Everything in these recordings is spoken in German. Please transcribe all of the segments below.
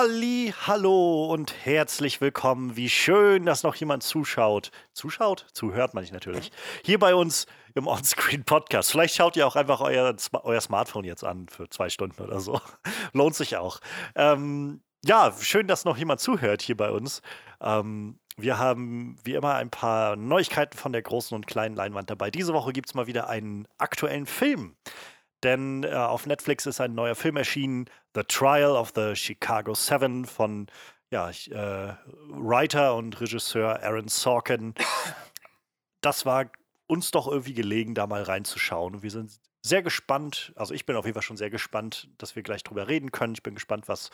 Halli, hallo und herzlich willkommen. Wie schön, dass noch jemand zuschaut. Zuschaut? Zuhört man nicht natürlich. Hier bei uns im Onscreen Podcast. Vielleicht schaut ihr auch einfach euer, euer Smartphone jetzt an für zwei Stunden oder so. Lohnt sich auch. Ähm, ja, schön, dass noch jemand zuhört hier bei uns. Ähm, wir haben wie immer ein paar Neuigkeiten von der großen und kleinen Leinwand dabei. Diese Woche gibt es mal wieder einen aktuellen Film. Denn äh, auf Netflix ist ein neuer Film erschienen, The Trial of the Chicago Seven von ja, äh, Writer und Regisseur Aaron Sorkin. Das war uns doch irgendwie gelegen, da mal reinzuschauen. Wir sind sehr gespannt, also ich bin auf jeden Fall schon sehr gespannt, dass wir gleich drüber reden können. Ich bin gespannt, was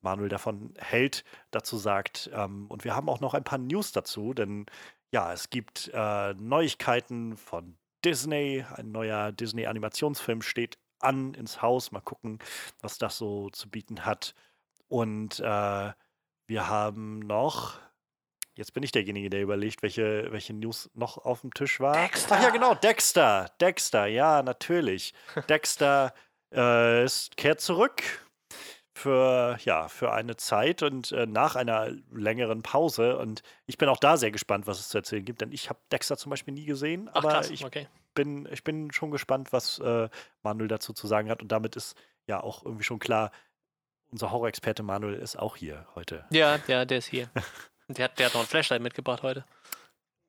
Manuel davon hält, dazu sagt. Ähm, und wir haben auch noch ein paar News dazu, denn ja, es gibt äh, Neuigkeiten von Disney. Ein neuer Disney-Animationsfilm steht an ins Haus. Mal gucken, was das so zu bieten hat. Und äh, wir haben noch. Jetzt bin ich derjenige, der überlegt, welche, welche News noch auf dem Tisch war. Dexter. Ach ja, genau, Dexter. Dexter, ja, natürlich. Dexter äh, ist, kehrt zurück für, ja, für eine Zeit und äh, nach einer längeren Pause. Und ich bin auch da sehr gespannt, was es zu erzählen gibt, denn ich habe Dexter zum Beispiel nie gesehen, Ach, aber krass. ich, okay. bin, ich bin schon gespannt, was äh, Manuel dazu zu sagen hat. Und damit ist ja auch irgendwie schon klar, unser Horror-Experte Manuel ist auch hier heute. Ja, ja, der ist hier. der, hat, der hat noch ein Flashlight mitgebracht heute.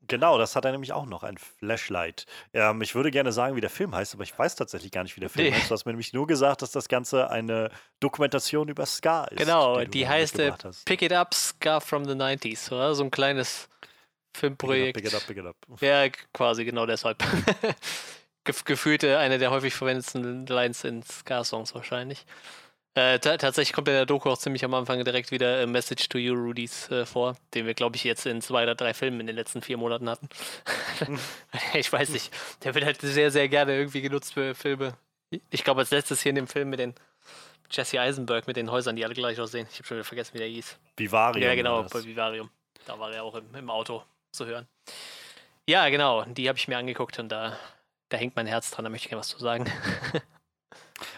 Genau, das hat er nämlich auch noch, ein Flashlight. Ähm, ich würde gerne sagen, wie der Film heißt, aber ich weiß tatsächlich gar nicht, wie der Film Nee. heißt. Du hast mir nämlich nur gesagt, dass das Ganze eine Dokumentation über Ska ist. Genau, die da heißt äh. Pick It Up, Scar from the 90s, oder? So ein kleines Filmprojekt. Pick it up, pick it up, pick it up. Ja, quasi genau deshalb. Gef gefühlt äh, eine der häufig verwendeten Lines in Ska-Songs wahrscheinlich. Äh, ta tatsächlich kommt in der Doku auch ziemlich am Anfang direkt wieder äh, Message to You, Rudies äh, vor, den wir, glaube ich, jetzt in zwei oder drei Filmen in den letzten vier Monaten hatten. ich weiß nicht, der wird halt sehr, sehr gerne irgendwie genutzt für Filme. Ich glaube, als letztes hier in dem Film mit den Jesse Eisenberg mit den Häusern, die alle gleich aussehen. Ich habe schon wieder vergessen, wie der hieß. Vivarium. Ja, genau, bei Vivarium. Da war er auch im, im Auto zu hören. Ja, genau, die habe ich mir angeguckt und da, da hängt mein Herz dran, da möchte ich gerne was zu sagen.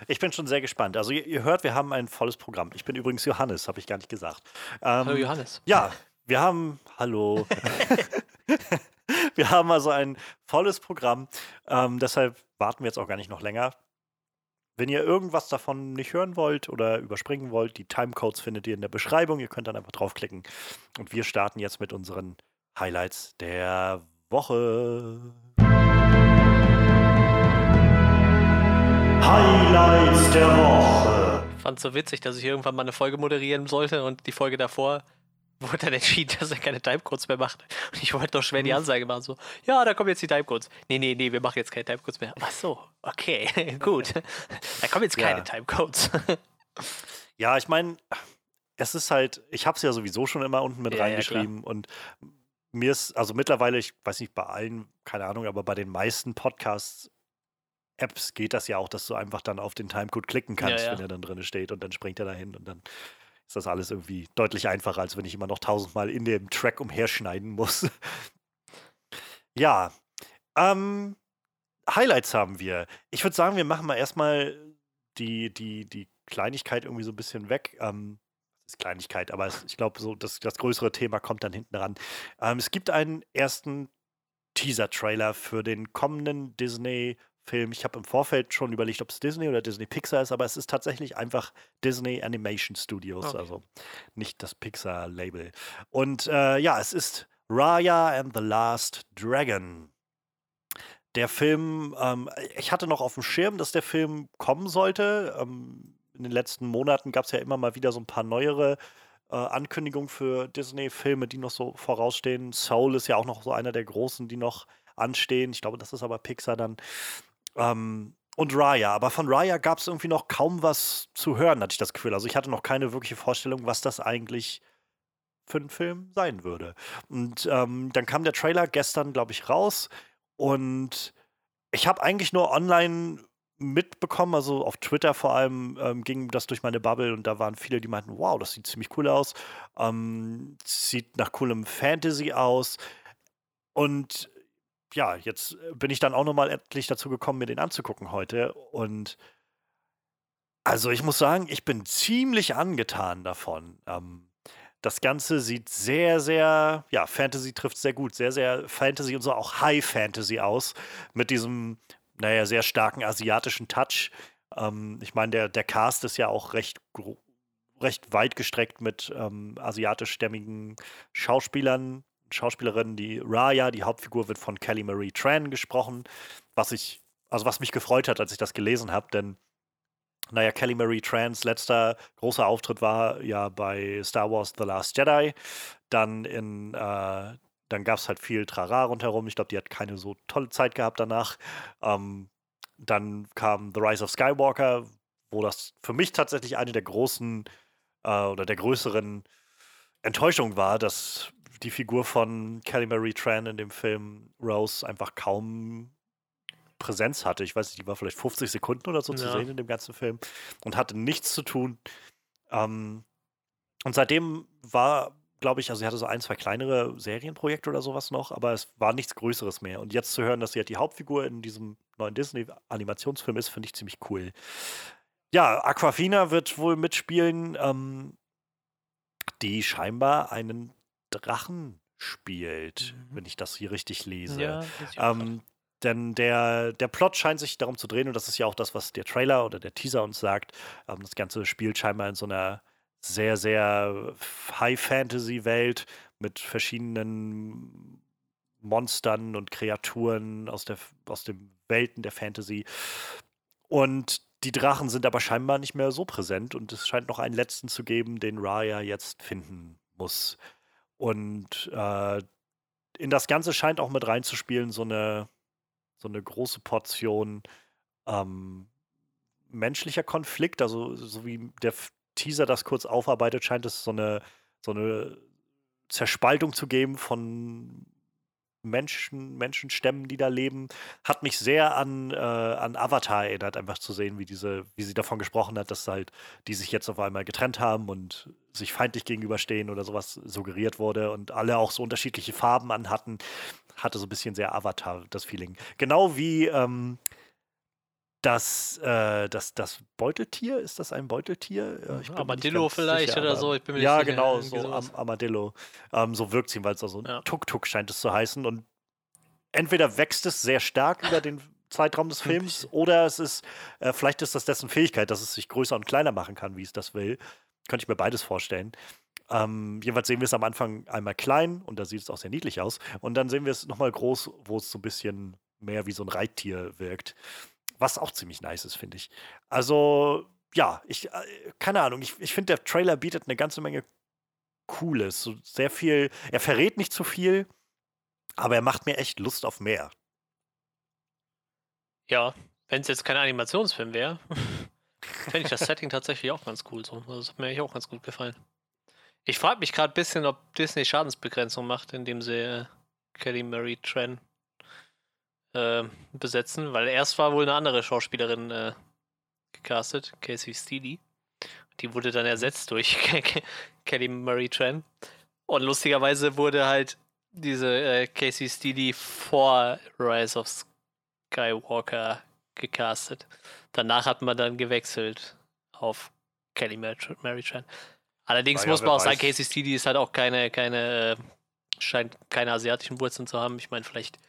Ich bin schon sehr gespannt. Also ihr, ihr hört, wir haben ein volles Programm. Ich bin übrigens Johannes, habe ich gar nicht gesagt. Ähm, Hallo Johannes. Ja, wir haben, hallo. wir haben also ein volles Programm. Ähm, deshalb warten wir jetzt auch gar nicht noch länger. Wenn ihr irgendwas davon nicht hören wollt oder überspringen wollt, die Timecodes findet ihr in der Beschreibung. Ihr könnt dann einfach draufklicken. Und wir starten jetzt mit unseren Highlights der Woche. Highlights der Woche. Ich fand es so witzig, dass ich irgendwann mal eine Folge moderieren sollte und die Folge davor wurde dann entschieden, dass er keine Timecodes mehr macht. Und ich wollte doch schwer die Ansage machen, so, ja, da kommen jetzt die Timecodes. Nee, nee, nee, wir machen jetzt keine Timecodes mehr. Ach so, okay, gut. Da kommen jetzt keine Ja. Timecodes. Ja, ich meine, es ist halt, ich habe es ja sowieso schon immer unten mit Ja, ja, reingeschrieben und mir ist, also mittlerweile, ich weiß nicht bei allen, keine Ahnung, aber bei den meisten Podcasts-Apps geht das ja auch, dass du einfach dann auf den Timecode klicken kannst, ja. wenn er dann drin steht und dann springt er dahin und dann ist das alles irgendwie deutlich einfacher, als wenn ich immer noch tausendmal in dem Track umherschneiden muss. ja, ähm, Highlights haben wir. Ich würde sagen, wir machen mal erstmal die, die, die Kleinigkeit irgendwie so ein bisschen weg. Ähm, ist Kleinigkeit, aber es, ich glaube, so das, das größere Thema kommt dann hinten ran. Ähm, es gibt einen ersten Teaser-Trailer für den kommenden Disney-Film. Ich habe im Vorfeld schon überlegt, ob es Disney oder Disney Pixar ist, aber es ist tatsächlich einfach Disney Animation Studios, Okay. also nicht das Pixar-Label. Und äh, ja, es ist Raya and the Last Dragon. Der Film, ähm, ich hatte noch auf dem Schirm, dass der Film kommen sollte. Ähm, in den letzten Monaten gab es ja immer mal wieder so ein paar neuere äh, Ankündigungen für Disney-Filme, die noch so vorausstehen. Soul ist ja auch noch so einer der großen, die noch anstehen. Ich glaube, das ist aber Pixar dann. Ähm, und Raya. Aber von Raya gab es irgendwie noch kaum was zu hören, hatte ich das Gefühl. Also ich hatte noch keine wirkliche Vorstellung, was das eigentlich für ein Film sein würde. Und ähm, dann kam der Trailer gestern, glaube ich, raus. Und ich habe eigentlich nur online mitbekommen, also auf Twitter vor allem ähm, ging das durch meine Bubble und da waren viele, die meinten, wow, das sieht ziemlich cool aus, ähm, sieht nach coolem Fantasy aus und ja, jetzt bin ich dann auch nochmal endlich dazu gekommen, mir den anzugucken heute und Also ich muss sagen, ich bin ziemlich angetan davon. Ähm, das Ganze sieht sehr, sehr, ja, Fantasy trifft sehr gut, sehr, sehr Fantasy und so auch High Fantasy aus. Mit diesem, naja, sehr starken asiatischen Touch. Ähm, ich meine, der, der Cast ist ja auch recht, recht weit gestreckt mit ähm, asiatischstämmigen Schauspielern, Schauspielerinnen. Die Raya, die Hauptfigur, wird von Kelly Marie Tran gesprochen, was ich, also was mich gefreut hat, als ich das gelesen habe, denn naja, Kelly Marie Trans letzter großer Auftritt war ja bei Star Wars The Last Jedi. Dann in, äh, dann gab es halt viel Trara rundherum. Ich glaube, die hat keine so tolle Zeit gehabt danach. Ähm, dann kam The Rise of Skywalker, wo das für mich tatsächlich eine der großen äh, oder der größeren Enttäuschungen war, dass die Figur von Kelly Marie Tran in dem Film Rose einfach kaum Präsenz hatte. Ich weiß nicht, die war vielleicht 50 Sekunden oder so ja. zu sehen in dem ganzen Film und hatte nichts zu tun. Ähm, und seitdem war, glaube ich, also sie hatte so ein, zwei kleinere Serienprojekte oder sowas noch, aber es war nichts Größeres mehr. Und jetzt zu hören, dass sie halt die Hauptfigur in diesem neuen Disney-Animationsfilm ist, finde ich ziemlich cool. Ja, Aquafina wird wohl mitspielen, ähm, die scheinbar einen Drachen spielt, mhm. wenn ich das hier richtig lese. Ja, ähm, denn der, der Plot scheint sich darum zu drehen, und das ist ja auch das, was der Trailer oder der Teaser uns sagt. Ähm, das Ganze spielt scheinbar in so einer sehr, sehr High-Fantasy-Welt mit verschiedenen Monstern und Kreaturen aus, der, aus den Welten der Fantasy. Und die Drachen sind aber scheinbar nicht mehr so präsent und es scheint noch einen letzten zu geben, den Raya jetzt finden muss. Und äh, in das Ganze scheint auch mit reinzuspielen so eine so eine große Portion ähm, menschlicher Konflikt. Also, so wie der Teaser das kurz aufarbeitet, scheint es so eine, so eine Zerspaltung zu geben von Menschen, Menschenstämmen, die da leben, hat mich sehr an, äh, an Avatar erinnert, einfach zu sehen, wie diese, wie sie davon gesprochen hat, dass halt die sich jetzt auf einmal getrennt haben und sich feindlich gegenüberstehen oder sowas suggeriert wurde und alle auch so unterschiedliche Farben anhatten, hatte so ein bisschen sehr Avatar das Feeling. Genau wie ähm, das, äh, das, das Beuteltier, ist das ein Beuteltier? Ja, Armadillo vielleicht sicher, oder so. Ich bin mir ja, nicht genau, so Am Armadillo. Ähm, so wirkt es weil es also ja. Tuk-Tuk scheint es zu heißen. Und entweder wächst es sehr stark über den Zeitraum des Films oder es ist, äh, vielleicht ist das dessen Fähigkeit, dass es sich größer und kleiner machen kann, wie es das will. Könnte ich mir beides vorstellen. Ähm, jedenfalls sehen wir es am Anfang einmal klein und da sieht es auch sehr niedlich aus. Und dann sehen wir es nochmal groß, wo es so ein bisschen mehr wie so ein Reittier wirkt. Was auch ziemlich nice ist, finde ich. Also, ja, ich, äh, keine Ahnung, ich, ich finde, der Trailer bietet eine ganze Menge Cooles. So sehr viel, er verrät nicht zu viel, aber er macht mir echt Lust auf mehr. Ja, wenn es jetzt kein Animationsfilm wäre, fände ich das Setting tatsächlich auch ganz cool. So. Also, das hat mir eigentlich auch ganz gut gefallen. Ich frage mich gerade ein bisschen, ob Disney Schadensbegrenzung macht, indem sie äh, Kelly Murray Tran äh, besetzen, weil erst war wohl eine andere Schauspielerin äh, gecastet, Casey Steely. Die wurde dann ersetzt durch Kelly Murray Tran. Und lustigerweise wurde halt diese äh, Casey Steely vor Rise of Skywalker gecastet. Danach hat man dann gewechselt auf Kelly Mary Tran. Allerdings ja, muss man auch weiß. sagen, Casey Steely ist halt auch keine, keine, äh, scheint keine asiatischen Wurzeln zu haben. Ich meine, vielleicht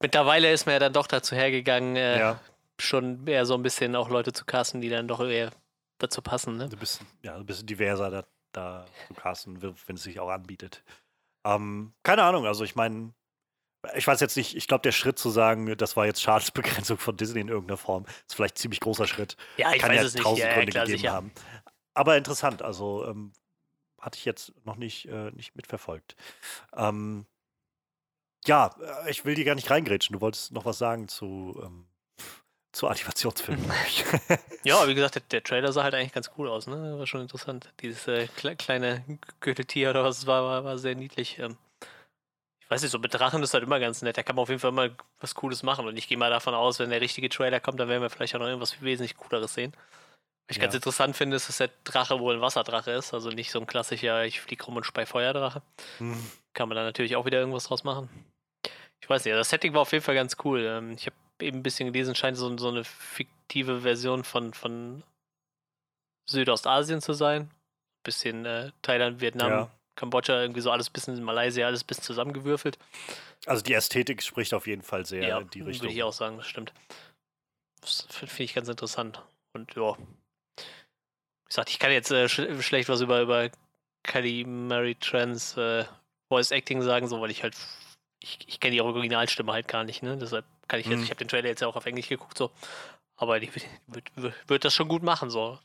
Mittlerweile ist man ja dann doch dazu hergegangen, äh, ja. schon eher so ein bisschen auch Leute zu casten, die dann doch eher dazu passen. Ne? Ein bisschen, ja, ein bisschen diverser da, da zu casten, wenn es sich auch anbietet. Ähm, keine Ahnung, also ich meine, ich weiß jetzt nicht, ich glaube, der Schritt zu sagen, das war jetzt Schadensbegrenzung von Disney in irgendeiner Form, ist vielleicht ein ziemlich großer Schritt. Ja, ich Kann weiß ja es tausend nicht. Ja, Gründe klar, gegeben sicher. haben. Aber interessant, also ähm, hatte ich jetzt noch nicht, äh, nicht mitverfolgt. Ähm, ja, äh, ich will dir gar nicht reingrätschen. Du wolltest noch was sagen zu, ähm, zu Animationsfilmen. ja, wie gesagt, der, der, Trailer sah halt eigentlich ganz cool aus. Ne? War schon interessant. Dieses äh, kle kleine Gürteltier oder was es war, war, war sehr niedlich. Ähm, ich weiß nicht, so mit Drachen ist halt immer ganz nett. Da kann man auf jeden Fall mal was Cooles machen. Und ich gehe mal davon aus, wenn der richtige Trailer kommt, dann werden wir vielleicht auch noch irgendwas wesentlich Cooleres sehen. Was ich ja. ganz interessant finde, ist, dass der Drache wohl ein Wasserdrache ist. Also nicht so ein klassischer, ich fliege rum und spei Feuerdrache. Hm. Kann man da natürlich auch wieder irgendwas draus machen. Ich weiß nicht, das Setting war auf jeden Fall ganz cool. Ähm, ich habe eben ein bisschen gelesen, scheint so, so eine fiktive Version von, von Südostasien zu sein. Bisschen äh, Thailand, Vietnam, Ja. Kambodscha, irgendwie so alles bisschen in Malaysia, alles bisschen zusammengewürfelt. Also die Ästhetik spricht auf jeden Fall sehr in die Richtung. würde ich auch sagen, das stimmt. Das finde ich ganz interessant. Und ja. Wie gesagt, ich kann jetzt äh, sch schlecht was über, über Mary Trans äh, Voice Acting sagen, so weil ich halt. Ich, ich kenne die Originalstimme halt gar nicht, ne? Deshalb kann ich jetzt, Mhm. ich habe den Trailer jetzt ja auch auf Englisch geguckt, so. Aber die wird, wird, wird das schon gut machen, so.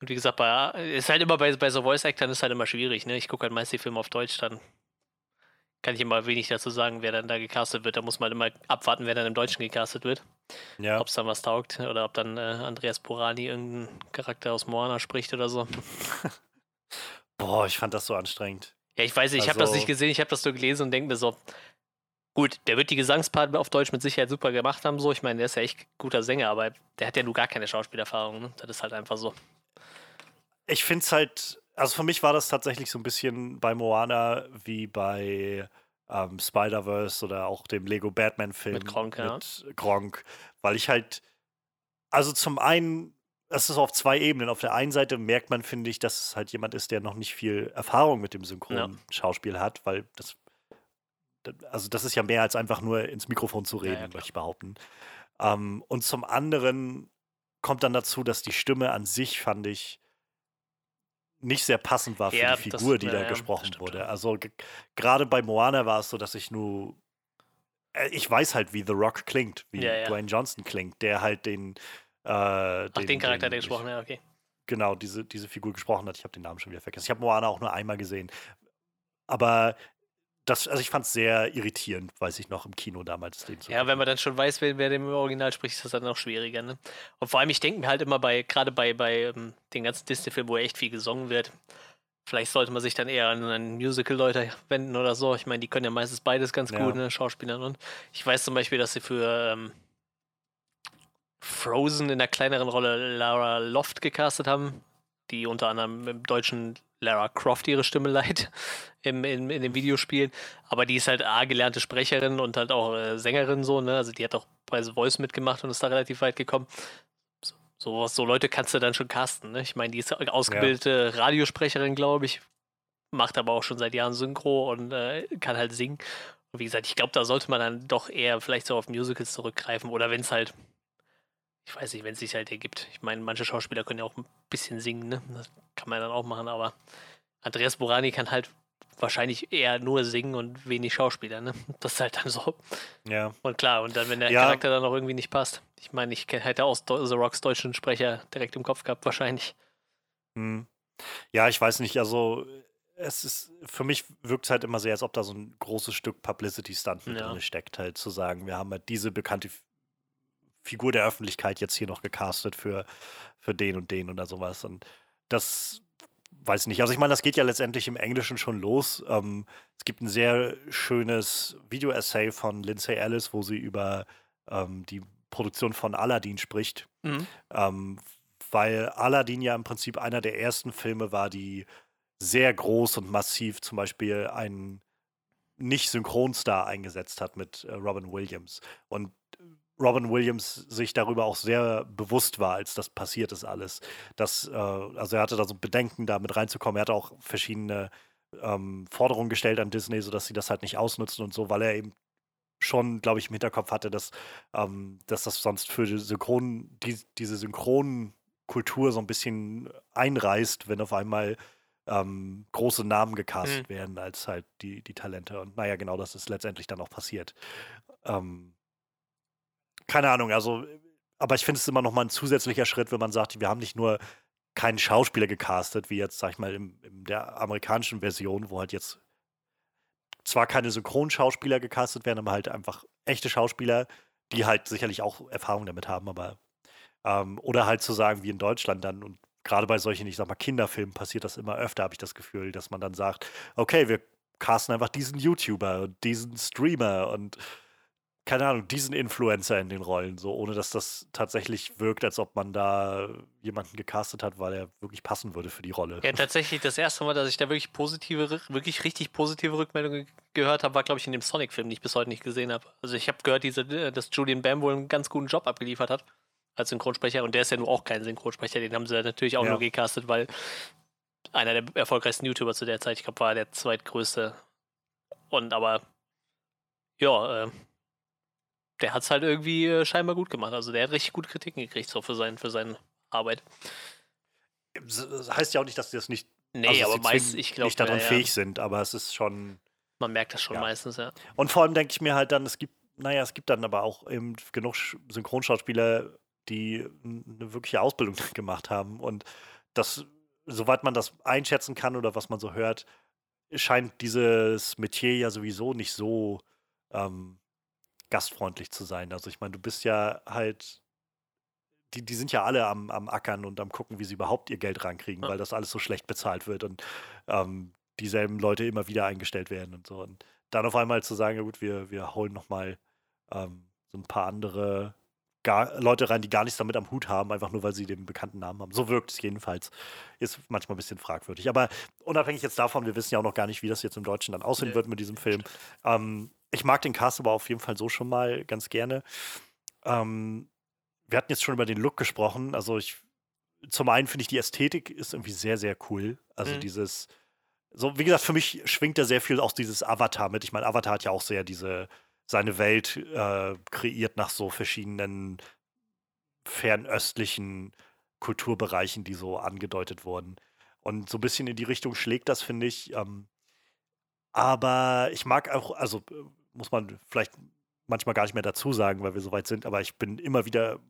Und wie gesagt, bei, ist halt immer bei, bei so Voice Actern ist halt immer schwierig, ne? Ich gucke halt meist die Filme auf Deutsch, dann kann ich immer wenig dazu sagen, wer dann da gecastet wird. Da muss man immer abwarten, wer dann im Deutschen gecastet wird. Ja, Ob es dann was taugt oder ob dann äh, Andreas Porani irgendein Charakter aus Moana spricht oder so. boah, ich fand das so anstrengend. Ja, ich weiß nicht, ich habe das Also- nicht gesehen, ich habe das nur gelesen und denke mir so, gut, der wird die Gesangspart auf Deutsch mit Sicherheit super gemacht haben, so. Ich meine, der ist ja echt guter Sänger, aber der hat ja nur gar keine Schauspielerfahrung, ne? Das ist halt einfach so. Ich finde es halt, also für mich war das tatsächlich so ein bisschen bei Moana wie bei ähm, Spider-Verse oder auch dem Lego Batman-Film Mit Gronk, ja. mit Gronk, weil ich halt, also zum einen, das ist auf zwei Ebenen. Auf der einen Seite merkt man, finde ich, dass es halt jemand ist, der noch nicht viel Erfahrung mit dem Synchronschauspiel hat, weil das, also das ist ja mehr als einfach nur ins Mikrofon zu Ja, reden, ja, klar. möchte ich behaupten. Ähm, und zum anderen kommt dann dazu, dass die Stimme an sich, fand ich, nicht sehr passend war für Ja, die das- Figur, die ja, da ja, gesprochen wurde. Also ge- gerade bei Moana war es so, dass ich nur äh, ich weiß halt, wie The Rock klingt, wie Ja, ja. Dwayne Johnson klingt, der halt den äh, Ach, den, Charakter, der ich- gesprochen hat, okay. genau, diese, diese Figur gesprochen hat. Ich habe den Namen schon wieder vergessen. Ich habe Moana auch nur einmal gesehen. Aber das, also ich fand es sehr irritierend, weiß ich noch, im Kino damals den zu Ja, wenn man dann schon weiß, wer, wer dem Original spricht, ist das dann noch schwieriger, ne? Und vor allem, ich denke mir halt immer bei, gerade bei, bei ähm, den ganzen Disney-Filmen, wo echt viel gesungen wird, vielleicht sollte man sich dann eher an, an Musical-Leute wenden oder so. Ich meine, die können ja meistens beides ganz Ja. gut, ne? Schauspielern und. Ich weiß zum Beispiel, dass sie für ähm, Frozen in der kleineren Rolle Lara Loft gecastet haben, die unter anderem im deutschen Lara Croft ihre Stimme leiht im, in, in den Videospielen. Aber die ist halt A, gelernte Sprecherin und halt auch äh, Sängerin so, ne? Also die hat auch bei The Voice mitgemacht und ist da relativ weit gekommen. So, so, so Leute kannst du dann schon casten, ne? Ich meine, die ist ausgebildete Radiosprecherin, glaube ich, macht aber auch schon seit Jahren Synchro und äh, kann halt singen. Und wie gesagt, ich glaube, da sollte man dann doch eher vielleicht so auf Musicals zurückgreifen oder wenn es halt, ich weiß nicht, wenn es sich halt ergibt. Ich meine, manche Schauspieler können ja auch ein bisschen singen, ne? Das kann man dann auch machen, aber Andreas Borani kann halt wahrscheinlich eher nur singen und wenig Schauspieler, ne? Das ist halt dann so. Ja. Und klar, und dann, wenn der Ja. Charakter dann auch irgendwie nicht passt. Ich meine, ich kenn- hätte auch The Rocks deutschen Sprecher direkt im Kopf gehabt, wahrscheinlich. Hm. Ja, ich weiß nicht, also es ist, für mich wirkt es halt immer sehr, als ob da so ein großes Stück Publicity-Stunt mit Ja. drin steckt, halt zu sagen, wir haben halt diese bekannte Figur der Öffentlichkeit jetzt hier noch gecastet für, für den und den oder sowas. Und das weiß ich nicht. Also ich meine, das geht ja letztendlich im Englischen schon los. Ähm, es gibt ein sehr schönes Video-Essay von Lindsay Ellis, wo sie über ähm, die Produktion von Aladdin spricht. Mhm. Ähm, weil Aladdin ja im Prinzip einer der ersten Filme war, die sehr groß und massiv zum Beispiel einen Nicht-Synchronstar eingesetzt hat mit äh, Robin Williams. Und Robin Williams sich darüber auch sehr bewusst war, als das passiert ist alles. Dass, äh, also er hatte da so Bedenken, da mit reinzukommen. Er hatte auch verschiedene ähm, Forderungen gestellt an Disney, sodass sie das halt nicht ausnutzen und so, weil er eben schon, glaube ich, im Hinterkopf hatte, dass, ähm, dass das sonst für die Synchron, die, diese Synchronkultur so ein bisschen einreißt, wenn auf einmal ähm, große Namen gecastet Mhm. werden als halt die, die Talente. Und naja, genau das ist letztendlich dann auch passiert. Ähm, keine Ahnung, also, aber ich finde es immer noch mal ein zusätzlicher Schritt, wenn man sagt, wir haben nicht nur keinen Schauspieler gecastet, wie jetzt, sag ich mal, im, in der amerikanischen Version, wo halt jetzt zwar keine Synchronschauspieler gecastet werden, aber halt einfach echte Schauspieler, die halt sicherlich auch Erfahrung damit haben, aber ähm, oder halt zu sagen, wie in Deutschland dann und gerade bei solchen, ich sag mal, Kinderfilmen passiert das immer öfter, habe ich das Gefühl, dass man dann sagt, okay, wir casten einfach diesen YouTuber und diesen Streamer und keine Ahnung, diesen Influencer in den Rollen, so ohne dass das tatsächlich wirkt, als ob man da jemanden gecastet hat, weil er wirklich passen würde für die Rolle. Ja, tatsächlich das erste Mal, dass ich da wirklich positive, wirklich richtig positive Rückmeldungen gehört habe, war, glaube ich, in dem Sonic-Film, den ich bis heute nicht gesehen habe. Also ich habe gehört, diese, äh, dass Julian Bam wohl einen ganz guten Job abgeliefert hat. als Synchronsprecher und der ist ja nur auch kein Synchronsprecher, den haben sie natürlich auch Ja. nur gecastet, weil einer der erfolgreichsten YouTuber zu der Zeit, ich glaube, war der zweitgrößte. Und aber ja, äh, der hat es halt irgendwie äh, scheinbar gut gemacht. Also der hat richtig gute Kritiken gekriegt, so für, sein, für seine Arbeit. Das heißt ja auch nicht, dass die das nicht, Nee, also, aber sie meist, zwingend ich glaube, nicht daran ja, fähig sind, aber es ist schon. man merkt das schon Ja. meistens, ja. Und vor allem denke ich mir halt dann, es gibt, naja, es gibt dann aber auch eben genug Sch- Synchronschauspieler, die eine wirkliche Ausbildung gemacht haben. Und das, soweit man das einschätzen kann oder was man so hört, scheint dieses Metier ja sowieso nicht so ähm, gastfreundlich zu sein. Also ich meine, du bist ja halt, die, die sind ja alle am, am Ackern und am gucken, wie sie überhaupt ihr Geld rankriegen, Ja. weil das alles so schlecht bezahlt wird und ähm, dieselben Leute immer wieder eingestellt werden und so. Und dann auf einmal zu sagen, ja gut, wir, wir holen nochmal ähm, so ein paar andere gar, Leute rein, die gar nichts damit am Hut haben, einfach nur, weil sie den bekannten Namen haben. So wirkt es jedenfalls. Ist manchmal ein bisschen fragwürdig. Aber unabhängig jetzt davon, wir wissen ja auch noch gar nicht, wie das jetzt im Deutschen dann aussehen Nee, wird mit diesem Film. Ähm, ich mag den Cast aber auf jeden Fall so schon mal ganz gerne. Ähm, wir hatten jetzt schon über den Look gesprochen. Also ich, zum einen finde ich die Ästhetik ist irgendwie sehr, sehr cool. Also Mhm. dieses, so wie gesagt, für mich schwingt da sehr viel aus dieses Avatar mit. Ich meine, Avatar hat ja auch sehr diese, seine Welt äh, kreiert nach so verschiedenen fernöstlichen Kulturbereichen, die so angedeutet wurden. Und so ein bisschen in die Richtung schlägt das, finde ich. Ähm, aber ich mag auch, also äh, muss man vielleicht manchmal gar nicht mehr dazu sagen, weil wir so weit sind, aber ich bin immer wieder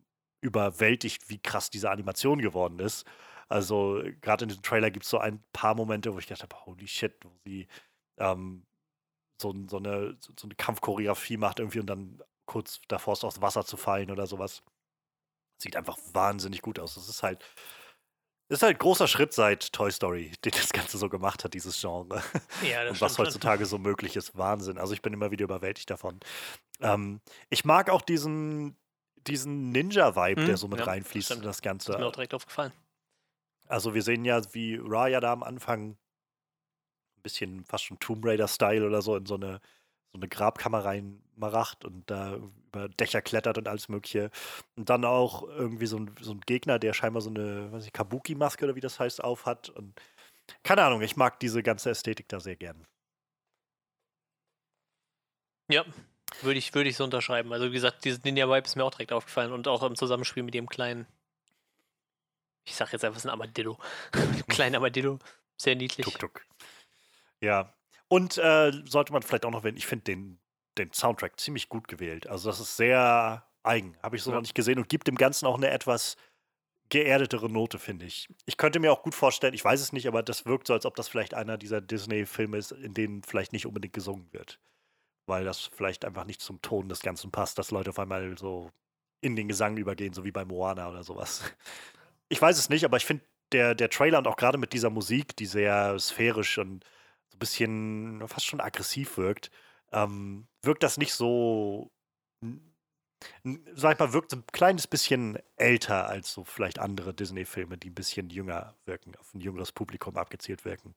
überwältigt, wie krass diese Animation geworden ist. Also gerade in dem Trailer gibt es so ein paar Momente, wo ich gedacht habe, holy shit, wo sie ähm, so, so, eine, so eine Kampfchoreografie macht irgendwie und dann kurz davor ist, aufs Wasser zu fallen oder sowas. Sieht einfach wahnsinnig gut aus. Das ist halt, ist halt ein großer Schritt seit Toy Story, den das Ganze so gemacht hat, dieses Genre. Ja, das Und was stimmt schon. heutzutage so möglich ist, Wahnsinn. Also ich bin immer wieder überwältigt davon. Ähm, ich mag auch diesen, diesen Ninja-Vibe, Hm, der so mit ja, reinfließt stimmt. in das Ist mir auch Ganze. direkt aufgefallen. Also wir sehen ja, wie Raya da am Anfang ein bisschen fast schon Tomb Raider-Style oder so in so eine, so eine Grabkammer reinmacht und da über Dächer klettert und alles mögliche. Und dann auch irgendwie so ein, so ein Gegner, der scheinbar so eine, weiß ich, Kabuki-Maske oder wie das heißt, aufhat. Und keine Ahnung, ich mag diese ganze Ästhetik da sehr gern. Ja, würde ich, würde ich so unterschreiben. Also wie gesagt, dieses Ninja-Vibe ist mir auch direkt aufgefallen und auch im Zusammenspiel mit dem kleinen, ich sag jetzt einfach, es ist ein Armadillo. Kleinen Armadillo. Sehr niedlich. Tuk Tuk. Ja. Und äh, sollte man vielleicht auch noch erwähnen, ich finde den, den Soundtrack ziemlich gut gewählt. Also das ist sehr eigen, habe ich so Ja. noch nicht gesehen und gibt dem Ganzen auch eine etwas geerdetere Note, finde ich. Ich könnte mir auch gut vorstellen, ich weiß es nicht, aber das wirkt so, als ob das vielleicht einer dieser Disney-Filme ist, in denen vielleicht nicht unbedingt gesungen wird. Weil das vielleicht einfach nicht zum Ton des Ganzen passt, dass Leute auf einmal so in den Gesang übergehen, so wie bei Moana oder sowas. Ich weiß es nicht, aber ich finde, der, der Trailer und auch gerade mit dieser Musik, die sehr sphärisch und so ein bisschen fast schon aggressiv wirkt, ähm, wirkt das nicht so, sag ich mal, wirkt ein kleines bisschen älter als so vielleicht andere Disney-Filme, die ein bisschen jünger wirken, auf ein jüngeres Publikum abgezielt wirken.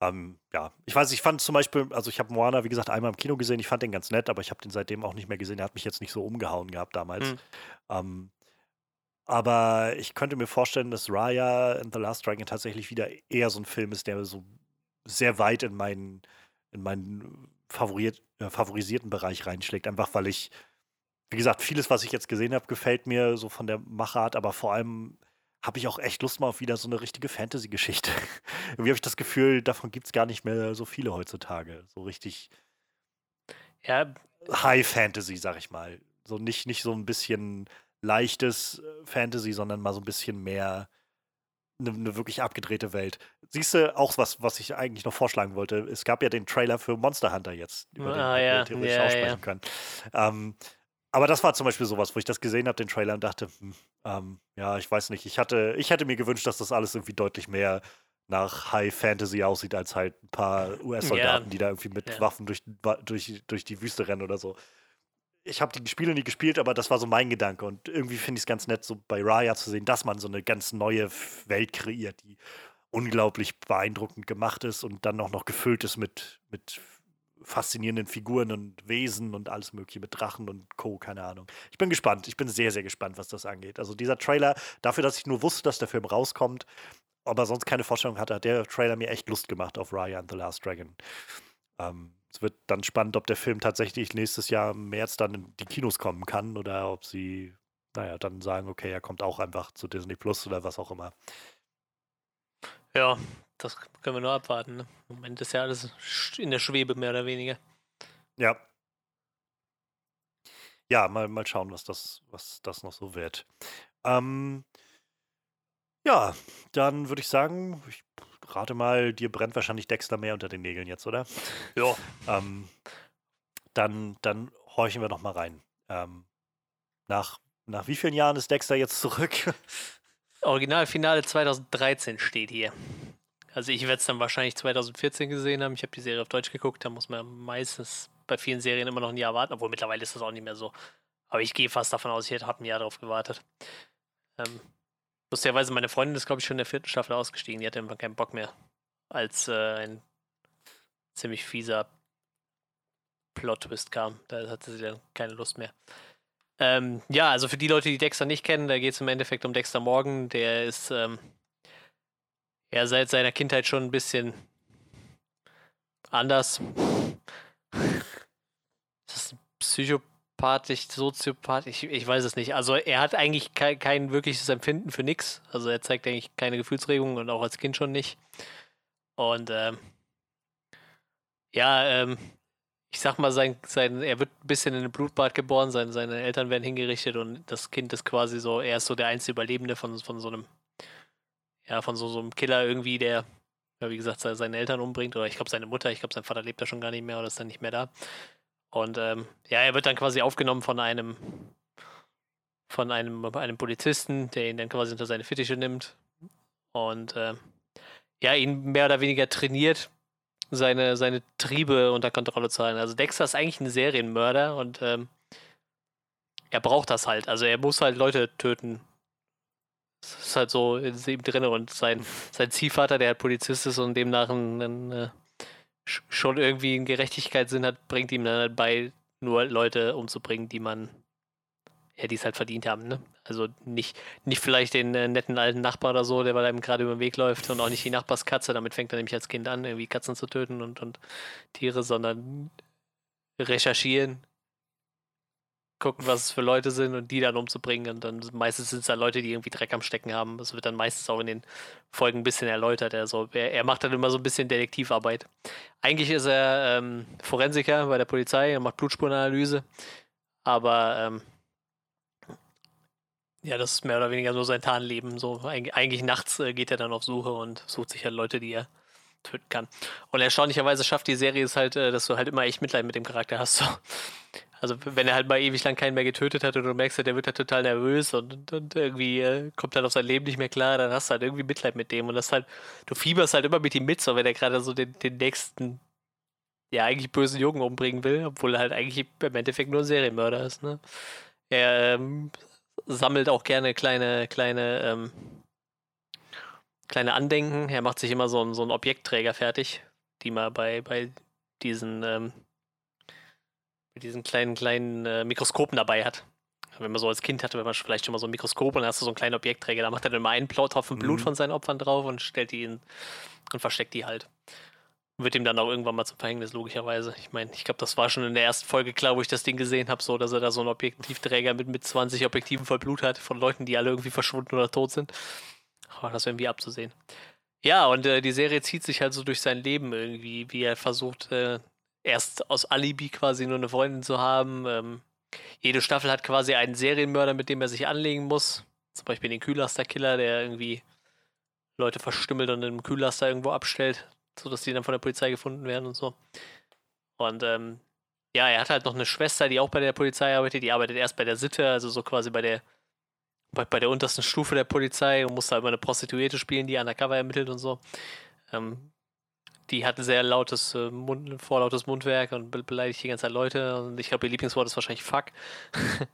Ähm, ja, ich weiß, ich fand zum Beispiel, also ich habe Moana, wie gesagt, einmal im Kino gesehen, ich fand den ganz nett, aber ich habe den seitdem auch nicht mehr gesehen. Er hat mich jetzt nicht so umgehauen gehabt damals. Hm. Ähm, aber ich könnte mir vorstellen, dass Raya and the Last Dragon tatsächlich wieder eher so ein Film ist, der so sehr weit in meinen, in meinen favoriert, äh, favorisierten Bereich reinschlägt. Einfach weil ich, wie gesagt, vieles, was ich jetzt gesehen habe, gefällt mir so von der Machart, aber vor allem habe ich auch echt Lust mal auf wieder so eine richtige Fantasy-Geschichte. Irgendwie habe ich das Gefühl, davon gibt es gar nicht mehr so viele heutzutage. So richtig Ja, High Fantasy, sag ich mal. So nicht, nicht so ein bisschen leichtes äh, Fantasy, sondern mal so ein bisschen mehr eine ne wirklich abgedrehte Welt. Siehst du, auch was, was ich eigentlich noch vorschlagen wollte, es gab ja den Trailer für Monster Hunter jetzt, über Ah, den ja, wir theoretisch ja, auch ja. können. Ähm, aber das war zum Beispiel sowas, wo ich das gesehen habe, den Trailer, und dachte, hm, ähm, ja, ich weiß nicht, ich hatte, ich hätte mir gewünscht, dass das alles irgendwie deutlich mehr nach High Fantasy aussieht, als halt ein paar US-Soldaten, Ja. die da irgendwie mit Ja. Waffen durch, durch, durch die Wüste rennen oder so. Ich habe die Spiele nie gespielt, aber das war so mein Gedanke. Und irgendwie finde ich es ganz nett, so bei Raya zu sehen, dass man so eine ganz neue Welt kreiert, die unglaublich beeindruckend gemacht ist und dann auch noch gefüllt ist mit, mit faszinierenden Figuren und Wesen und alles Mögliche mit Drachen und Co. Keine Ahnung. Ich bin gespannt. Ich bin sehr, sehr gespannt, was das angeht. Also dieser Trailer, dafür, dass ich nur wusste, dass der Film rauskommt, aber sonst keine Vorstellung hatte, hat der Trailer mir echt Lust gemacht auf Raya and the Last Dragon. Ähm, es wird dann spannend, ob der Film tatsächlich nächstes Jahr im März dann in die Kinos kommen kann oder ob sie, naja, dann sagen, okay, er kommt auch einfach zu Disney Plus oder was auch immer. Ja, das können wir nur abwarten. Ne? Im Moment ist ja alles in der Schwebe, mehr oder weniger. Ja. Ja, mal, mal schauen, was das, was das noch so wird. Ähm, ja, dann würde ich sagen, ich rate mal, dir brennt wahrscheinlich Dexter mehr unter den Nägeln jetzt, oder? Ja. Ähm, dann, dann horchen wir noch mal rein. Ähm, nach, nach wie vielen Jahren ist Dexter jetzt zurück? Originalfinale 2013 steht hier. Also ich werde es dann wahrscheinlich 2014 gesehen haben. Ich habe die Serie auf Deutsch geguckt. Da muss man meistens bei vielen Serien immer noch ein Jahr warten, obwohl mittlerweile ist das auch nicht mehr so. Aber ich gehe fast davon aus, ich habe ein Jahr darauf gewartet. Ähm, lustigerweise, meine Freundin ist, glaube ich, schon in der vierten Staffel ausgestiegen. Die hatte einfach keinen Bock mehr. Als äh, ein ziemlich fieser Plot-Twist kam. Da hatte sie dann keine Lust mehr. Ähm, ja, also für die Leute, die Dexter nicht kennen, da geht es im Endeffekt um Dexter Morgan. Der ist ähm, ja seit seiner Kindheit schon ein bisschen anders. Das ist psychopathisch, soziopathisch, ich, ich weiß es nicht. Also er hat eigentlich kein, kein wirkliches Empfinden für nichts. Also er zeigt eigentlich keine Gefühlsregungen und auch als Kind schon nicht. Und ähm, ja, ähm, ich sag mal, sein, sein, er wird ein bisschen in einem Blutbad geboren, seine, seine Eltern werden hingerichtet und das Kind ist quasi so, er ist so der einzige Überlebende von, von so einem, ja, von so, so einem Killer irgendwie, der, ja, wie gesagt, seine Eltern umbringt oder ich glaube seine Mutter, ich glaube sein Vater lebt da schon gar nicht mehr oder ist dann nicht mehr da. Und ähm, ja, er wird dann quasi aufgenommen von einem, von einem, einem Polizisten, der ihn dann quasi unter seine Fittiche nimmt und äh, ja, ihn mehr oder weniger trainiert, seine, seine Triebe unter Kontrolle zu halten. Also Dexter ist eigentlich ein Serienmörder und ähm, er braucht das halt. Also er muss halt Leute töten. Das ist halt so in ihm drin und sein, sein Ziehvater, der halt Polizist ist und demnach ein, ein, äh, schon irgendwie einen Gerechtigkeitssinn hat, bringt ihm dann halt bei, nur Leute umzubringen, die man ja, die es halt verdient haben, ne? Also nicht, nicht vielleicht den äh, netten alten Nachbar oder so, der bei einem gerade über den Weg läuft und auch nicht die Nachbarskatze, damit fängt er nämlich als Kind an, irgendwie Katzen zu töten und, und Tiere, sondern recherchieren, gucken, was es für Leute sind und die dann umzubringen. Und dann meistens sind es dann Leute, die irgendwie Dreck am Stecken haben. Das wird dann meistens auch in den Folgen ein bisschen erläutert. Also er, er macht dann immer so ein bisschen Detektivarbeit. Eigentlich ist er ähm, Forensiker bei der Polizei und macht Blutspurenanalyse. Aber ähm, ja, das ist mehr oder weniger so sein Tarnleben. So, eigentlich nachts äh, geht er dann auf Suche und sucht sich halt Leute, die er töten kann. Und erstaunlicherweise schafft die Serie es halt, äh, dass du halt immer echt Mitleid mit dem Charakter hast. So. Also wenn er halt mal ewig lang keinen mehr getötet hat und du merkst, der wird halt total nervös und, und irgendwie äh, kommt dann auf sein Leben nicht mehr klar, dann hast du halt irgendwie Mitleid mit dem. Und das halt, du fieberst halt immer mit ihm mit, so wenn er gerade so den, den nächsten, ja, eigentlich bösen Jungen umbringen will, obwohl er halt eigentlich im Endeffekt nur ein Serienmörder ist, ne? Er ähm, sammelt auch gerne kleine, kleine, ähm, kleine Andenken. Er macht sich immer so, ein, so einen Objektträger fertig, die man bei, bei diesen, ähm, mit diesen kleinen, kleinen äh, Mikroskopen dabei hat. Wenn man so als Kind hatte, wenn man vielleicht schon mal so ein Mikroskop und dann hast du so einen kleinen Objektträger, da macht er dann immer einen Tropfen Blut mhm. von seinen Opfern drauf und stellt die in und versteckt die halt wird ihm dann auch irgendwann mal zum Verhängnis, logischerweise. Ich meine, ich glaube, das war schon in der ersten Folge klar, wo ich das Ding gesehen habe, so, dass er da so einen Objektivträger mit, mit 20 Objektiven voll Blut hat, von Leuten, die alle irgendwie verschwunden oder tot sind. Aber das wäre irgendwie abzusehen. Ja, und äh, die Serie zieht sich halt so durch sein Leben irgendwie, wie er versucht, äh, erst aus Alibi quasi nur eine Freundin zu haben. Ähm, jede Staffel hat quasi einen Serienmörder, mit dem er sich anlegen muss. Zum Beispiel den Kühllasterkiller, der irgendwie Leute verstümmelt und einem Kühllaster irgendwo abstellt so dass die dann von der Polizei gefunden werden und so. Und ähm, ja, er hat halt noch eine Schwester, die auch bei der Polizei arbeitet. Die arbeitet erst bei der Sitte, also so quasi bei der bei, bei der untersten Stufe der Polizei und muss da immer eine Prostituierte spielen, die undercover ermittelt und so. Ähm, die hat ein sehr lautes, äh, Mund, vorlautes Mundwerk und be beleidigt die ganze Zeit Leute. Und ich glaube, ihr Lieblingswort ist wahrscheinlich Fuck.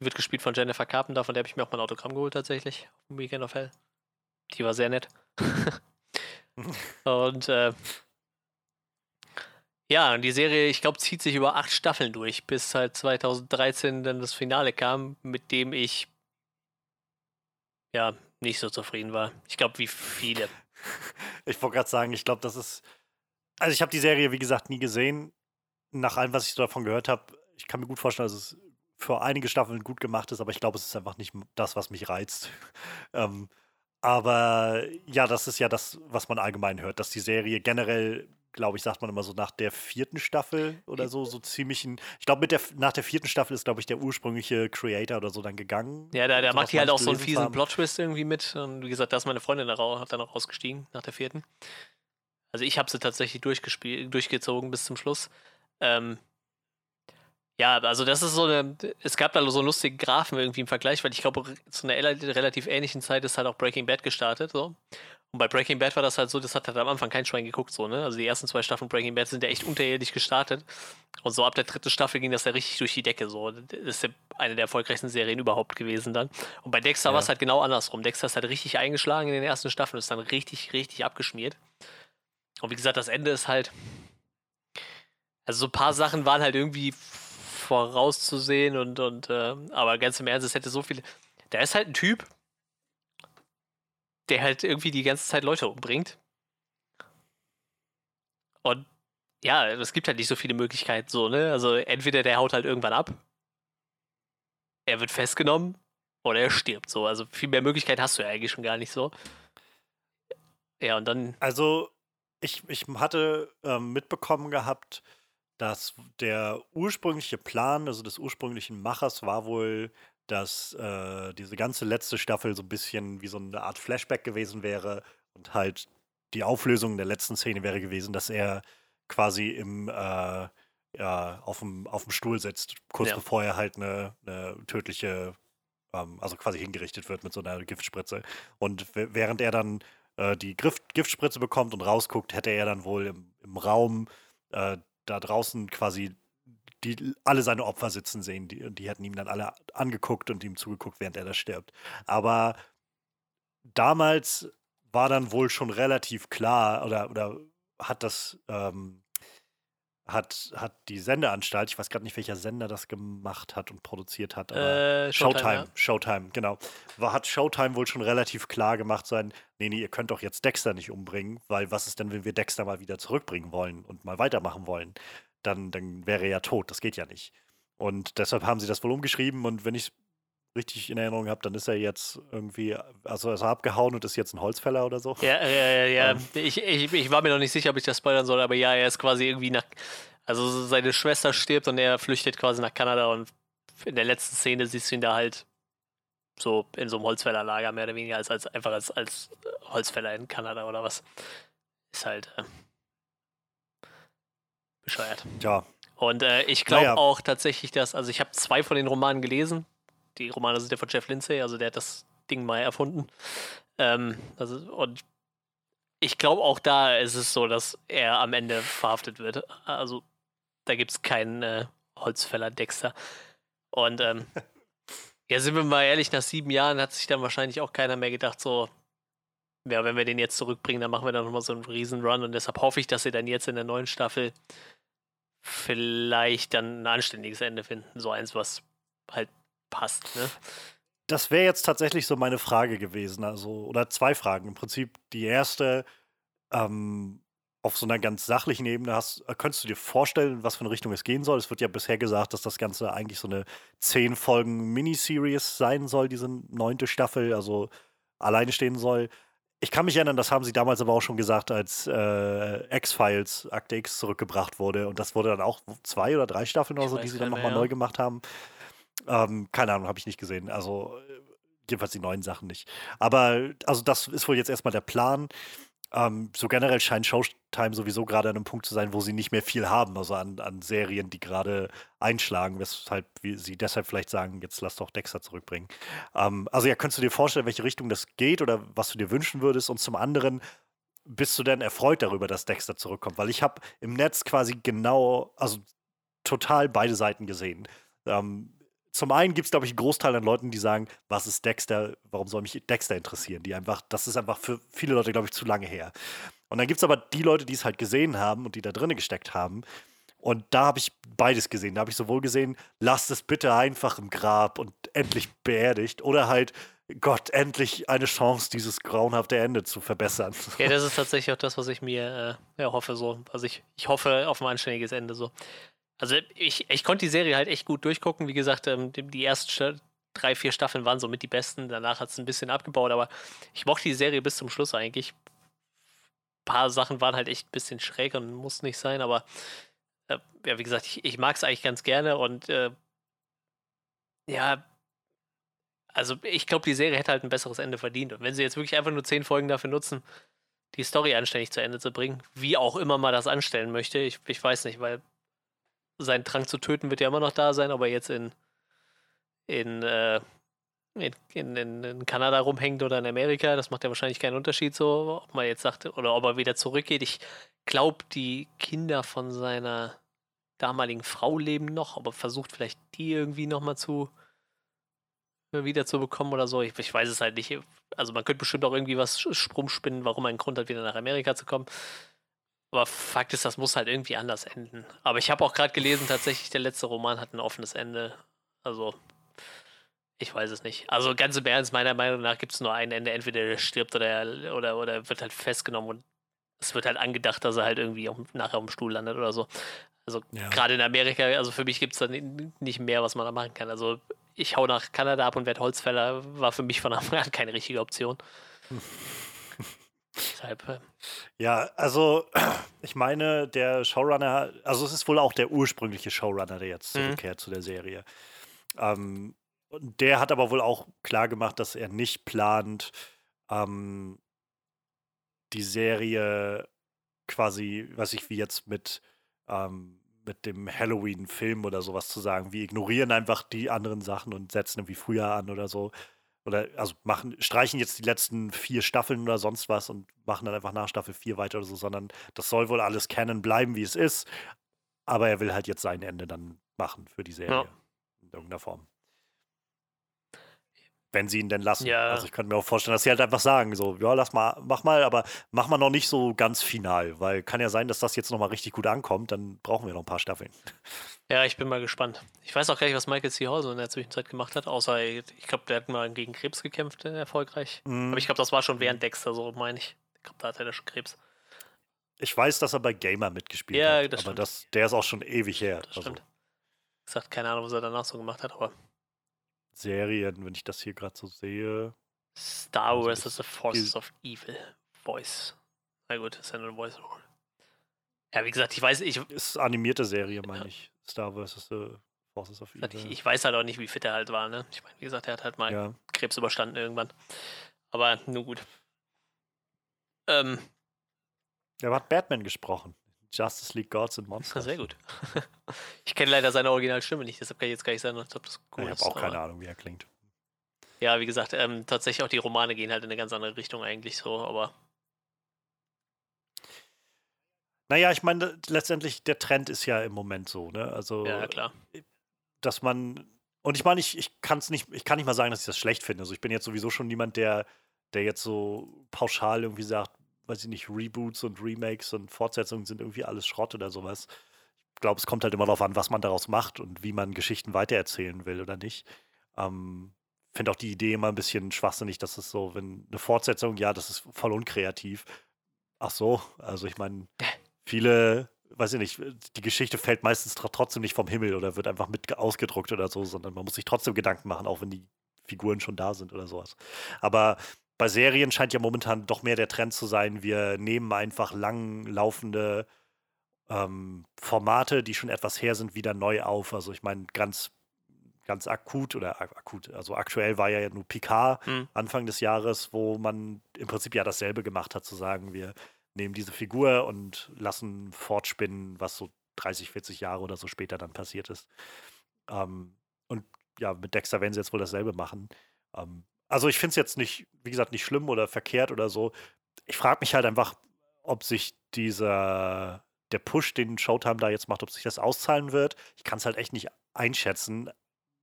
Wird gespielt von Jennifer Carpenter, von der habe ich mir auch mal ein Autogramm geholt tatsächlich. Weekend of Hell. Die war sehr nett. Und äh, Ja, und die Serie, ich glaube, zieht sich über acht Staffeln durch, bis halt 2013 dann das Finale kam, mit dem ich ja nicht so zufrieden war. Ich glaube, wie viele. Ich wollte gerade sagen, ich glaube, das ist. Also, ich habe die Serie, wie gesagt, nie gesehen. Nach allem, was ich so davon gehört habe, ich kann mir gut vorstellen, dass es für einige Staffeln gut gemacht ist, aber ich glaube, es ist einfach nicht das, was mich reizt. ähm, aber ja, das ist ja das, was man allgemein hört, dass die Serie generell, glaube ich, sagt man immer so nach der vierten Staffel oder so, so ziemlich ein. Ich glaube, der, nach der vierten Staffel ist, glaube ich, der ursprüngliche Creator oder so dann gegangen. Ja, da, da so, macht was halt auch so einen fiesen. Plot-Twist irgendwie mit. Und wie gesagt, da ist meine Freundin da dann auch rausgestiegen nach der vierten. Also ich habe sie tatsächlich durchgespielt, durchgezogen bis zum Schluss. Ähm, ja, also das ist so eine, es gab da so einen lustigen Graphen irgendwie im Vergleich, weil ich glaube, zu einer rel- relativ ähnlichen Zeit ist halt auch Breaking Bad gestartet, so. Und bei Breaking Bad war das halt so, das hat halt am Anfang kein Schwein geguckt, so, ne? Also die ersten zwei Staffeln Breaking Bad sind ja echt unterirdisch gestartet. Und so ab der dritten Staffel ging das ja richtig durch die Decke, so. Das ist ja eine der erfolgreichsten Serien überhaupt gewesen dann. Und bei Dexter Ja. war es halt genau andersrum. Dexter ist halt richtig eingeschlagen in den ersten Staffeln, ist dann richtig, richtig abgeschmiert. Und wie gesagt, das Ende ist halt. Also so ein paar Sachen waren halt irgendwie vorauszusehen und, und äh, aber ganz im Ernst, es hätte so viele. Da ist halt ein Typ, der halt irgendwie die ganze Zeit Leute umbringt. Und ja, es gibt halt nicht so viele Möglichkeiten so, ne? Also entweder der haut halt irgendwann ab, er wird festgenommen oder er stirbt so. Also viel mehr Möglichkeit hast du ja eigentlich schon gar nicht so. Ja, und dann Also, ich, ich hatte ähm, mitbekommen gehabt, dass der ursprüngliche Plan, also des ursprünglichen Machers, war wohl, dass äh, diese ganze letzte Staffel so ein bisschen wie so eine Art Flashback gewesen wäre und halt die Auflösung der letzten Szene wäre gewesen, dass er quasi im äh, ja, auf dem, auf dem Stuhl sitzt, kurz Ja. bevor er halt eine, eine tödliche, ähm, also quasi hingerichtet wird mit so einer Giftspritze. Und während er dann äh, die Gift, Giftspritze bekommt und rausguckt, hätte er dann wohl im, im Raum äh, da draußen quasi die, alle seine Opfer sitzen sehen. Die, und die hätten ihm dann alle angeguckt und ihm zugeguckt, während er da stirbt. Aber damals war dann wohl schon relativ klar oder, oder hat das ähm, hat, hat die Sendeanstalt, ich weiß gerade nicht, welcher Sender das gemacht hat und produziert hat, aber äh, Showtime, Showtime. Showtime, genau. War, hat Showtime wohl schon relativ klar gemacht sein, nee, nee, ihr könnt doch jetzt Dexter nicht umbringen, weil was ist denn, wenn wir Dexter mal wieder zurückbringen wollen und mal weitermachen wollen? Dann, dann wäre er ja tot, das geht ja nicht. Und deshalb haben sie das wohl umgeschrieben und wenn ich es richtig in Erinnerung habe, dann ist er jetzt irgendwie, also ist er abgehauen und ist jetzt ein Holzfäller oder so. Ja, ja, ja, ja. Ähm. Ich, ich, ich war mir noch nicht sicher, ob ich das spoilern soll, aber ja, er ist quasi irgendwie nach. Also seine Schwester stirbt und er flüchtet quasi nach Kanada und in der letzten Szene siehst du ihn da halt so in so einem Holzfällerlager, mehr oder weniger, als, als einfach als, als Holzfäller in Kanada oder was. Ist halt äh, bescheuert. Ja, Und äh, ich glaube Naja. auch tatsächlich, dass, also ich habe zwei von den Romanen gelesen. Die Romane sind ja von Jeff Lindsay, also der hat das Ding mal erfunden. Ähm, also, und ich glaube auch da ist es so, dass er am Ende verhaftet wird. Also da gibt es keinen äh, Holzfäller Dexter. Und ähm, ja, sind wir mal ehrlich, nach sieben Jahren hat sich dann wahrscheinlich auch keiner mehr gedacht, so, ja, wenn wir den jetzt zurückbringen, dann machen wir dann nochmal so einen riesen Run. Und deshalb hoffe ich, dass sie dann jetzt in der neuen Staffel vielleicht dann ein anständiges Ende finden. So eins, was halt passt, ne? Das wäre jetzt tatsächlich so meine Frage gewesen, also, oder zwei Fragen. Im Prinzip die erste, ähm, auf so einer ganz sachlichen Ebene hast, äh, könntest du dir vorstellen, was für eine Richtung es gehen soll? Es wird ja bisher gesagt, dass das Ganze eigentlich so eine zehn Folgen Miniseries sein soll, diese neunte Staffel, also alleine stehen soll. Ich kann mich erinnern, das haben sie damals aber auch schon gesagt, als äh, X-Files Akte X zurückgebracht wurde. Und das wurde dann auch zwei oder drei Staffeln oder Ich so, die sie dann nochmal ja. neu gemacht haben. Ähm, keine Ahnung, habe ich nicht gesehen. Also jedenfalls die neuen Sachen nicht. Aber also das ist wohl jetzt erstmal der Plan. Ähm, so generell scheint Showtime sowieso gerade an einem Punkt zu sein, wo sie nicht mehr viel haben, also an, an Serien, die gerade einschlagen, weshalb sie deshalb vielleicht sagen, jetzt lass doch Dexter zurückbringen. Ähm, also ja, könntest du dir vorstellen, welche Richtung das geht oder was du dir wünschen würdest? Und zum anderen, bist du denn erfreut darüber, dass Dexter zurückkommt? Weil ich habe im Netz quasi genau, also total beide Seiten gesehen. Ähm, zum einen gibt es, glaube ich, einen Großteil an Leuten, die sagen, was ist Dexter, warum soll mich Dexter interessieren? Die einfach, das ist einfach für viele Leute, glaube ich, zu lange her. Und dann gibt es aber die Leute, die es halt gesehen haben und die da drinnen gesteckt haben. Und da habe ich beides gesehen. Da habe ich sowohl gesehen, lasst es bitte einfach im Grab und endlich beerdigt. Oder halt, Gott, endlich eine Chance, dieses grauenhafte Ende zu verbessern. Ja, das ist tatsächlich auch das, was ich mir äh, ja, hoffe. So. Also ich, ich hoffe auf ein anständiges Ende. So. Also ich, ich konnte die Serie halt echt gut durchgucken. Wie gesagt, ähm, die ersten drei, vier Staffeln waren somit die besten. Danach hat es ein bisschen abgebaut, aber ich mochte die Serie bis zum Schluss eigentlich. Ein paar Sachen waren halt echt ein bisschen schräg und muss nicht sein, aber äh, ja, wie gesagt, ich, ich mag es eigentlich ganz gerne und äh, ja, also ich glaube, die Serie hätte halt ein besseres Ende verdient. Und wenn sie jetzt wirklich einfach nur zehn Folgen dafür nutzen, die Story anständig zu Ende zu bringen, wie auch immer man das anstellen möchte, ich, ich weiß nicht, weil sein Drang zu töten wird ja immer noch da sein, ob er jetzt in, in, äh, in, in, in, Kanada rumhängt oder in Amerika, das macht ja wahrscheinlich keinen Unterschied so, ob man jetzt sagt, oder ob er wieder zurückgeht. Ich glaube, die Kinder von seiner damaligen Frau leben noch, aber versucht vielleicht die irgendwie nochmal zu wieder zu bekommen oder so. Ich, ich, weiß es halt nicht. Also man könnte bestimmt auch irgendwie was Sprung spinnen, warum er einen Grund hat, wieder nach Amerika zu kommen. Aber Fakt ist, das muss halt irgendwie anders enden. Aber ich habe auch gerade gelesen, tatsächlich, der letzte Roman hat ein offenes Ende. Also, ich weiß es nicht. Also ganz im Ernst, meiner Meinung nach gibt es nur ein Ende. Entweder er stirbt oder er oder, oder wird halt festgenommen und es wird halt angedacht, dass er halt irgendwie auch nachher auf dem Stuhl landet oder so. Also ja. gerade in Amerika, also für mich gibt es da nicht mehr, was man da machen kann. Also ich hau nach Kanada ab und werde Holzfäller, war für mich von Anfang an keine richtige Option. Deshalb. Äh, ja, also ich meine, der Showrunner, also es ist wohl auch der ursprüngliche Showrunner, der jetzt mhm. zurückkehrt mhm. zu der Serie. Ähm, der hat aber wohl auch klar gemacht, dass er nicht plant, ähm, die Serie quasi, was ich wie jetzt mit, ähm, mit dem Halloween-Film oder sowas zu sagen. Wir ignorieren einfach die anderen Sachen und setzen irgendwie früher an oder so. Oder also machen, streichen jetzt die letzten vier Staffeln oder sonst was und machen dann einfach nach Staffel 4 weiter oder so, sondern das soll wohl alles Canon bleiben, wie es ist. Aber er will halt jetzt sein Ende dann machen für die Serie. Ja. In irgendeiner Form wenn sie ihn denn lassen. Ja. Also ich könnte mir auch vorstellen, dass sie halt einfach sagen, so, ja, lass mal, mach mal, aber mach mal noch nicht so ganz final, weil kann ja sein, dass das jetzt nochmal richtig gut ankommt, dann brauchen wir noch ein paar Staffeln. Ja, ich bin mal gespannt. Ich weiß auch gar nicht, was Michael C. Hall so in der Zwischenzeit gemacht hat, außer, ich glaube, der hat mal gegen Krebs gekämpft, äh, erfolgreich. Mm. Aber ich glaube, das war schon während Dexter, so meine ich. Ich glaube, da hat er schon Krebs. Ich weiß, dass er bei Gamer mitgespielt ja, hat, aber das, der ist auch schon ewig her. Das also. stimmt. Ich sag keine Ahnung, was er danach so gemacht hat, aber Serien, wenn ich das hier gerade so sehe. Star also Wars is the Forces of Evil. Voice. Na gut, ist ja nur ein Voice. Ja, wie gesagt, ich weiß, ich. Ist animierte Serie, meine ja. ich. Star Wars is the Forces of Evil. Ich, ich, weiß halt auch nicht, wie fit er halt war, ne? Ich meine, wie gesagt, er hat halt mal ja. Krebs überstanden irgendwann. Aber nur gut. Ähm. Er hat Batman gesprochen. Justice League Gods and Monsters. Sehr gut. ich kenne leider seine Originalstimme nicht, deshalb kann ich jetzt gar nicht sagen, ob das cool ich ist. Ich habe auch keine Ahnung, wie er klingt. Ja, wie gesagt, ähm, tatsächlich auch die Romane gehen halt in eine ganz andere Richtung eigentlich so, aber. Naja, ich meine, letztendlich der Trend ist ja im Moment so, ne? Also, ja, klar. Dass man. Und ich meine, ich, ich kann es nicht, ich kann nicht mal sagen, dass ich das schlecht finde. Also ich bin jetzt sowieso schon niemand, der, der jetzt so pauschal irgendwie sagt, weiß ich nicht, Reboots und Remakes und Fortsetzungen sind irgendwie alles Schrott oder sowas. Ich glaube, es kommt halt immer darauf an, was man daraus macht und wie man Geschichten weitererzählen will oder nicht. Ähm, finde auch die Idee immer ein bisschen schwachsinnig, dass es so, wenn eine Fortsetzung, ja, das ist voll unkreativ. Ach so, also ich meine, viele, weiß ich nicht, die Geschichte fällt meistens trotzdem nicht vom Himmel oder wird einfach mit ausgedruckt oder so, sondern man muss sich trotzdem Gedanken machen, auch wenn die Figuren schon da sind oder sowas. Aber bei Serien scheint ja momentan doch mehr der Trend zu sein, wir nehmen einfach lang laufende ähm, Formate, die schon etwas her sind, wieder neu auf. Also ich meine, ganz, ganz akut oder akut, also aktuell war ja nur Picard mhm. Anfang des Jahres, wo man im Prinzip ja dasselbe gemacht hat, zu sagen, wir nehmen diese Figur und lassen fortspinnen, was so 30, 40 Jahre oder so später dann passiert ist. Ähm, und ja, mit Dexter werden sie jetzt wohl dasselbe machen. Ähm, also ich finde es jetzt nicht, wie gesagt, nicht schlimm oder verkehrt oder so. Ich frage mich halt einfach, ob sich dieser, der Push, den Showtime da jetzt macht, ob sich das auszahlen wird. Ich kann es halt echt nicht einschätzen.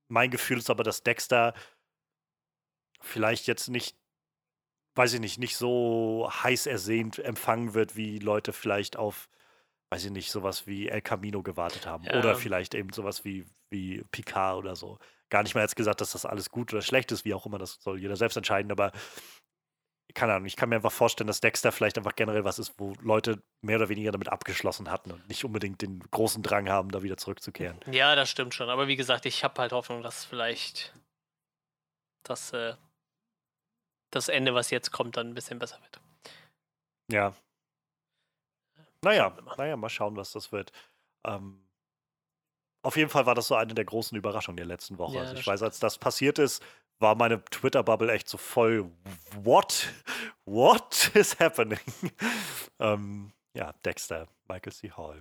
Mein Gefühl ist aber, dass Dexter vielleicht jetzt nicht weiß ich nicht, nicht so heiß ersehnt empfangen wird, wie Leute vielleicht auf, weiß ich nicht, sowas wie El Camino gewartet haben. Ja. Oder vielleicht eben sowas wie, wie Picard oder so. Gar nicht mal jetzt gesagt, dass das alles gut oder schlecht ist, wie auch immer, das soll jeder selbst entscheiden, aber keine Ahnung, ich kann mir einfach vorstellen, dass Dexter vielleicht einfach generell was ist, wo Leute mehr oder weniger damit abgeschlossen hatten und nicht unbedingt den großen Drang haben, da wieder zurückzukehren. Ja, das stimmt schon. Aber wie gesagt, ich habe halt Hoffnung, dass vielleicht das, äh, das Ende, was jetzt kommt, dann ein bisschen besser wird. Ja. Naja, naja, mal schauen, was das wird. Ähm, auf jeden Fall war das so eine der großen Überraschungen der letzten Woche. Ja, also ich weiß, als das passiert ist, war meine Twitter-Bubble echt so voll, what? What is happening? ähm, ja, Dexter, Michael C. Hall.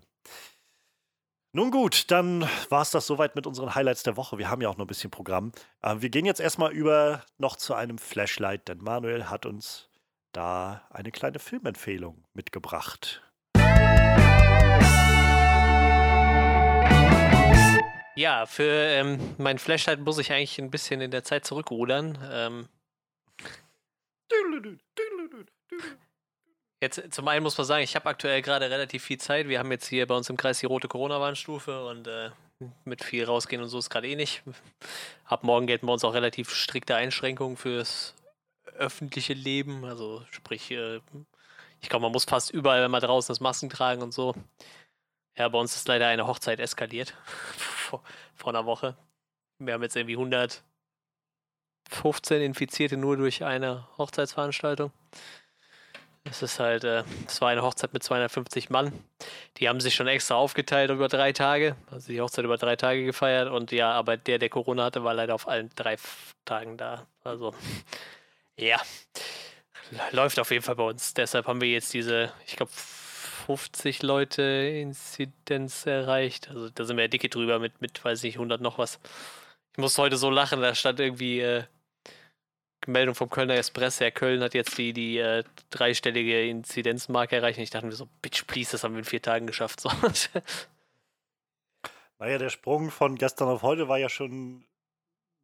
Nun gut, dann war es das soweit mit unseren Highlights der Woche. Wir haben ja auch noch ein bisschen Programm. Ähm, wir gehen jetzt erstmal über noch zu einem Flashlight, denn Manuel hat uns da eine kleine Filmempfehlung mitgebracht. Ja, für ähm, mein Flashlight muss ich eigentlich ein bisschen in der Zeit zurückrudern. Ähm, jetzt zum einen muss man sagen, ich habe aktuell gerade relativ viel Zeit. Wir haben jetzt hier bei uns im Kreis die rote Corona-Warnstufe und äh, mit viel rausgehen und so ist gerade eh nicht. Ab morgen gelten bei uns auch relativ strikte Einschränkungen fürs öffentliche Leben. Also sprich, äh, ich glaube, man muss fast überall, wenn man draußen ist, Masken tragen und so. Ja, bei uns ist leider eine Hochzeit eskaliert. vor, vor einer Woche. Wir haben jetzt irgendwie 115 Infizierte nur durch eine Hochzeitsveranstaltung. Es ist halt, äh, es war eine Hochzeit mit 250 Mann. Die haben sich schon extra aufgeteilt über drei Tage. Also die Hochzeit über drei Tage gefeiert. Und ja, aber der, der Corona hatte, war leider auf allen drei Tagen da. Also, ja. Läuft auf jeden Fall bei uns. Deshalb haben wir jetzt diese, ich glaube, 50 Leute Inzidenz erreicht. Also da sind wir ja dicke drüber mit, mit, weiß nicht, 100 noch was. Ich muss heute so lachen, da stand irgendwie äh, Meldung vom Kölner Express. Ja, Köln hat jetzt die, die äh, dreistellige Inzidenzmarke erreicht. Und ich dachte mir so, bitch, please, das haben wir in vier Tagen geschafft. So. Naja, der Sprung von gestern auf heute war ja schon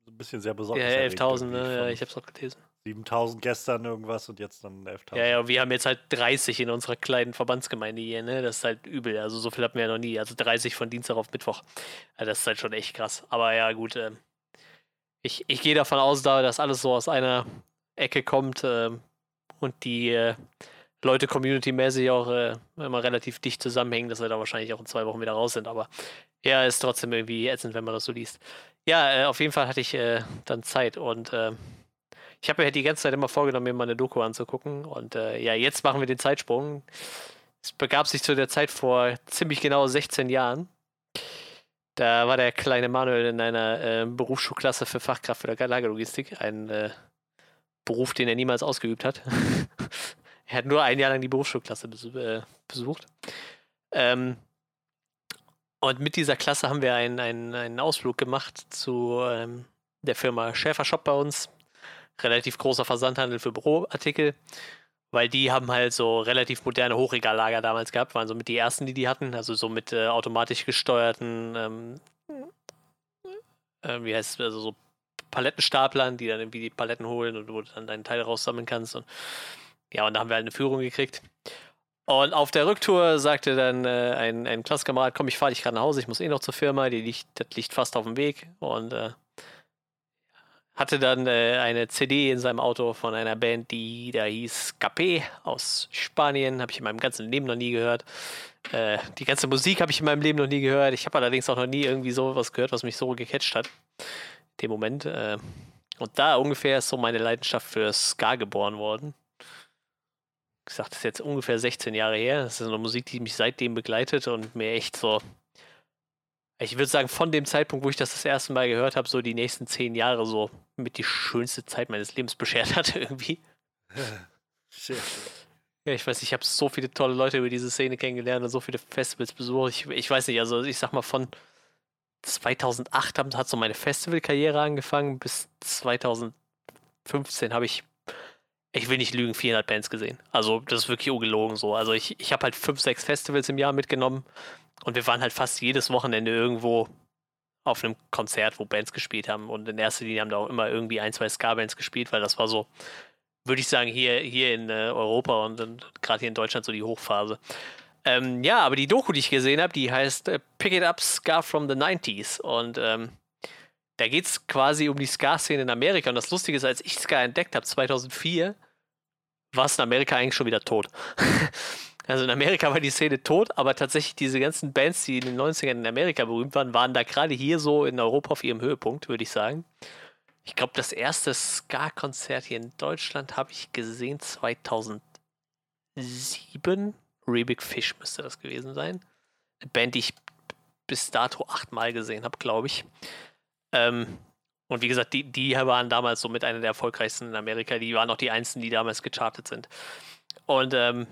ein bisschen sehr ja, besonders. 11.000, ne? Ja, ich hab's auch gelesen. 7000 gestern irgendwas und jetzt dann 11.000. Ja, ja, wir haben jetzt halt 30 in unserer kleinen Verbandsgemeinde hier, ne? Das ist halt übel. Also so viel hatten wir ja noch nie. Also 30 von Dienstag auf Mittwoch. Das ist halt schon echt krass. Aber ja, gut. ähm, ich ich gehe davon aus, da das alles so aus einer Ecke kommt ähm, und die äh, Leute community-mäßig auch äh, immer relativ dicht zusammenhängen, dass wir da wahrscheinlich auch in zwei Wochen wieder raus sind. Aber ja, ist trotzdem irgendwie ätzend, wenn man das so liest. Ja, äh, auf jeden Fall hatte ich äh, dann Zeit und äh, ich habe mir die ganze Zeit immer vorgenommen, mir mal eine Doku anzugucken. Und äh, ja, jetzt machen wir den Zeitsprung. Es begab sich zu der Zeit vor ziemlich genau 16 Jahren. Da war der kleine Manuel in einer äh, Berufsschulklasse für Fachkraft für Lagerlogistik. Ein äh, Beruf, den er niemals ausgeübt hat. er hat nur ein Jahr lang die Berufsschulklasse besu äh, besucht. Ähm, und mit dieser Klasse haben wir einen, einen, einen Ausflug gemacht zu ähm, der Firma Schäfer Shop bei uns. Relativ großer Versandhandel für Büroartikel. Weil die haben halt so relativ moderne Hochregallager damals gehabt, waren so mit die ersten, die die hatten. Also so mit äh, automatisch gesteuerten, ähm, äh, wie heißt es, also so Palettenstaplern, die dann irgendwie die Paletten holen und wo du dann deinen Teil raussammeln kannst. Und ja, und da haben wir halt eine Führung gekriegt. Und auf der Rücktour sagte dann äh, ein, ein Klassenkamerad, komm, ich fahre dich gerade nach Hause, ich muss eh noch zur Firma, die liegt, das liegt fast auf dem Weg. Und äh, hatte dann äh, eine CD in seinem Auto von einer Band, die da hieß Capé aus Spanien. Habe ich in meinem ganzen Leben noch nie gehört. Äh, die ganze Musik habe ich in meinem Leben noch nie gehört. Ich habe allerdings auch noch nie irgendwie so was gehört, was mich so gecatcht hat. In dem Moment. Äh, und da ungefähr ist so meine Leidenschaft für Ska geboren worden. Wie gesagt, das ist jetzt ungefähr 16 Jahre her. Das ist eine Musik, die mich seitdem begleitet und mir echt so ich würde sagen, von dem Zeitpunkt, wo ich das das erste Mal gehört habe, so die nächsten zehn Jahre so mit die schönste Zeit meines Lebens beschert hat irgendwie. Sehr schön. Ja, ich weiß ich habe so viele tolle Leute über diese Szene kennengelernt und so viele Festivals besucht. Ich, ich weiß nicht, also ich sag mal von 2008 hat, hat so meine Festivalkarriere angefangen bis 2015 habe ich, ich will nicht lügen, 400 Bands gesehen. Also das ist wirklich ungelogen so. Also ich, ich habe halt fünf, sechs Festivals im Jahr mitgenommen und wir waren halt fast jedes Wochenende irgendwo auf einem Konzert, wo Bands gespielt haben. Und in erster Linie haben da auch immer irgendwie ein, zwei Ska-Bands gespielt, weil das war so würde ich sagen, hier, hier in äh, Europa und, gerade hier in Deutschland so die Hochphase. Ähm, ja, aber die Doku, die ich gesehen habe, die heißt äh, Pick It Up Scar from the 90s. Und ähm, da geht es quasi um die Ska-Szene in Amerika. Und das Lustige ist, als ich Ska entdeckt habe, 2004, war es in Amerika eigentlich schon wieder tot. also in Amerika war die Szene tot, aber tatsächlich diese ganzen Bands, die in den 90ern in Amerika berühmt waren, waren da gerade hier so in Europa auf ihrem Höhepunkt, würde ich sagen. Ich glaube, das erste Ska-Konzert hier in Deutschland habe ich gesehen 2007. Rebig Fish müsste das gewesen sein. Eine Band, die ich bis dato achtmal gesehen habe, glaube ich. Ähm, und wie gesagt, die, die waren damals so mit einer der erfolgreichsten in Amerika. Die waren auch die einzigen, die damals gechartet sind. Und ähm,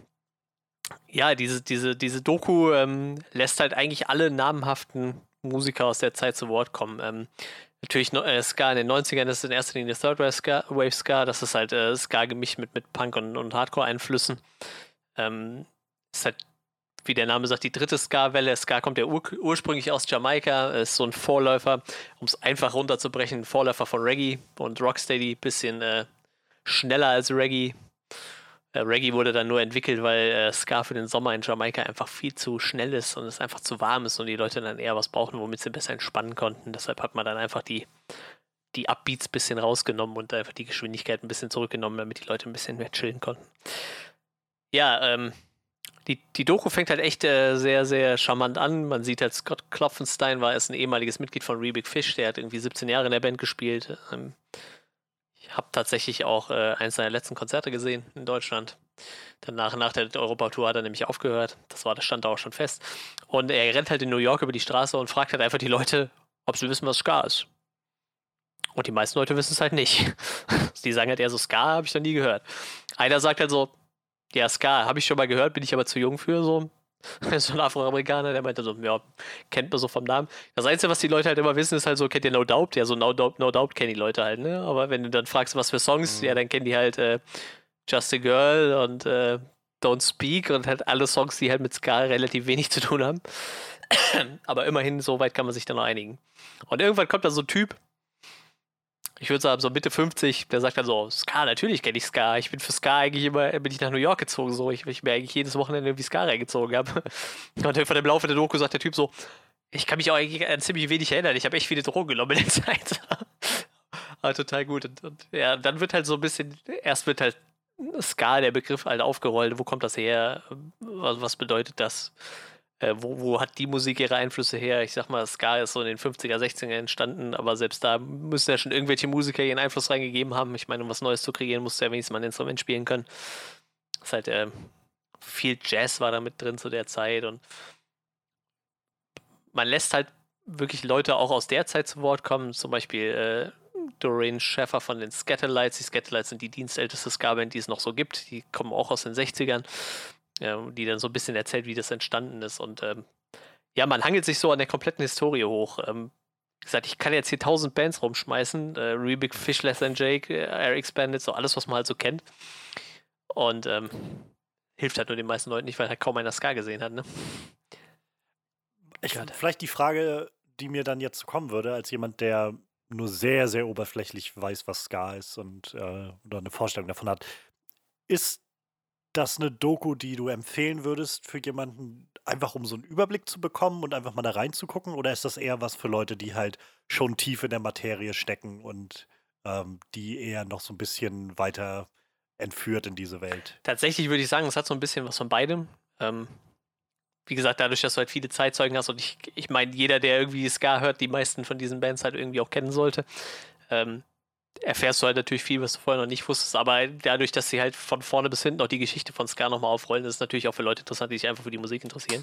ja, diese, diese, diese Doku ähm, lässt halt eigentlich alle namhaften Musiker aus der Zeit zu Wort kommen. Ähm, Natürlich äh, Ska in den 90ern ist in erster Linie Third Wave Ska, Wave Ska das ist halt äh, Ska gemischt mit, mit Punk und, und Hardcore-Einflüssen. Ähm, ist halt, wie der Name sagt, die dritte Ska-Welle. Ska kommt ja ur ursprünglich aus Jamaika, ist so ein Vorläufer, um es einfach runterzubrechen, Vorläufer von Reggae und Rocksteady, bisschen äh, schneller als Reggae, Reggae wurde dann nur entwickelt, weil äh, Ska für den Sommer in Jamaika einfach viel zu schnell ist und es einfach zu warm ist und die Leute dann eher was brauchen, womit sie besser entspannen konnten. Deshalb hat man dann einfach die, die Upbeats ein bisschen rausgenommen und einfach die Geschwindigkeit ein bisschen zurückgenommen, damit die Leute ein bisschen mehr chillen konnten. Ja, ähm, die, die Doku fängt halt echt äh, sehr, sehr charmant an. Man sieht halt, Scott Klopfenstein war erst ein ehemaliges Mitglied von Rebig Fish, der hat irgendwie 17 Jahre in der Band gespielt. Ähm, habe tatsächlich auch äh, eins seiner letzten Konzerte gesehen in Deutschland. Danach, nach der Europatour hat er nämlich aufgehört. Das war, das stand da auch schon fest. Und er rennt halt in New York über die Straße und fragt halt einfach die Leute, ob sie wissen, was Ska ist. Und die meisten Leute wissen es halt nicht. die sagen halt eher so, Ska habe ich noch nie gehört. Einer sagt halt so, ja, Ska habe ich schon mal gehört, bin ich aber zu jung für so. so ein Afroamerikaner, der meinte so, ja, kennt man so vom Namen. Das Einzige, was die Leute halt immer wissen, ist halt so, kennt ihr No Doubt? Ja, so No Doubt, no Doubt kennen die Leute halt, ne? Aber wenn du dann fragst, was für Songs, mhm. ja, dann kennen die halt äh, Just a Girl und äh, Don't Speak und halt alle Songs, die halt mit Ska relativ wenig zu tun haben. Aber immerhin, so weit kann man sich dann noch einigen. Und irgendwann kommt da so ein Typ, ich würde sagen, so Mitte 50, der sagt dann so, Ska, natürlich kenne ich Ska. Ich bin für Ska eigentlich immer, bin ich nach New York gezogen, so. Ich, ich mir eigentlich jedes Wochenende irgendwie Ska reingezogen habe. Und irgendwann im Laufe der Doku sagt der Typ so, ich kann mich auch eigentlich an ziemlich wenig erinnern. Ich habe echt viele Drogen genommen in der Zeit. Aber total gut. Und, und, ja, dann wird halt so ein bisschen, erst wird halt Ska, der Begriff, halt aufgerollt. Wo kommt das her? Was bedeutet das? Äh, wo, wo, hat die Musik ihre Einflüsse her? Ich sag mal, Ska ist so in den 50er, 60er entstanden, aber selbst da müssen ja schon irgendwelche Musiker ihren Einfluss reingegeben haben. Ich meine, um was Neues zu kreieren, musste ja wenigstens mal ein Instrument spielen können. Ist halt, äh, viel Jazz war da mit drin zu der Zeit und man lässt halt wirklich Leute auch aus der Zeit zu Wort kommen, zum Beispiel äh, Doreen Schäffer von den Scatterlights. Die Scatterlights sind die dienstälteste Ska-Band, die es noch so gibt. Die kommen auch aus den 60ern ja, die dann so ein bisschen erzählt, wie das entstanden ist. Und ähm, ja, man hangelt sich so an der kompletten Historie hoch. Ähm, wie gesagt, ich kann jetzt hier tausend Bands rumschmeißen. Äh, Rubik, Fish, Less Than Jake, äh, Eric's Bandit, so alles, was man halt so kennt. Und ähm, hilft halt nur den meisten Leuten nicht, weil halt kaum einer Ska gesehen hat, ne? Ich, vielleicht die Frage, die mir dann jetzt kommen würde, als jemand, der nur sehr, sehr oberflächlich weiß, was Ska ist und äh, oder eine Vorstellung davon hat. Ist das eine Doku, die du empfehlen würdest für jemanden, einfach um so einen Überblick zu bekommen und einfach mal da reinzugucken? Oder ist das eher was für Leute, die halt schon tief in der Materie stecken und ähm, die eher noch so ein bisschen weiter entführt in diese Welt? Tatsächlich würde ich sagen, es hat so ein bisschen was von beidem. Ähm, wie gesagt, dadurch, dass du halt viele Zeitzeugen hast und ich, ich meine, jeder, der irgendwie Ska hört, die meisten von diesen Bands halt irgendwie auch kennen sollte. Ähm, erfährst du halt natürlich viel, was du vorher noch nicht wusstest, aber dadurch, dass sie halt von vorne bis hinten auch die Geschichte von Ska nochmal aufrollen, ist es natürlich auch für Leute interessant, die sich einfach für die Musik interessieren.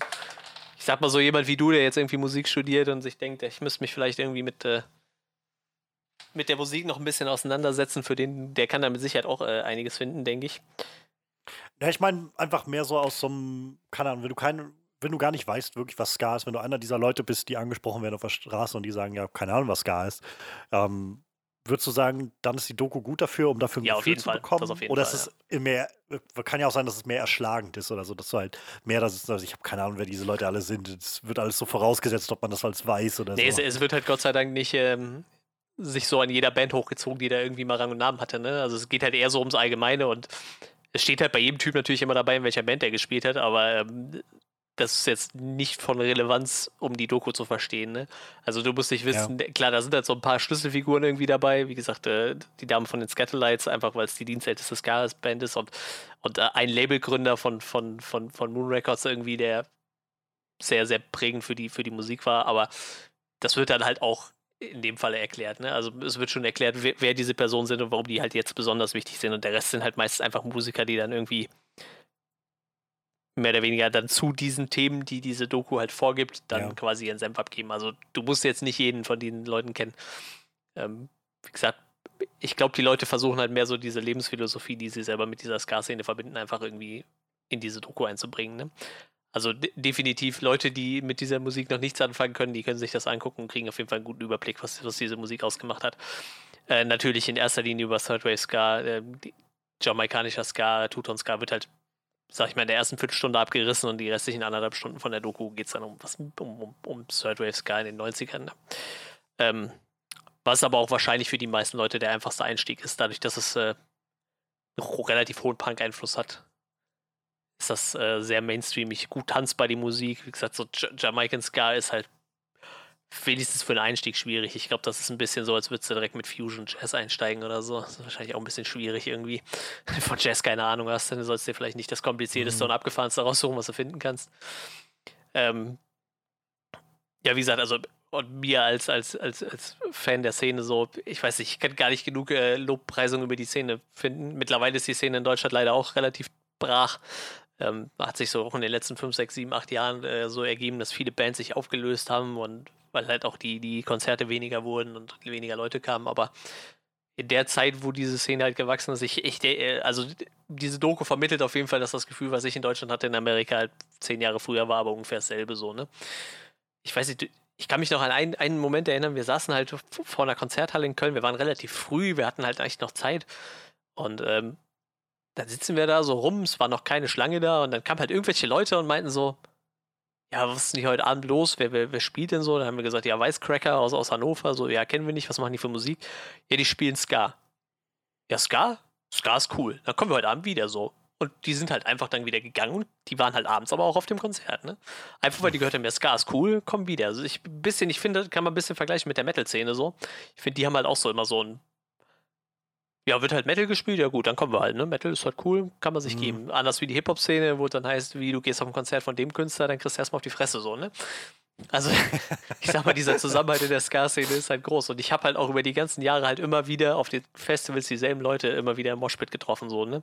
Ich sag mal so, jemand wie du, der jetzt irgendwie Musik studiert und sich denkt, ich müsste mich vielleicht irgendwie mit, äh, mit der Musik noch ein bisschen auseinandersetzen, für den, der kann da mit Sicherheit auch äh, einiges finden, denke ich. Ja, ich meine einfach mehr so aus so einem, keine Ahnung, wenn du keinen wenn du gar nicht weißt, wirklich, was Ska ist, wenn du einer dieser Leute bist, die angesprochen werden auf der Straße und die sagen, ja, keine Ahnung, was Ska ist, ähm, Würdest du sagen, dann ist die Doku gut dafür, um dafür ein ja, Gefühl zu Fall. bekommen? oder Fall, ist es mehr, kann ja auch sein, dass es mehr erschlagend ist oder so, dass du halt mehr, dass es, also ich habe keine Ahnung, wer diese Leute alle sind. Es wird alles so vorausgesetzt, ob man das als weiß oder nee, so. Es, es wird halt Gott sei Dank nicht, ähm, sich so an jeder Band hochgezogen, die da irgendwie mal Rang und Namen hatte. Ne? Also es geht halt eher so ums Allgemeine und es steht halt bei jedem Typ natürlich immer dabei, in welcher Band er gespielt hat, aber ähm, das ist jetzt nicht von Relevanz, um die Doku zu verstehen. Ne? Also du musst nicht wissen, ja. klar, da sind halt so ein paar Schlüsselfiguren irgendwie dabei. Wie gesagt, äh, die Dame von den Scatterlights, einfach weil es die dienstälteste Ska-Band ist und, und äh, ein Labelgründer von, von, von, von Moon Records irgendwie, der sehr, sehr prägend für die, für die Musik war. Aber das wird dann halt auch in dem Falle erklärt. Ne? Also es wird schon erklärt, wer, wer diese Personen sind und warum die halt jetzt besonders wichtig sind. Und der Rest sind halt meistens einfach Musiker, die dann irgendwie mehr oder weniger dann zu diesen Themen, die diese Doku halt vorgibt, dann ja. quasi ihren Senf abgeben. Also du musst jetzt nicht jeden von den Leuten kennen. Ähm, wie gesagt, ich glaube, die Leute versuchen halt mehr so diese Lebensphilosophie, die sie selber mit dieser Ska-Szene verbinden, einfach irgendwie in diese Doku einzubringen. Ne? Also de definitiv Leute, die mit dieser Musik noch nichts anfangen können, die können sich das angucken und kriegen auf jeden Fall einen guten Überblick, was, was diese Musik ausgemacht hat. Äh, natürlich in erster Linie über Third Wave Ska, äh, jamaikanischer Ska, Tuton Ska wird halt sag ich mal, in der ersten Viertelstunde abgerissen und die restlichen anderthalb Stunden von der Doku geht es dann um, was, um, um, um Third Wave Sky in den 90ern. Ne? Ähm, was aber auch wahrscheinlich für die meisten Leute der einfachste Einstieg ist, dadurch, dass es äh, relativ hohen Punk-Einfluss hat. Ist das äh, sehr mainstreamig, gut tanzbar die Musik. Wie gesagt, so Jamaican Ska ist halt wenigstens für den Einstieg schwierig. Ich glaube, das ist ein bisschen so, als würdest du direkt mit Fusion Jazz einsteigen oder so. Das ist wahrscheinlich auch ein bisschen schwierig irgendwie. Wenn du von Jazz keine Ahnung hast, dann sollst du dir vielleicht nicht das komplizierteste mhm. und abgefahrenste raussuchen, was du finden kannst. Ähm, ja, wie gesagt, also und mir als, als, als, als Fan der Szene so, ich weiß nicht, ich kann gar nicht genug äh, Lobpreisung über die Szene finden. Mittlerweile ist die Szene in Deutschland leider auch relativ brach. Ähm, hat sich so auch in den letzten 5, 6, 7, 8 Jahren äh, so ergeben, dass viele Bands sich aufgelöst haben und weil halt auch die, die Konzerte weniger wurden und weniger Leute kamen. Aber in der Zeit, wo diese Szene halt gewachsen ist, ich, ich äh, also diese Doku vermittelt auf jeden Fall, dass das Gefühl, was ich in Deutschland hatte, in Amerika halt zehn Jahre früher war, aber ungefähr dasselbe so, ne? Ich weiß nicht, ich kann mich noch an einen, einen Moment erinnern, wir saßen halt vor einer Konzerthalle in Köln, wir waren relativ früh, wir hatten halt eigentlich noch Zeit. Und ähm, dann sitzen wir da so rum, es war noch keine Schlange da. Und dann kamen halt irgendwelche Leute und meinten so, ja, was ist denn heute Abend los? Wer, wer, wer spielt denn so? Dann haben wir gesagt, ja, Weißcracker aus, aus Hannover. So, ja, kennen wir nicht. Was machen die für Musik? Ja, die spielen Ska. Ja, Ska? Ska ist cool. Dann kommen wir heute Abend wieder so. Und die sind halt einfach dann wieder gegangen. Die waren halt abends aber auch auf dem Konzert, ne? Einfach weil die gehört haben, ja, Ska ist cool, kommen wieder. Also ich bisschen, ich finde, kann man ein bisschen vergleichen mit der Metal-Szene so. Ich finde, die haben halt auch so immer so ein ja, wird halt Metal gespielt, ja gut, dann kommen wir halt, ne? Metal ist halt cool, kann man sich mhm. geben. Anders wie die Hip-Hop-Szene, wo es dann heißt, wie du gehst auf ein Konzert von dem Künstler, dann kriegst du erstmal auf die Fresse so, ne? Also, ich sag mal, dieser Zusammenhalt in der Ska-Szene ist halt groß. Und ich habe halt auch über die ganzen Jahre halt immer wieder auf den Festivals dieselben Leute immer wieder im Moshpit getroffen, so, ne?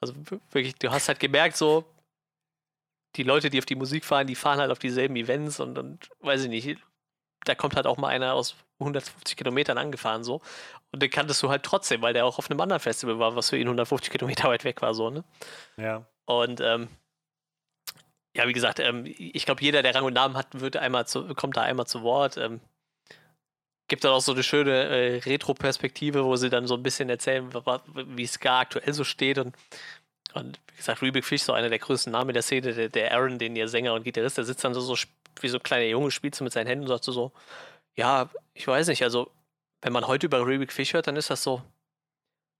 Also wirklich, du hast halt gemerkt, so, die Leute, die auf die Musik fahren, die fahren halt auf dieselben Events und, und weiß ich nicht, da kommt halt auch mal einer aus 150 Kilometern angefahren so. Und den kanntest du halt trotzdem, weil der auch auf einem anderen Festival war, was für ihn 150 Kilometer weit weg war, so, ne? Ja. Und ähm, ja, wie gesagt, ähm, ich glaube, jeder, der Rang und Namen hat, wird einmal zu, kommt da einmal zu Wort. Ähm, gibt dann auch so eine schöne äh, Retro-Perspektive, wo sie dann so ein bisschen erzählen, wie Ska aktuell so steht und und wie gesagt, Rubik Fish, so einer der größten Namen der Szene, der, der Aaron, den ihr Sänger und Gitarrist, der sitzt dann so, so wie so ein kleiner Junge, spielt so mit seinen Händen und sagt so, so ja, ich weiß nicht, also wenn man heute über Rubik Fish hört, dann ist das so,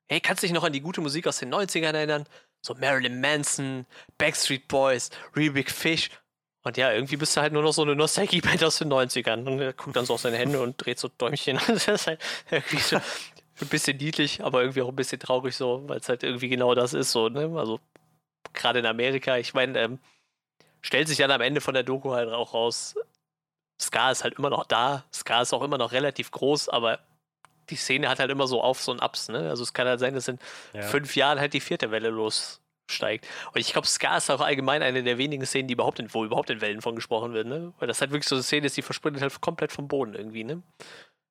hey, kannst du dich noch an die gute Musik aus den 90ern erinnern? So Marilyn Manson, Backstreet Boys, Rubik Fish. Und ja, irgendwie bist du halt nur noch so eine Nostalgie-Band aus den 90ern. Und er guckt dann so auf seine Hände und dreht so Däumchen. das ist halt irgendwie so ein bisschen niedlich, aber irgendwie auch ein bisschen traurig so, weil es halt irgendwie genau das ist so, ne? Also gerade in Amerika, ich meine, ähm, stellt sich dann am Ende von der Doku halt auch raus, Ska ist halt immer noch da, Ska ist auch immer noch relativ groß, aber die Szene hat halt immer so Aufs und Ups, ne? Also es kann halt sein, dass in ja. fünf Jahren halt die vierte Welle lossteigt. Und ich glaube, Ska ist auch allgemein eine der wenigen Szenen, die überhaupt in, wo überhaupt in Wellen von gesprochen wird, ne? Weil das halt wirklich so eine Szene ist, die versprintet halt komplett vom Boden irgendwie, ne?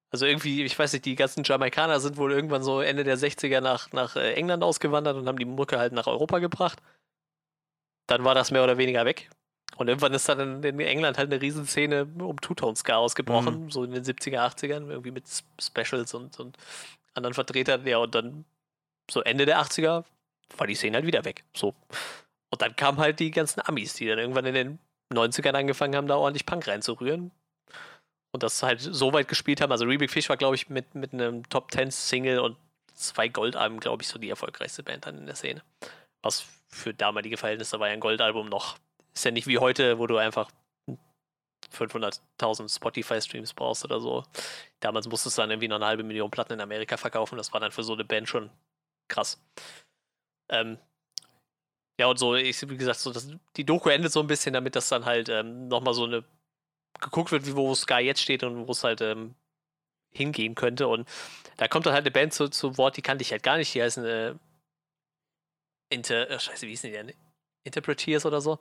Also irgendwie, ich weiß nicht, die ganzen Jamaikaner sind wohl irgendwann so Ende der 60er nach, nach äh, England ausgewandert und haben die Mucke halt nach Europa gebracht. Dann war das mehr oder weniger weg. Und irgendwann ist dann in England halt eine Riesenszene um Two-Tone-Ska ausgebrochen, mhm. so in den 70er, 80ern, irgendwie mit Specials und, und anderen Vertretern. Ja, und dann so Ende der 80er war die Szene halt wieder weg. So. Und dann kamen halt die ganzen Amis, die dann irgendwann in den 90ern angefangen haben, da ordentlich Punk reinzurühren. und das halt so weit gespielt haben. Also Rebig Fish war, glaube ich, mit, mit einem Top 10 Single und zwei Goldalben, glaube ich, so die erfolgreichste Band dann in der Szene. Was für damalige Verhältnisse war ja ein Goldalbum noch. Ist ja nicht wie heute, wo du einfach 500.000 Spotify-Streams brauchst oder so. Damals musstest du dann irgendwie noch eine halbe Million Platten in Amerika verkaufen. Das war dann für so eine Band schon krass. Ähm, ja, und so, ich, wie gesagt, so das, die Doku endet so ein bisschen damit, dass dann halt ähm, nochmal so eine geguckt wird, wie wo Sky jetzt steht und wo es halt ähm, hingehen könnte. Und da kommt dann halt eine Band zu, zu Wort, die kannte ich halt gar nicht. Die heißen äh, Inter, äh, scheiße, wie hießen die denn? Interpreteers oder so.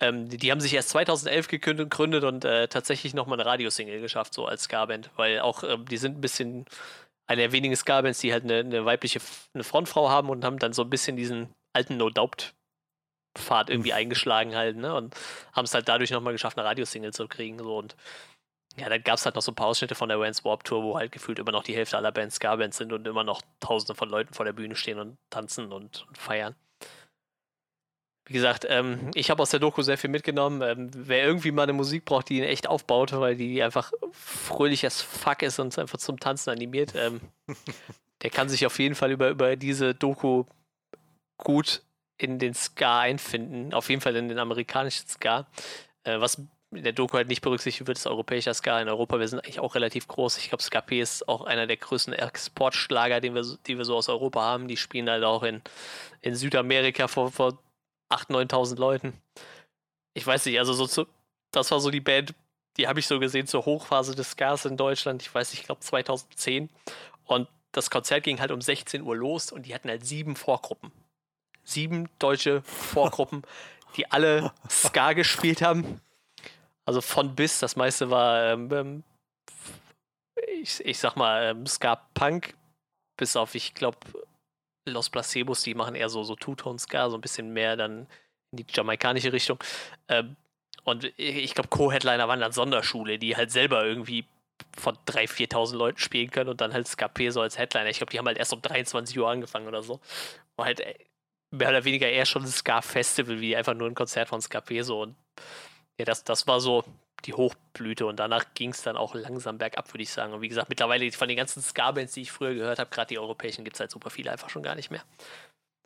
Ähm, die, die, haben sich erst 2011 gegründet und äh, tatsächlich nochmal eine Radiosingle geschafft, so als Ska-Band, weil auch ähm, die sind ein bisschen eine der wenigen Ska-Bands, die halt eine, eine, weibliche eine Frontfrau haben und haben dann so ein bisschen diesen alten No Doubt Pfad irgendwie eingeschlagen halt, ne? Und haben es halt dadurch nochmal geschafft, eine Radiosingle zu kriegen. So und ja, dann gab es halt noch so ein paar Ausschnitte von der Vans Warp Tour, wo halt gefühlt immer noch die Hälfte aller Bands Ska-Bands sind und immer noch tausende von Leuten vor der Bühne stehen und tanzen und, und feiern. Wie gesagt, ähm, ich habe aus der Doku sehr viel mitgenommen. Ähm, wer irgendwie mal eine Musik braucht, die ihn echt aufbaut, weil die einfach fröhlich as fuck ist und einfach zum Tanzen animiert, ähm, der kann sich auf jeden Fall über, über diese Doku gut in den Ska einfinden. Auf jeden Fall in den amerikanischen Ska. Äh, was in der Doku halt nicht berücksichtigt wird, ist europäischer Ska. In Europa, wir sind eigentlich auch relativ groß. Ich glaube, Ska P ist auch einer der größten Exportschlager, den wir, die wir so aus Europa haben. Die spielen halt auch in, in Südamerika vor, vor 8.000, 9.000 Leuten. Ich weiß nicht, also so zu, das war so die Band, die habe ich so gesehen zur Hochphase des Skars in Deutschland. Ich weiß nicht, ich glaube 2010. Und das Konzert ging halt um 16 Uhr los und die hatten halt sieben Vorgruppen. Sieben deutsche Vorgruppen, die alle Ska gespielt haben. Also von bis, das meiste war, ähm, ähm ich, ich sag mal, ähm, Ska-Punk, bis auf, ich glaube, Los Placebos, die machen eher so, so Two-Tone-Ska, so ein bisschen mehr dann in die jamaikanische Richtung. Ähm, und ich glaube, Co-Headliner waren dann Sonderschule, die halt selber irgendwie von 3.000, 4.000 Leuten spielen können und dann halt Skp so als Headliner. Ich glaube, die haben halt erst um 23 Uhr angefangen oder so. War halt äh, mehr oder weniger eher schon ein Ska-Festival, wie einfach nur ein Konzert von Skp so. Und ja, das, das war so die Hochblüte und danach ging es dann auch langsam bergab, würde ich sagen. Und wie gesagt, mittlerweile von den ganzen Ska-Bands, die ich früher gehört habe, gerade die europäischen, gibt es halt super viele einfach schon gar nicht mehr.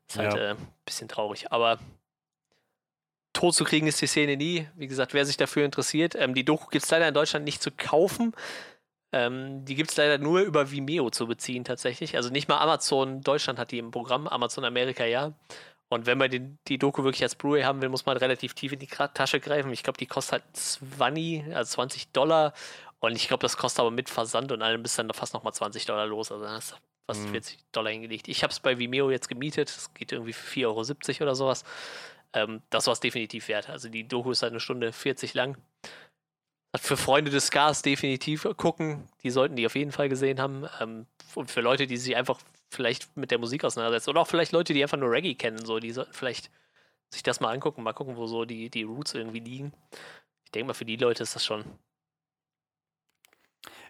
Ist halt ja. äh, ein bisschen traurig. Aber tot zu kriegen ist die Szene nie. Wie gesagt, wer sich dafür interessiert, ähm, die Doku gibt es leider in Deutschland nicht zu kaufen. Ähm, die gibt es leider nur über Vimeo zu beziehen, tatsächlich. Also nicht mal Amazon Deutschland hat die im Programm, Amazon Amerika ja. Und wenn man den, die Doku wirklich als Blu-ray haben will, muss man relativ tief in die Tasche greifen. Ich glaube, die kostet halt 20, also 20 Dollar. Und ich glaube, das kostet aber mit Versand und allem bis dann fast nochmal 20 Dollar los. Also dann hast du fast mhm. 40 Dollar hingelegt. Ich habe es bei Vimeo jetzt gemietet. Das geht irgendwie für 4,70 Euro oder sowas. Ähm, das war es definitiv wert. Also die Doku ist halt eine Stunde 40 lang. Für Freunde des Scars definitiv gucken. Die sollten die auf jeden Fall gesehen haben. Ähm, und für Leute, die sich einfach vielleicht mit der Musik auseinandersetzt. Oder auch vielleicht Leute, die einfach nur Reggae kennen, so, die sollten vielleicht sich das mal angucken, mal gucken, wo so die, die Roots irgendwie liegen. Ich denke mal, für die Leute ist das schon.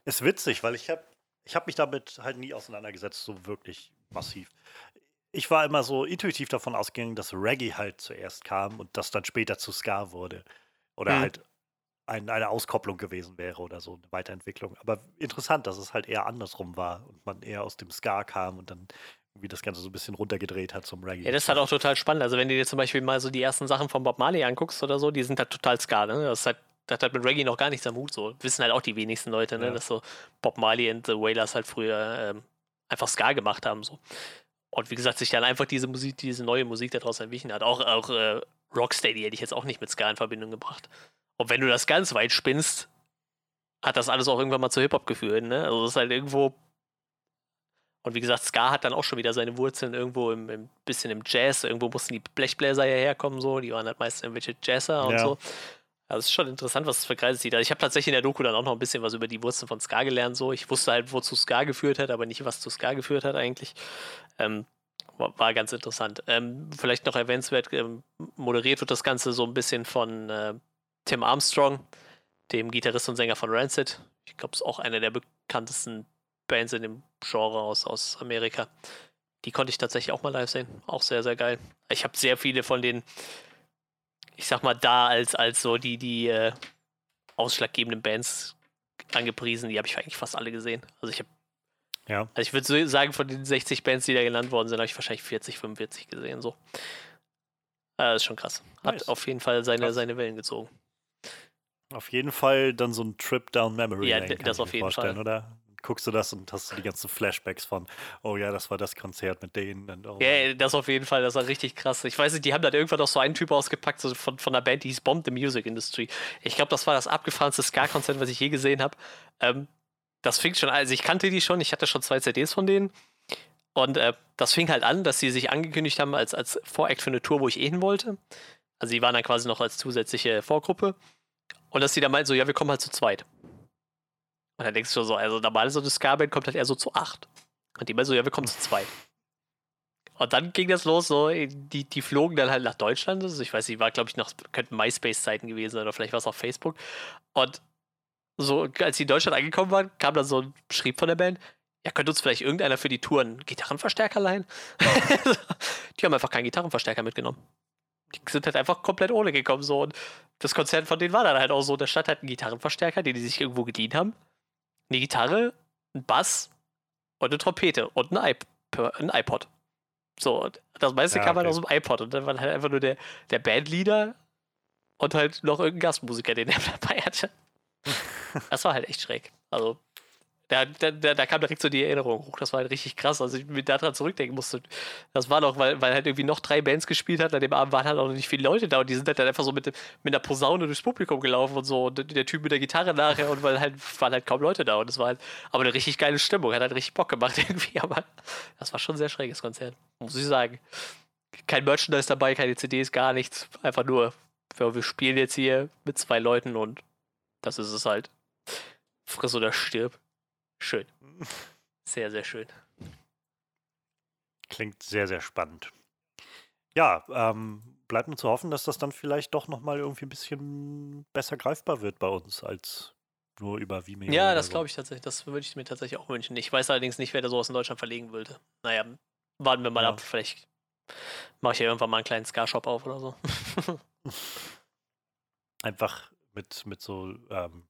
Ist witzig, weil ich habe ich hab mich damit halt nie auseinandergesetzt, so wirklich massiv. Ich war immer so intuitiv davon ausgegangen, dass Reggae halt zuerst kam und das dann später zu Ska wurde. Oder mhm. halt ein, eine Auskopplung gewesen wäre oder so, eine Weiterentwicklung. Aber interessant, dass es halt eher andersrum war und man eher aus dem Ska kam und dann irgendwie das Ganze so ein bisschen runtergedreht hat zum Reggae. Ja, das ist halt auch total spannend. Also wenn du dir zum Beispiel mal so die ersten Sachen von Bob Marley anguckst oder so, die sind halt total Ska, ne? Das, halt, das hat halt mit Reggae noch gar nichts am Hut, so. Wissen halt auch die wenigsten Leute, ne? Ja. Dass so Bob Marley und The Wailers halt früher ähm, einfach Ska gemacht haben, so. Und wie gesagt, sich dann einfach diese Musik, diese neue Musik daraus entwickelt hat. Auch, auch äh, Rocksteady hätte ich jetzt auch nicht mit Ska in Verbindung gebracht. Und wenn du das ganz weit spinnst, hat das alles auch irgendwann mal zu Hip-Hop geführt, ne? Also das ist halt irgendwo. Und wie gesagt, Ska hat dann auch schon wieder seine Wurzeln irgendwo im, im bisschen im Jazz. Irgendwo mussten die Blechbläser ja herkommen, so. Die waren halt meistens irgendwelche Jazzer und ja. so. Also es ist schon interessant, was es für Kreise sieht. Also ich habe tatsächlich in der Doku dann auch noch ein bisschen was über die Wurzeln von Ska gelernt. So. Ich wusste halt, wozu Ska geführt hat, aber nicht, was zu Ska geführt hat eigentlich. Ähm, war, war, ganz interessant. Ähm, vielleicht noch erwähnenswert, ähm, moderiert wird das Ganze so ein bisschen von äh, Tim Armstrong, dem Gitarrist und Sänger von Rancid. Ich glaube, es ist auch einer der bekanntesten Bands in dem Genre aus, aus Amerika. Die konnte ich tatsächlich auch mal live sehen. Auch sehr, sehr geil. Ich habe sehr viele von den, ich sag mal, da als, als so die, die äh, ausschlaggebenden Bands angepriesen. Die habe ich eigentlich fast alle gesehen. Also ich habe Ja. also ich würde sagen, von den 60 Bands, die da genannt worden sind, habe ich wahrscheinlich 40, 45 gesehen. So. Äh, Das ist schon krass. Hat Nice. auf jeden Fall seine, Krass. seine Wellen gezogen. Auf jeden Fall dann so ein Trip down Memory Ja, Lane, kann das auf jeden Fall. oder? Guckst du das und hast du die ganzen Flashbacks von, oh ja, das war das Konzert mit denen. Und oh, Ja, das auf jeden Fall, das war richtig krass. Ich weiß nicht, die haben dann irgendwann noch so einen Typ ausgepackt, so von, von einer Band, die hieß Bomb the Music Industry. Ich glaube, das war das abgefahrenste Ska-Konzert, was ich je gesehen habe. Ähm, das fing schon, also ich kannte die schon, ich hatte schon zwei CDs von denen. Und äh, das fing halt an, dass sie sich angekündigt haben als, als Voract für eine Tour, wo ich eh hin wollte. Also die waren dann quasi noch als zusätzliche Vorgruppe. Und dass sie dann meinten so, ja, wir kommen halt zu zweit. Und dann denkst du so, also normal so eine Ska-Band kommt halt eher so zu acht. Und die meinen so, ja, wir kommen zu zweit. Und dann ging das los, so, die, die flogen dann halt nach Deutschland. Also ich weiß nicht, war, glaube ich, noch, könnten MySpace-Zeiten gewesen sein oder vielleicht war es auf Facebook. Und so, als die in Deutschland angekommen waren, kam dann so ein Schrieb von der Band, ja, könnte uns vielleicht irgendeiner für die Touren Gitarrenverstärker leihen? die haben einfach keinen Gitarrenverstärker mitgenommen. Die sind halt einfach komplett ohne gekommen, so. Und das Konzert von denen war dann halt auch so, da stand halt ein Gitarrenverstärker, den die sich irgendwo geliehen haben. Eine Gitarre, ein Bass und eine Trompete und ein, iP ein iPod. So, und das meiste Ja, kam halt okay. aus dem iPod und dann war halt einfach nur der, der Bandleader und halt noch irgendein Gastmusiker, den er dabei hatte. Das war halt echt schräg. Also, da, da, da, kam direkt so die Erinnerung hoch. Das war halt richtig krass. Also, ich mir daran zurückdenken musste. Das war noch, weil, weil halt irgendwie noch drei Bands gespielt hat. An dem Abend waren halt auch noch nicht viele Leute da und die sind halt dann einfach so mit, mit einer Posaune durchs Publikum gelaufen und so. Und der Typ mit der Gitarre nachher und weil halt waren halt kaum Leute da. Und es war halt aber eine richtig geile Stimmung. Hat halt richtig Bock gemacht irgendwie. Aber das war schon ein sehr schräges Konzert. Muss ich sagen. Kein Merchandise dabei, keine CDs, gar nichts. Einfach nur, wir spielen jetzt hier mit zwei Leuten und das ist es halt. Friss oder stirb. Schön. Sehr, sehr schön. Klingt sehr, sehr spannend. Ja, ähm, bleibt nur zu hoffen, dass das dann vielleicht doch nochmal irgendwie ein bisschen besser greifbar wird bei uns als nur über Vimeo. Ja, das so. glaube ich tatsächlich. Das würde ich mir tatsächlich auch wünschen. Ich weiß allerdings nicht, wer da sowas in Deutschland verlegen würde. Naja, warten wir mal Ja. ab. Vielleicht mache ich ja irgendwann mal einen kleinen Ska-Shop auf oder so. Einfach mit, mit so ähm,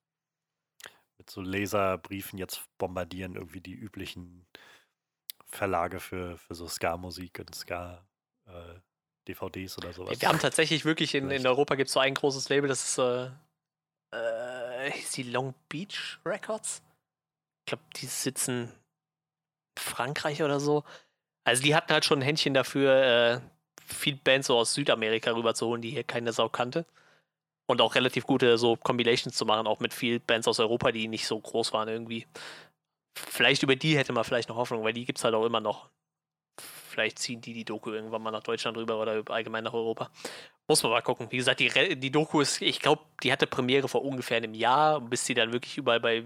mit so Laserbriefen jetzt bombardieren, irgendwie die üblichen Verlage für, für so Ska-Musik und Ska-DVDs oder sowas. Wir haben tatsächlich wirklich in, in. Europa gibt es so ein großes Label, das ist äh, äh, die Long Beach Records. Ich glaube, die sitzen in Frankreich oder so. Also die hatten halt schon ein Händchen dafür, äh, viel Bands so aus Südamerika rüberzuholen, die hier keine Sau kannte. Und auch relativ gute so Compilations zu machen, auch mit viel Bands aus Europa, die nicht so groß waren irgendwie. Vielleicht über die hätte man vielleicht noch Hoffnung, weil die gibt es halt auch immer noch. Vielleicht ziehen die die Doku irgendwann mal nach Deutschland rüber oder allgemein nach Europa. Muss man mal gucken. Wie gesagt, die, die Doku ist, ich glaube, die hatte Premiere vor ungefähr einem Jahr, bis sie dann wirklich überall bei,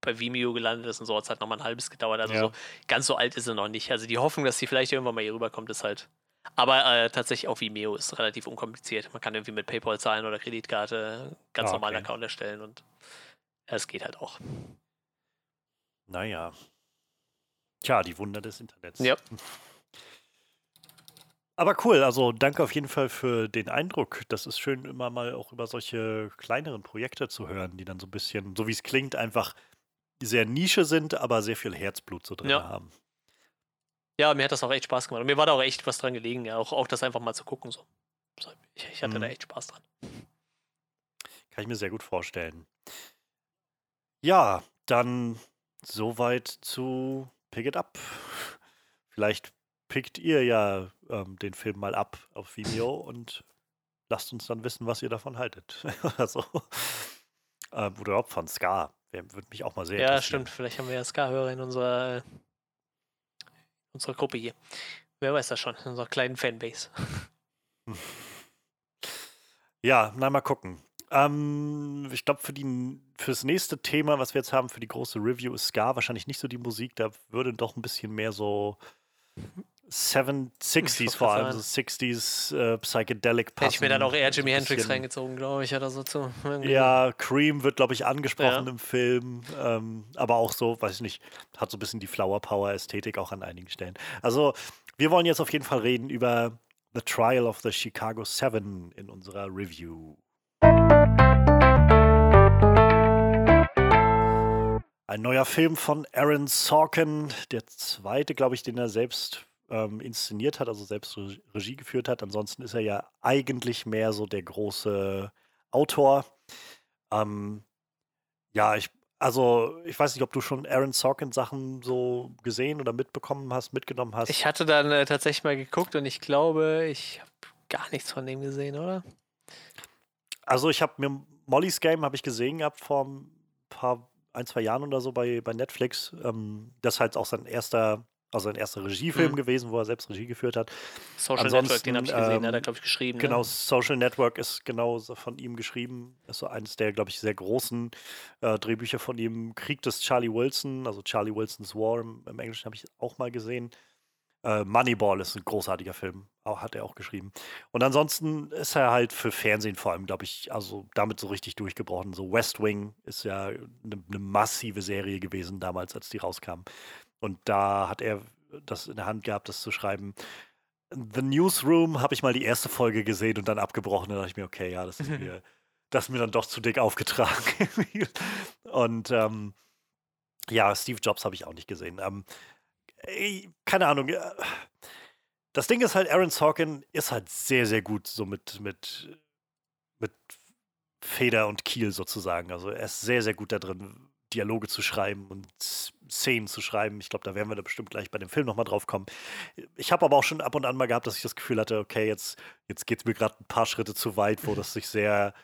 bei Vimeo gelandet ist und so hat es halt nochmal ein halbes gedauert. Also Ja. so ganz so alt ist sie noch nicht. Also die Hoffnung, dass sie vielleicht irgendwann mal hier rüberkommt, ist halt. Aber äh, tatsächlich auch Vimeo ist relativ unkompliziert. Man kann irgendwie mit PayPal zahlen oder Kreditkarte ganz Ah, normalen okay. Account erstellen und es geht halt auch. Naja. Tja, die Wunder des Internets. Ja. Aber cool, also danke auf jeden Fall für den Eindruck. Das ist schön, immer mal auch über solche kleineren Projekte zu hören, die dann so ein bisschen, so wie es klingt, einfach sehr Nische sind, aber sehr viel Herzblut so drin Ja. haben. Ja, mir hat das auch echt Spaß gemacht. Und mir war da auch echt was dran gelegen, ja. Auch, auch das einfach mal zu gucken. So. So, Ich, ich hatte Mhm. da echt Spaß dran. Kann ich mir sehr gut vorstellen. Ja, dann soweit zu Pick It Up. Vielleicht pickt ihr ja ähm, den Film mal ab auf Vimeo und lasst uns dann wissen, was ihr davon haltet. also, ähm, oder überhaupt von Ska. Würde mich auch mal sehr Ja, interessieren. stimmt. Vielleicht haben wir ja Ska-Hörer in unserer, unserer Gruppe hier. Wer weiß das schon, in unserer kleinen Fanbase. Ja, na mal gucken. Ähm, ich glaube, für die, fürs nächste Thema, was wir jetzt haben, für die große Review, ist Ska wahrscheinlich nicht so die Musik. Da würde doch ein bisschen mehr so 7, 60s wollte vor grad allem, so 60s äh, Psychedelic passen. Hätte ich mir dann auch eher Jimi Hendrix reingezogen, glaube ich, oder so zu. Ja, Cream wird, glaube ich, angesprochen Ja. im Film. Ähm, aber auch so, weiß ich nicht, hat so ein bisschen die Flower Power Ästhetik auch an einigen Stellen. Also, wir wollen jetzt auf jeden Fall reden über The Trial of the Chicago Seven in unserer Review. Ein neuer Film von Aaron Sorkin, der zweite, glaube ich, den er selbst ähm, inszeniert hat, also selbst Regie geführt hat. Ansonsten ist er ja eigentlich mehr so der große Autor. Ähm, ja, ich, also ich weiß nicht, ob du schon Aaron Sorkin Sachen so gesehen oder mitbekommen hast, mitgenommen hast. Ich hatte dann äh, tatsächlich mal geguckt und ich glaube, ich habe gar nichts von dem gesehen, oder? Also ich habe mir Molly's Game habe ich gesehen gehabt vor ein paar ein, zwei Jahren oder so bei, bei Netflix. Ähm, das ist halt auch sein erster also sein erster Regiefilm mhm. gewesen, wo er selbst Regie geführt hat. Social Ansonsten, Network, den habe ich gesehen, ähm, hat er, glaube ich, geschrieben. Genau, ne? Social Network ist genau von ihm geschrieben. Ist so eines der, glaube ich, sehr großen äh, Drehbücher von ihm. Krieg des Charlie Wilson, also Charlie Wilson's War im, im Englischen habe ich auch mal gesehen. Äh, Moneyball ist ein großartiger Film, auch, hat er auch geschrieben. Und ansonsten ist er halt für Fernsehen vor allem, glaube ich, also damit so richtig durchgebrochen. So West Wing ist ja eine ne massive Serie gewesen damals, als die rauskam. Und da hat er das in der Hand gehabt, das zu schreiben. The Newsroom habe ich mal die erste Folge gesehen und dann abgebrochen. Da dachte ich mir, okay, ja, das ist mir, das ist mir dann doch zu dick aufgetragen. und ähm, ja, Steve Jobs habe ich auch nicht gesehen. Ähm, keine Ahnung. Das Ding ist halt, Aaron Sorkin ist halt sehr, sehr gut so mit, mit, mit Feder und Kiel sozusagen. Also er ist sehr, sehr gut da drin, Dialoge zu schreiben und Szenen zu schreiben. Ich glaube, da werden wir da bestimmt gleich bei dem Film nochmal drauf kommen. Ich habe aber auch schon ab und an mal gehabt, dass ich das Gefühl hatte, okay, jetzt, jetzt geht es mir gerade ein paar Schritte zu weit, wo das sich sehr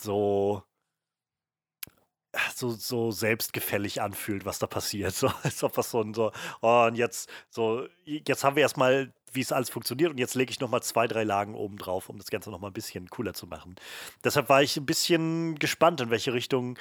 so, so, so selbstgefällig anfühlt, was da passiert. So, als ob das so ein so, oh, und jetzt, so, jetzt haben wir erstmal, wie es alles funktioniert, und jetzt lege ich nochmal zwei, drei Lagen oben drauf, um das Ganze nochmal ein bisschen cooler zu machen. Deshalb war ich ein bisschen gespannt, in welche Richtung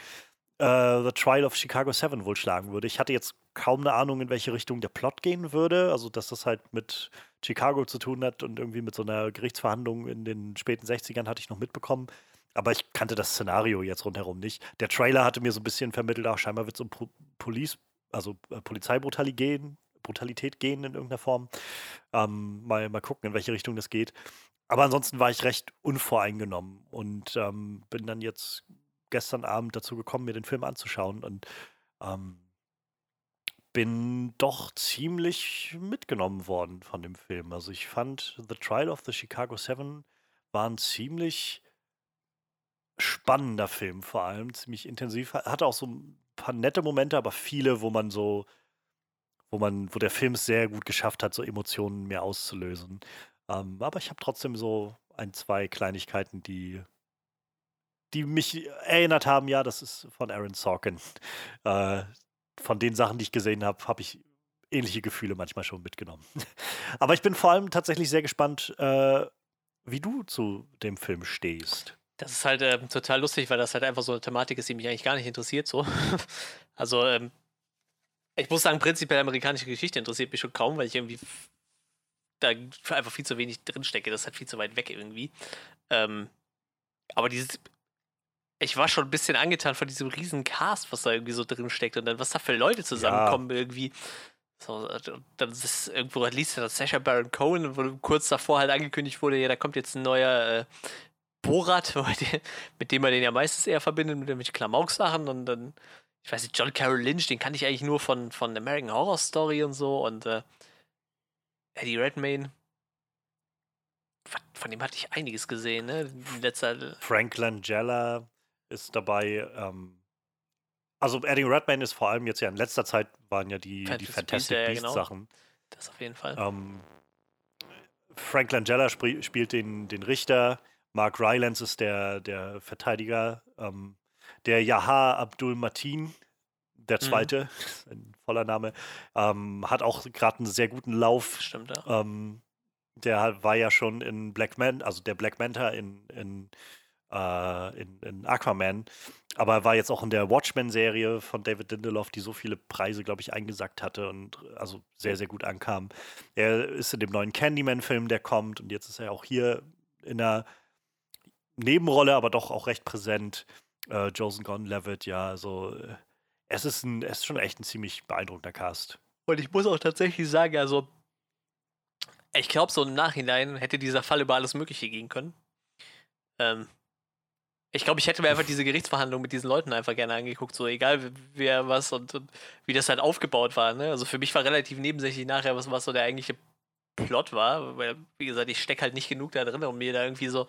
äh, The Trial of Chicago 7 wohl schlagen würde. Ich hatte jetzt kaum eine Ahnung, in welche Richtung der Plot gehen würde. Also, dass das halt mit Chicago zu tun hat und irgendwie mit so einer Gerichtsverhandlung in den späten 60ern hatte ich noch mitbekommen. Aber ich kannte das Szenario jetzt rundherum nicht. Der Trailer hatte mir so ein bisschen vermittelt, auch scheinbar wird es um po Police, also äh, Polizeibrutalität gehen, Brutalität gehen in irgendeiner Form. Ähm, mal, mal gucken, in welche Richtung das geht. Aber ansonsten war ich recht unvoreingenommen und ähm, bin dann jetzt gestern Abend dazu gekommen, mir den Film anzuschauen und ähm, bin doch ziemlich mitgenommen worden von dem Film. Also ich fand The Trial of the Chicago Seven war ein ziemlich spannender Film, vor allem ziemlich intensiv. Hatte auch so ein paar nette Momente, aber viele, wo man so, wo man, wo der Film es sehr gut geschafft hat, so Emotionen mehr auszulösen. Ähm, aber ich habe trotzdem so ein, zwei Kleinigkeiten, die die mich erinnert haben, ja, das ist von Aaron Sorkin. Äh, von den Sachen, die ich gesehen habe, habe ich ähnliche Gefühle manchmal schon mitgenommen. Aber ich bin vor allem tatsächlich sehr gespannt, äh, wie du zu dem Film stehst. Das ist halt ähm, total lustig, weil das halt einfach so eine Thematik ist, die mich eigentlich gar nicht interessiert. So. also, ähm, ich muss sagen, prinzipiell amerikanische Geschichte interessiert mich schon kaum, weil ich irgendwie da einfach viel zu wenig drinstecke. Das ist halt viel zu weit weg irgendwie. Ähm, aber dieses ich war schon ein bisschen angetan von diesem riesen Cast, was da irgendwie so drin steckt und dann, was da für Leute zusammenkommen ja. irgendwie. So, dann ist irgendwo liest du das Sasha Baron Cohen, wo kurz davor halt angekündigt wurde, ja, da kommt jetzt ein neuer äh, Borat, mit dem man den ja meistens eher verbindet, mit irgendwelchen Klamauk-Sachen und dann, ich weiß nicht, John Carroll Lynch, den kann ich eigentlich nur von, von American Horror Story und so und äh, Eddie Redmayne, von dem hatte ich einiges gesehen, ne? Letzter Frank Langella, ist dabei. Ähm, also Eddie Redmayne ist vor allem jetzt ja in letzter Zeit waren ja die, Fantastic die Fantastic Beasts genau. Sachen. Das auf jeden Fall. Ähm, Frank Langella sp spielt den, den Richter. Mark Rylance ist der, der Verteidiger. Ähm, der Yaha Abdul Matin, der mhm. zweite, mhm. ein voller Name, ähm, hat auch gerade einen sehr guten Lauf. Stimmt, ja. Ähm, der war ja schon in Black Man, also der Black Manta in, in äh, in, in, Aquaman. Aber er war jetzt auch in der Watchmen-Serie von David Lindelof, die so viele Preise, glaube ich, eingesackt hatte und also sehr, sehr gut ankam. Er ist in dem neuen Candyman-Film, der kommt, und jetzt ist er auch hier in einer Nebenrolle, aber doch auch recht präsent. Äh, Joseph Gordon-Levitt, ja, also äh, es ist, ein, es ist schon echt ein ziemlich beeindruckender Cast. Und ich muss auch tatsächlich sagen, also ich glaube, so im Nachhinein hätte dieser Fall über alles Mögliche gehen können. Ähm, Ich glaube, ich hätte mir einfach diese Gerichtsverhandlung mit diesen Leuten einfach gerne angeguckt, so egal wer was und, und wie das halt aufgebaut war. Ne? Also für mich war relativ nebensächlich nachher, was, was so der eigentliche Plot war, weil, wie gesagt, ich stecke halt nicht genug da drin, um mir da irgendwie so,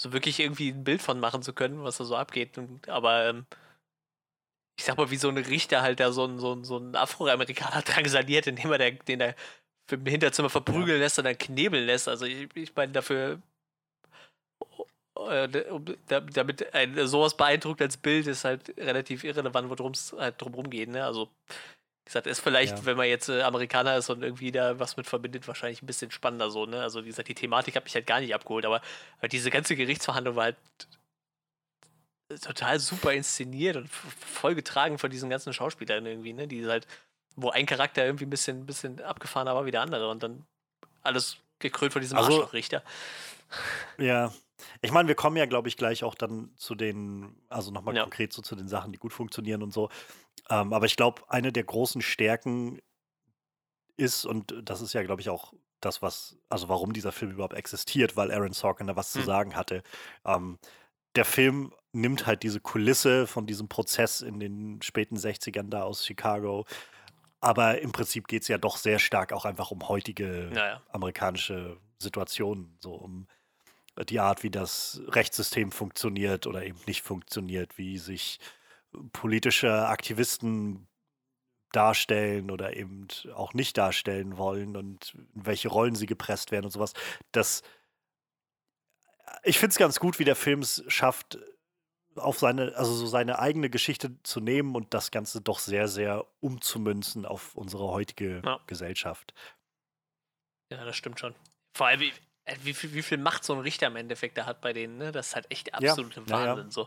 so wirklich irgendwie ein Bild von machen zu können, was da so abgeht. Und, aber ähm, ich sag mal, wie so ein Richter halt da so ein, so ein, so ein Afroamerikaner drangsaliert, indem er der, den er im Hinterzimmer verprügeln lässt und dann knebeln lässt. Also ich, ich meine, dafür damit ein sowas beeindruckt als Bild ist halt relativ irrelevant, worum es halt drum geht. Ne? Also, wie gesagt, ist vielleicht, ja. wenn man jetzt äh, Amerikaner ist und irgendwie da was mit verbindet, wahrscheinlich ein bisschen spannender so. Ne? Also, wie gesagt, die Thematik hat mich halt gar nicht abgeholt, aber halt diese ganze Gerichtsverhandlung war halt total super inszeniert und voll getragen von diesen ganzen Schauspielern irgendwie, ne? Die halt, wo ein Charakter irgendwie ein bisschen, bisschen abgefahrener war wie der andere und dann alles gekrönt von diesem also, Arschlochrichter. Ja, ich meine, wir kommen ja, glaube ich, gleich auch dann zu den, also nochmal ja. konkret so zu den Sachen, die gut funktionieren und so. Ähm, aber ich glaube, eine der großen Stärken ist, und das ist ja, glaube ich, auch das, was, also warum dieser Film überhaupt existiert, weil Aaron Sorkin da was hm. zu sagen hatte. Ähm, der Film nimmt halt diese Kulisse von diesem Prozess in den späten 60ern da aus Chicago. Aber im Prinzip geht es ja doch sehr stark auch einfach um heutige naja. amerikanische Situationen, so um die Art, wie das Rechtssystem funktioniert oder eben nicht funktioniert, wie sich politische Aktivisten darstellen oder eben auch nicht darstellen wollen und in welche Rollen sie gepresst werden und sowas. Das, ich finde es ganz gut, wie der Film es schafft, auf seine, also so seine eigene Geschichte zu nehmen und das Ganze doch sehr, sehr umzumünzen auf unsere heutige ja. Gesellschaft. Ja, das stimmt schon. Vor allem, wie viel, wie viel Macht so ein Richter im Endeffekt da hat bei denen, ne? Das ist halt echt absolute ja, Wahnsinn. Ja. So.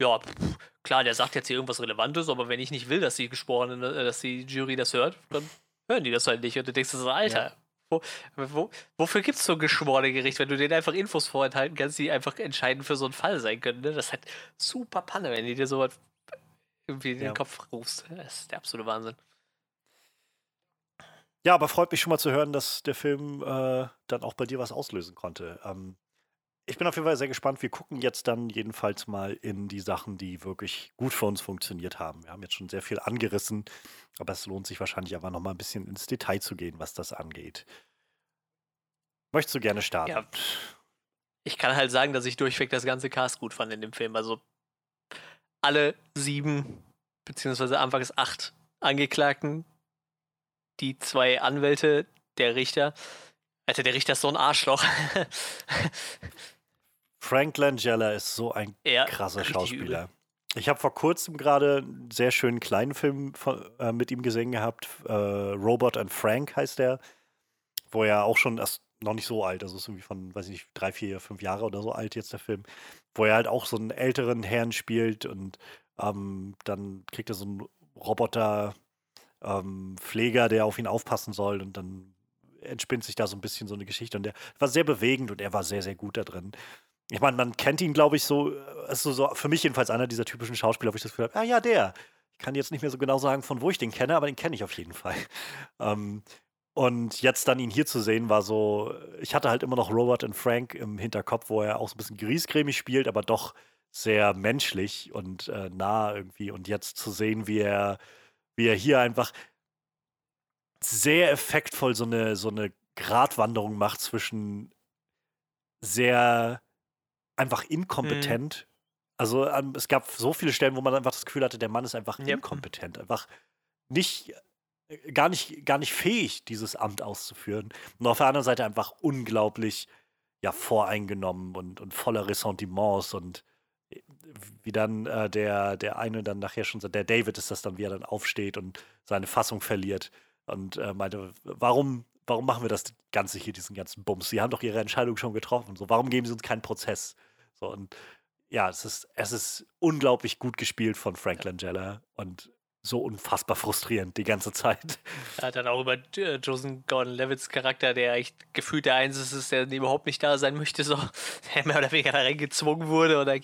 Ja, pff, klar, der sagt jetzt hier irgendwas Relevantes, aber wenn ich nicht will, dass die Geschworenen, äh, dass die Jury das hört, dann hören die das halt nicht. Und du denkst so, Alter, ja. wo, wo, wofür gibt es so ein geschworene Gericht, wenn du denen einfach Infos vorenthalten kannst, die einfach entscheidend für so einen Fall sein können? Ne? Das ist halt super Panne, wenn die dir sowas irgendwie in den Kopf rufst. Das ist der absolute Wahnsinn. Ja, aber freut mich schon mal zu hören, dass der Film äh, dann auch bei dir was auslösen konnte. Ähm, ich bin auf jeden Fall sehr gespannt. Wir gucken jetzt dann jedenfalls mal in die Sachen, die wirklich gut für uns funktioniert haben. Wir haben jetzt schon sehr viel angerissen, aber es lohnt sich wahrscheinlich aber noch mal ein bisschen ins Detail zu gehen, was das angeht. Möchtest du gerne starten? Ja. Ich kann halt sagen, dass ich durchweg das ganze Cast gut fand in dem Film. Also alle sieben, beziehungsweise anfangs acht Angeklagten die zwei Anwälte, der Richter. Alter, der Richter ist so ein Arschloch. Frank Langella ist so ein ja, krasser Schauspieler. Ich habe vor kurzem gerade einen sehr schönen kleinen Film von, äh, mit ihm gesehen gehabt. Äh, Robot and Frank heißt der, wo er auch schon erst noch nicht so alt, also ist irgendwie von, weiß ich nicht, drei, vier, fünf Jahre oder so alt jetzt der Film, wo er halt auch so einen älteren Herrn spielt und ähm, dann kriegt er so einen Roboter ähm, Pfleger, der auf ihn aufpassen soll und dann entspinnt sich da so ein bisschen so eine Geschichte und der war sehr bewegend und er war sehr, sehr gut da drin. Ich meine, man kennt ihn, glaube ich, so, also so für mich jedenfalls einer dieser typischen Schauspieler, wo ich das Gefühl habe, ah ja, der. Ich kann jetzt nicht mehr so genau sagen, von wo ich den kenne, aber den kenne ich auf jeden Fall. Ähm, und jetzt dann ihn hier zu sehen, war so, ich hatte halt immer noch Robert und Frank im Hinterkopf, wo er auch so ein bisschen griesgrämig spielt, aber doch sehr menschlich und äh, nah irgendwie. Und jetzt zu sehen, wie er wie er hier einfach sehr effektvoll so eine, so eine Gratwanderung macht zwischen sehr einfach inkompetent. Mhm. Also um, es gab so viele Stellen, wo man einfach das Gefühl hatte, der Mann ist einfach yep. inkompetent, einfach nicht äh, gar nicht gar nicht fähig, dieses Amt auszuführen. Und auf der anderen Seite einfach unglaublich ja voreingenommen und, und voller Ressentiments und wie dann äh, der, der eine dann nachher schon sagt, der David ist das dann, wie er dann aufsteht und seine Fassung verliert und äh, meinte, warum, warum machen wir das Ganze hier, diesen ganzen Bums? Sie haben doch ihre Entscheidung schon getroffen. So, warum geben sie uns keinen Prozess? So, und ja, es ist, es ist unglaublich gut gespielt von Frank Langella und so unfassbar frustrierend die ganze Zeit. Er hat dann auch über äh, Joseph Gordon-Levitts Charakter, der echt gefühlt der Einzige ist, der überhaupt nicht da sein möchte, so, der mehr oder weniger da reingezwungen wurde oder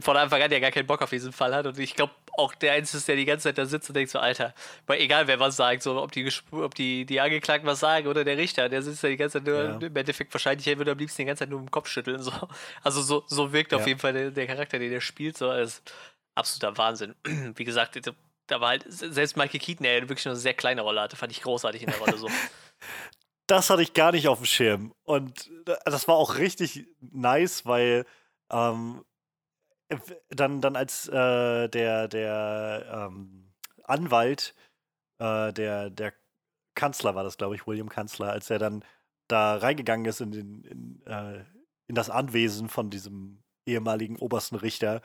von Anfang an ja gar keinen Bock auf diesen Fall hat. Und ich glaube, auch der Einzige ist, der die ganze Zeit da sitzt und denkt so, Alter, weil egal wer was sagt, so ob die, ob die, die Angeklagten was sagen oder der Richter, der sitzt da die ganze Zeit nur, ja. im Endeffekt wahrscheinlich, er würde am liebsten die ganze Zeit nur im Kopf schütteln. So. Also so, so wirkt ja. auf jeden Fall der, der, Charakter, den er spielt, so als absoluter Wahnsinn. Wie gesagt, da war halt, selbst Michael Keaton, der wirklich nur eine sehr kleine Rolle hatte, fand ich großartig in der Rolle so. das hatte ich gar nicht auf dem Schirm. Und das war auch richtig nice, weil ähm, dann, dann als äh, der, der ähm, Anwalt, äh, der, der Kanzler war das, glaube ich, William Kanzler, als er dann da reingegangen ist in, den, in, äh, in das Anwesen von diesem ehemaligen obersten Richter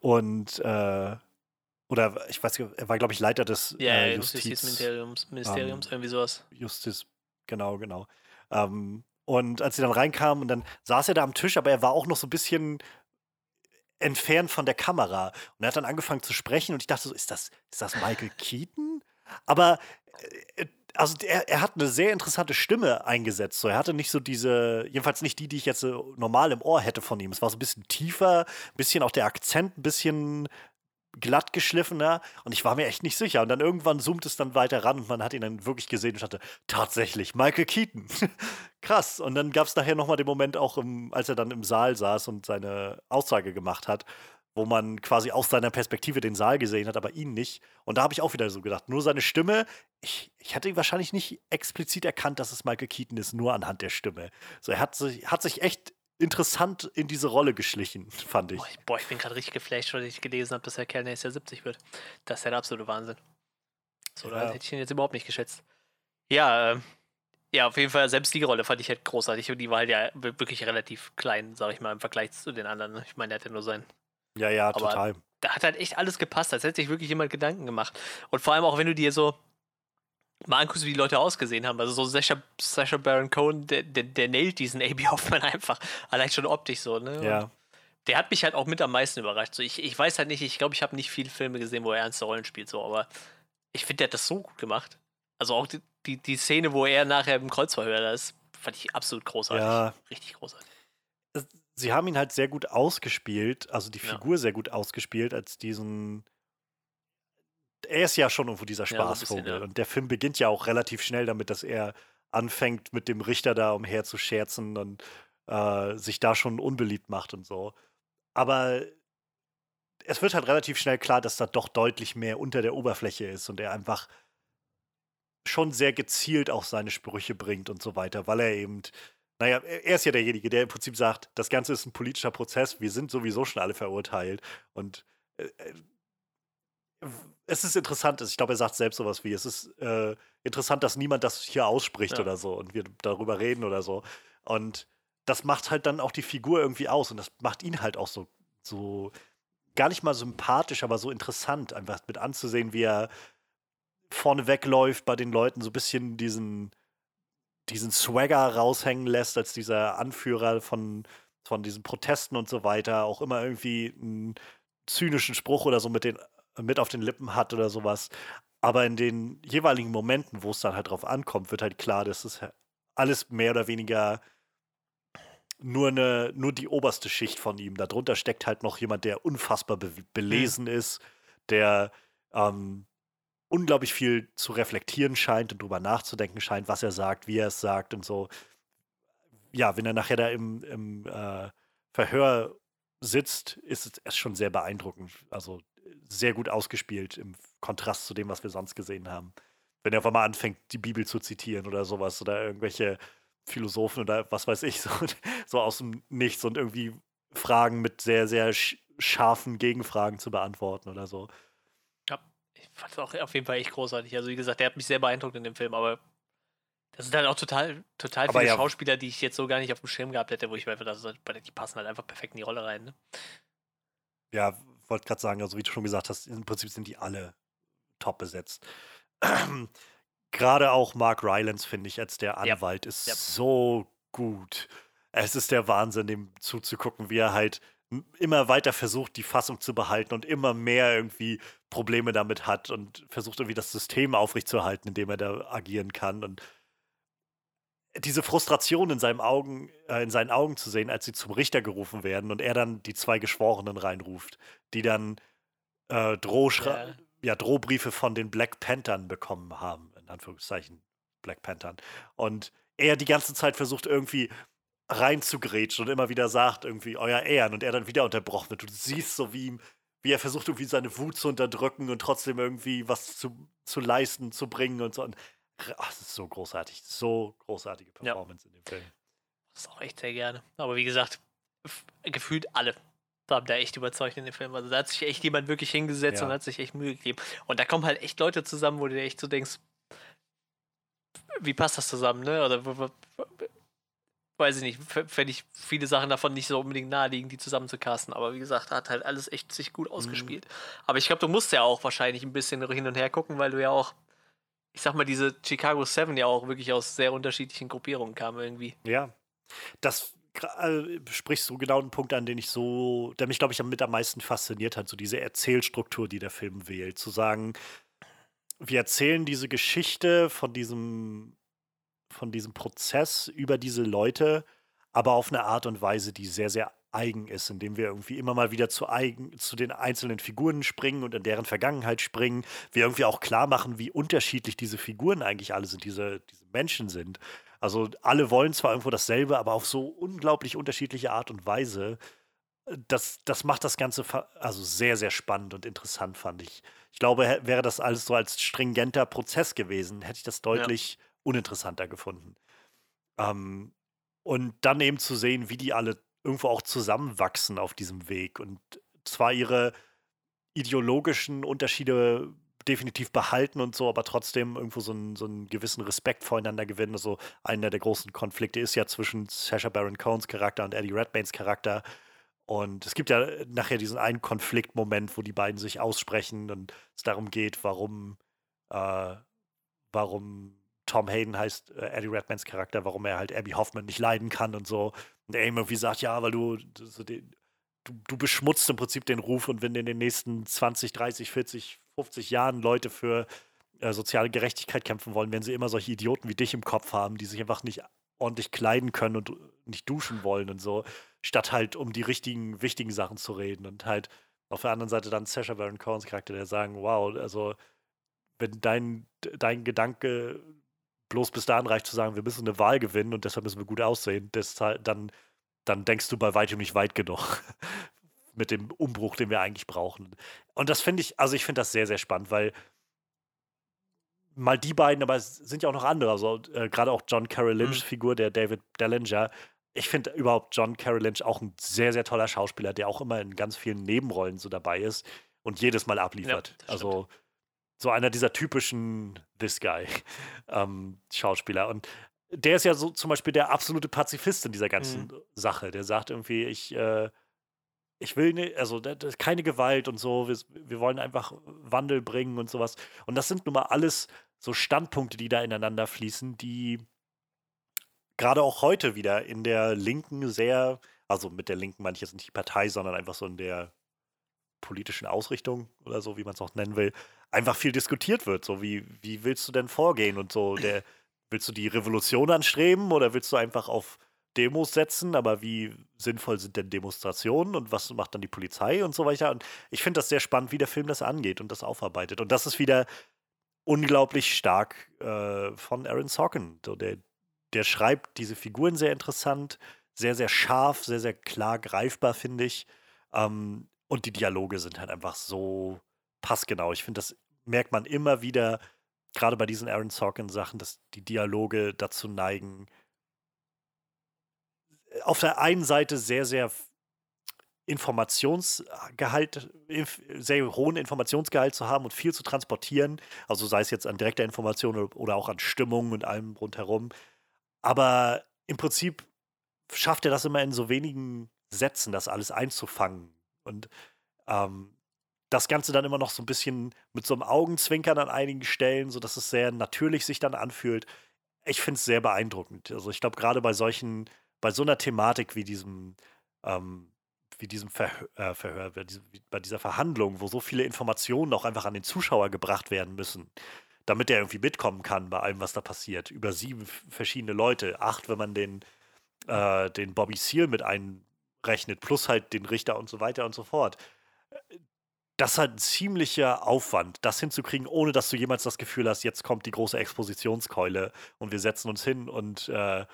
und äh, oder ich weiß nicht, er war, glaube ich, Leiter des ja, äh, Justiz, Justizministeriums, Ministeriums, ähm, irgendwie sowas. Justiz, genau, genau. Ähm, und als sie dann reinkamen und dann saß er da am Tisch, aber er war auch noch so ein bisschen entfernt von der Kamera. Und er hat dann angefangen zu sprechen und ich dachte so, ist das, ist das Michael Keaton? Aber äh, also er, er, hat eine sehr interessante Stimme eingesetzt. So, er hatte nicht so diese, jedenfalls nicht die, die ich jetzt normal im Ohr hätte von ihm. Es war so ein bisschen tiefer, ein bisschen auch der Akzent, ein bisschen glatt geschliffener und ich war mir echt nicht sicher. Und dann irgendwann zoomt es dann weiter ran und man hat ihn dann wirklich gesehen und hatte tatsächlich Michael Keaton. Krass. Und dann gab es nachher nochmal den Moment auch, im, als er dann im Saal saß und seine Aussage gemacht hat, wo man quasi aus seiner Perspektive den Saal gesehen hat, aber ihn nicht. Und da habe ich auch wieder so gedacht, nur seine Stimme, ich, ich hätte wahrscheinlich nicht explizit erkannt, dass es Michael Keaton ist, nur anhand der Stimme. So, er hat sich, hat sich echt interessant in diese Rolle geschlichen, fand ich. Boah, ich, boah, ich bin gerade richtig geflasht, weil ich gelesen habe, dass der Kerl nächstes Jahr 70 wird. Das ist ja der absolute Wahnsinn. So, ja. da hätte ich ihn jetzt überhaupt nicht geschätzt. Ja, äh, ja, auf jeden Fall, selbst die Rolle fand ich halt großartig und die war halt ja wirklich relativ klein, sag ich mal, im Vergleich zu den anderen. Ne? Ich meine, der hat ja nur sein. Ja, ja, Aber total. Da hat halt echt alles gepasst, als hätte sich wirklich jemand Gedanken gemacht. Und vor allem auch, wenn du dir so, mal anguckst, wie die Leute ausgesehen haben. Also so Sasha, Sasha Baron Cohen, der, der, der nailt diesen AB Hoffman einfach. Allein schon optisch so, ne? Ja. Und der hat mich halt auch mit am meisten überrascht. So, ich, ich weiß halt nicht, ich glaube, ich habe nicht viele Filme gesehen, wo er ernste Rollen spielt, so, aber ich finde, der hat das so gut gemacht. Also auch die, die, die Szene, wo er nachher im Kreuzverhör da ist, fand ich absolut großartig. Ja. Richtig großartig. Sie haben ihn halt sehr gut ausgespielt, also die Figur ja. sehr gut ausgespielt, als diesen er ist ja schon irgendwo dieser Spaßvogel. Ja, so bisschen, ja. Und der Film beginnt ja auch relativ schnell damit, dass er anfängt, mit dem Richter da umher zu scherzen und äh, sich da schon unbeliebt macht und so. Aber es wird halt relativ schnell klar, dass da doch deutlich mehr unter der Oberfläche ist und er einfach schon sehr gezielt auch seine Sprüche bringt und so weiter, weil er eben, naja, er ist ja derjenige, der im Prinzip sagt, das Ganze ist ein politischer Prozess, wir sind sowieso schon alle verurteilt und äh, äh es ist interessant, ich glaube, er sagt selbst sowas wie, es ist äh, interessant, dass niemand das hier ausspricht ja. oder so und wir darüber reden oder so. Und das macht halt dann auch die Figur irgendwie aus und das macht ihn halt auch so, so gar nicht mal sympathisch, aber so interessant, einfach mit anzusehen, wie er vorne wegläuft bei den Leuten, so ein bisschen diesen, diesen Swagger raushängen lässt, als dieser Anführer von, von diesen Protesten und so weiter, auch immer irgendwie einen zynischen Spruch oder so mit den mit auf den Lippen hat oder sowas. Aber in den jeweiligen Momenten, wo es dann halt drauf ankommt, wird halt klar, dass es alles mehr oder weniger nur, eine, nur die oberste Schicht von ihm. Darunter steckt halt noch jemand, der unfassbar be belesen mhm. ist, der ähm, unglaublich viel zu reflektieren scheint und drüber nachzudenken scheint, was er sagt, wie er es sagt und so. Ja, wenn er nachher da im, im äh, Verhör sitzt, ist es schon sehr beeindruckend. Also sehr gut ausgespielt im Kontrast zu dem, was wir sonst gesehen haben. Wenn er auf einmal anfängt, die Bibel zu zitieren oder sowas oder irgendwelche Philosophen oder was weiß ich, so, so aus dem Nichts und irgendwie Fragen mit sehr, sehr scharfen Gegenfragen zu beantworten oder so. Ja, ich fand es auch auf jeden Fall echt großartig. Also, wie gesagt, der hat mich sehr beeindruckt in dem Film, aber das sind halt auch total, total viele ja, Schauspieler, die ich jetzt so gar nicht auf dem Schirm gehabt hätte, wo ich mir einfach dachte, die passen halt einfach perfekt in die Rolle rein. Ne? Ja, wollte gerade sagen, also wie du schon gesagt hast, im Prinzip sind die alle top besetzt. Gerade auch Mark Rylance, finde ich, als der Anwalt, ja. ist ja. so gut. Es ist der Wahnsinn, dem zuzugucken, wie er halt immer weiter versucht, die Fassung zu behalten und immer mehr irgendwie Probleme damit hat und versucht irgendwie das System aufrechtzuerhalten, in dem er da agieren kann. Und diese Frustration in, seinem Augen, äh, in seinen Augen zu sehen, als sie zum Richter gerufen werden und er dann die zwei Geschworenen reinruft, die dann äh, Drohschra ja. ja, Drohbriefe von den Black Panthern bekommen haben, in Anführungszeichen Black Panthern. Und er die ganze Zeit versucht irgendwie reinzugrätschen und immer wieder sagt irgendwie euer Ehren und er dann wieder unterbrochen wird. Du siehst so, wie ihm, wie er versucht irgendwie seine Wut zu unterdrücken und trotzdem irgendwie was zu, zu leisten, zu bringen und so. Und ach, das ist so großartig, so großartige Performance ja. in dem Film. Das ist auch echt sehr gerne. Aber wie gesagt, gefühlt alle haben da echt überzeugt in dem Film. Also da hat sich echt jemand wirklich hingesetzt ja. und hat sich echt Mühe gegeben. Und da kommen halt echt Leute zusammen, wo du dir echt so denkst, wie passt das zusammen, ne? Oder weiß ich nicht, fände ich viele Sachen davon nicht so unbedingt naheliegen, die zusammen zu casten. Aber wie gesagt, hat halt alles echt sich gut ausgespielt. Mhm. Aber ich glaube, du musst ja auch wahrscheinlich ein bisschen hin und her gucken, weil du ja auch, ich sag mal, diese Chicago Seven ja auch wirklich aus sehr unterschiedlichen Gruppierungen kamen irgendwie. Ja. Das äh, sprichst du genau einen Punkt an, den ich so, der mich, glaube ich, mit am meisten fasziniert hat, so diese Erzählstruktur, die der Film wählt. Zu sagen, wir erzählen diese Geschichte von diesem von diesem Prozess über diese Leute, aber auf eine Art und Weise, die sehr, sehr eigen ist, indem wir irgendwie immer mal wieder zu, eigen, zu den einzelnen Figuren springen und in deren Vergangenheit springen. Wir irgendwie auch klar machen, wie unterschiedlich diese Figuren eigentlich alle sind, diese, diese Menschen sind. Also alle wollen zwar irgendwo dasselbe, aber auf so unglaublich unterschiedliche Art und Weise. Das, das macht das Ganze also sehr, sehr spannend und interessant, fand ich. Ich glaube, wäre das alles so als stringenter Prozess gewesen, hätte ich das deutlich ja uninteressanter gefunden. Ähm, und dann eben zu sehen, wie die alle irgendwo auch zusammenwachsen auf diesem Weg und zwar ihre ideologischen Unterschiede definitiv behalten und so, aber trotzdem irgendwo so einen, so einen gewissen Respekt voreinander gewinnen. Also einer der großen Konflikte ist ja zwischen Sacha Baron Cohns Charakter und Eddie Redmaynes Charakter. Und es gibt ja nachher diesen einen Konfliktmoment, wo die beiden sich aussprechen und es darum geht, warum, äh, warum Tom Hayden heißt äh, Eddie Redmans Charakter, warum er halt Abby Hoffman nicht leiden kann und so. Und er irgendwie sagt, ja, weil du, so du, du beschmutzt im Prinzip den Ruf und wenn in den nächsten 20, 30, 40, 50 Jahren Leute für äh, soziale Gerechtigkeit kämpfen wollen, werden sie immer solche Idioten wie dich im Kopf haben, die sich einfach nicht ordentlich kleiden können und nicht duschen wollen und so, statt halt um die richtigen, wichtigen Sachen zu reden. Und halt auf der anderen Seite dann Sasha Baron Cohns Charakter, der sagen, wow, also wenn dein, dein Gedanke bloß bis dahin reicht zu sagen, wir müssen eine Wahl gewinnen und deshalb müssen wir gut aussehen, deshalb, dann, dann denkst du bei weitem nicht weit genug mit dem Umbruch, den wir eigentlich brauchen. Und das finde ich, also ich finde das sehr, sehr spannend, weil mal die beiden, aber es sind ja auch noch andere, also äh, gerade auch John Carroll Lynch's mhm. Figur, der David Dellinger. Ich finde überhaupt John Carroll Lynch auch ein sehr, sehr toller Schauspieler, der auch immer in ganz vielen Nebenrollen so dabei ist und jedes Mal abliefert. Ja, also so einer dieser typischen This Guy ähm, Schauspieler. Und der ist ja so zum Beispiel der absolute Pazifist in dieser ganzen mhm. Sache. Der sagt irgendwie, ich, äh, ich will nicht, also keine Gewalt und so, wir, wir wollen einfach Wandel bringen und sowas. Und das sind nun mal alles so Standpunkte, die da ineinander fließen, die gerade auch heute wieder in der Linken sehr, also mit der Linken meine ich jetzt nicht die Partei, sondern einfach so in der politischen Ausrichtung oder so, wie man es auch nennen will, einfach viel diskutiert wird. So, wie, wie willst du denn vorgehen und so? Der, willst du die Revolution anstreben oder willst du einfach auf Demos setzen? Aber wie sinnvoll sind denn Demonstrationen und was macht dann die Polizei und so weiter? Und ich finde das sehr spannend, wie der Film das angeht und das aufarbeitet. Und das ist wieder unglaublich stark äh, von Aaron Sorkin. So, der, der schreibt diese Figuren sehr interessant, sehr, sehr scharf, sehr, sehr klar greifbar, finde ich. Ähm, und die Dialoge sind halt einfach so passgenau. Ich finde, das merkt man immer wieder, gerade bei diesen Aaron Sorkin-Sachen, dass die Dialoge dazu neigen, auf der einen Seite sehr, sehr Informationsgehalt, sehr hohen Informationsgehalt zu haben und viel zu transportieren. Also sei es jetzt an direkter Information oder auch an Stimmung und allem rundherum. Aber im Prinzip schafft er das immer in so wenigen Sätzen, das alles einzufangen. Und ähm, das Ganze dann immer noch so ein bisschen mit so einem Augenzwinkern an einigen Stellen, sodass es sehr natürlich sich dann anfühlt. Ich finde es sehr beeindruckend. Also ich glaube, gerade bei solchen, bei so einer Thematik wie diesem, ähm, wie diesem Verhör, äh, Verhör bei, diesem, bei dieser Verhandlung, wo so viele Informationen auch einfach an den Zuschauer gebracht werden müssen, damit er irgendwie mitkommen kann bei allem, was da passiert. Über sieben verschiedene Leute, acht, wenn man den, äh, den Bobby Seal mit einrechnet, plus halt den Richter und so weiter und so fort das ist halt ein ziemlicher Aufwand, das hinzukriegen, ohne dass du jemals das Gefühl hast, jetzt kommt die große Expositionskeule und wir setzen uns hin und äh,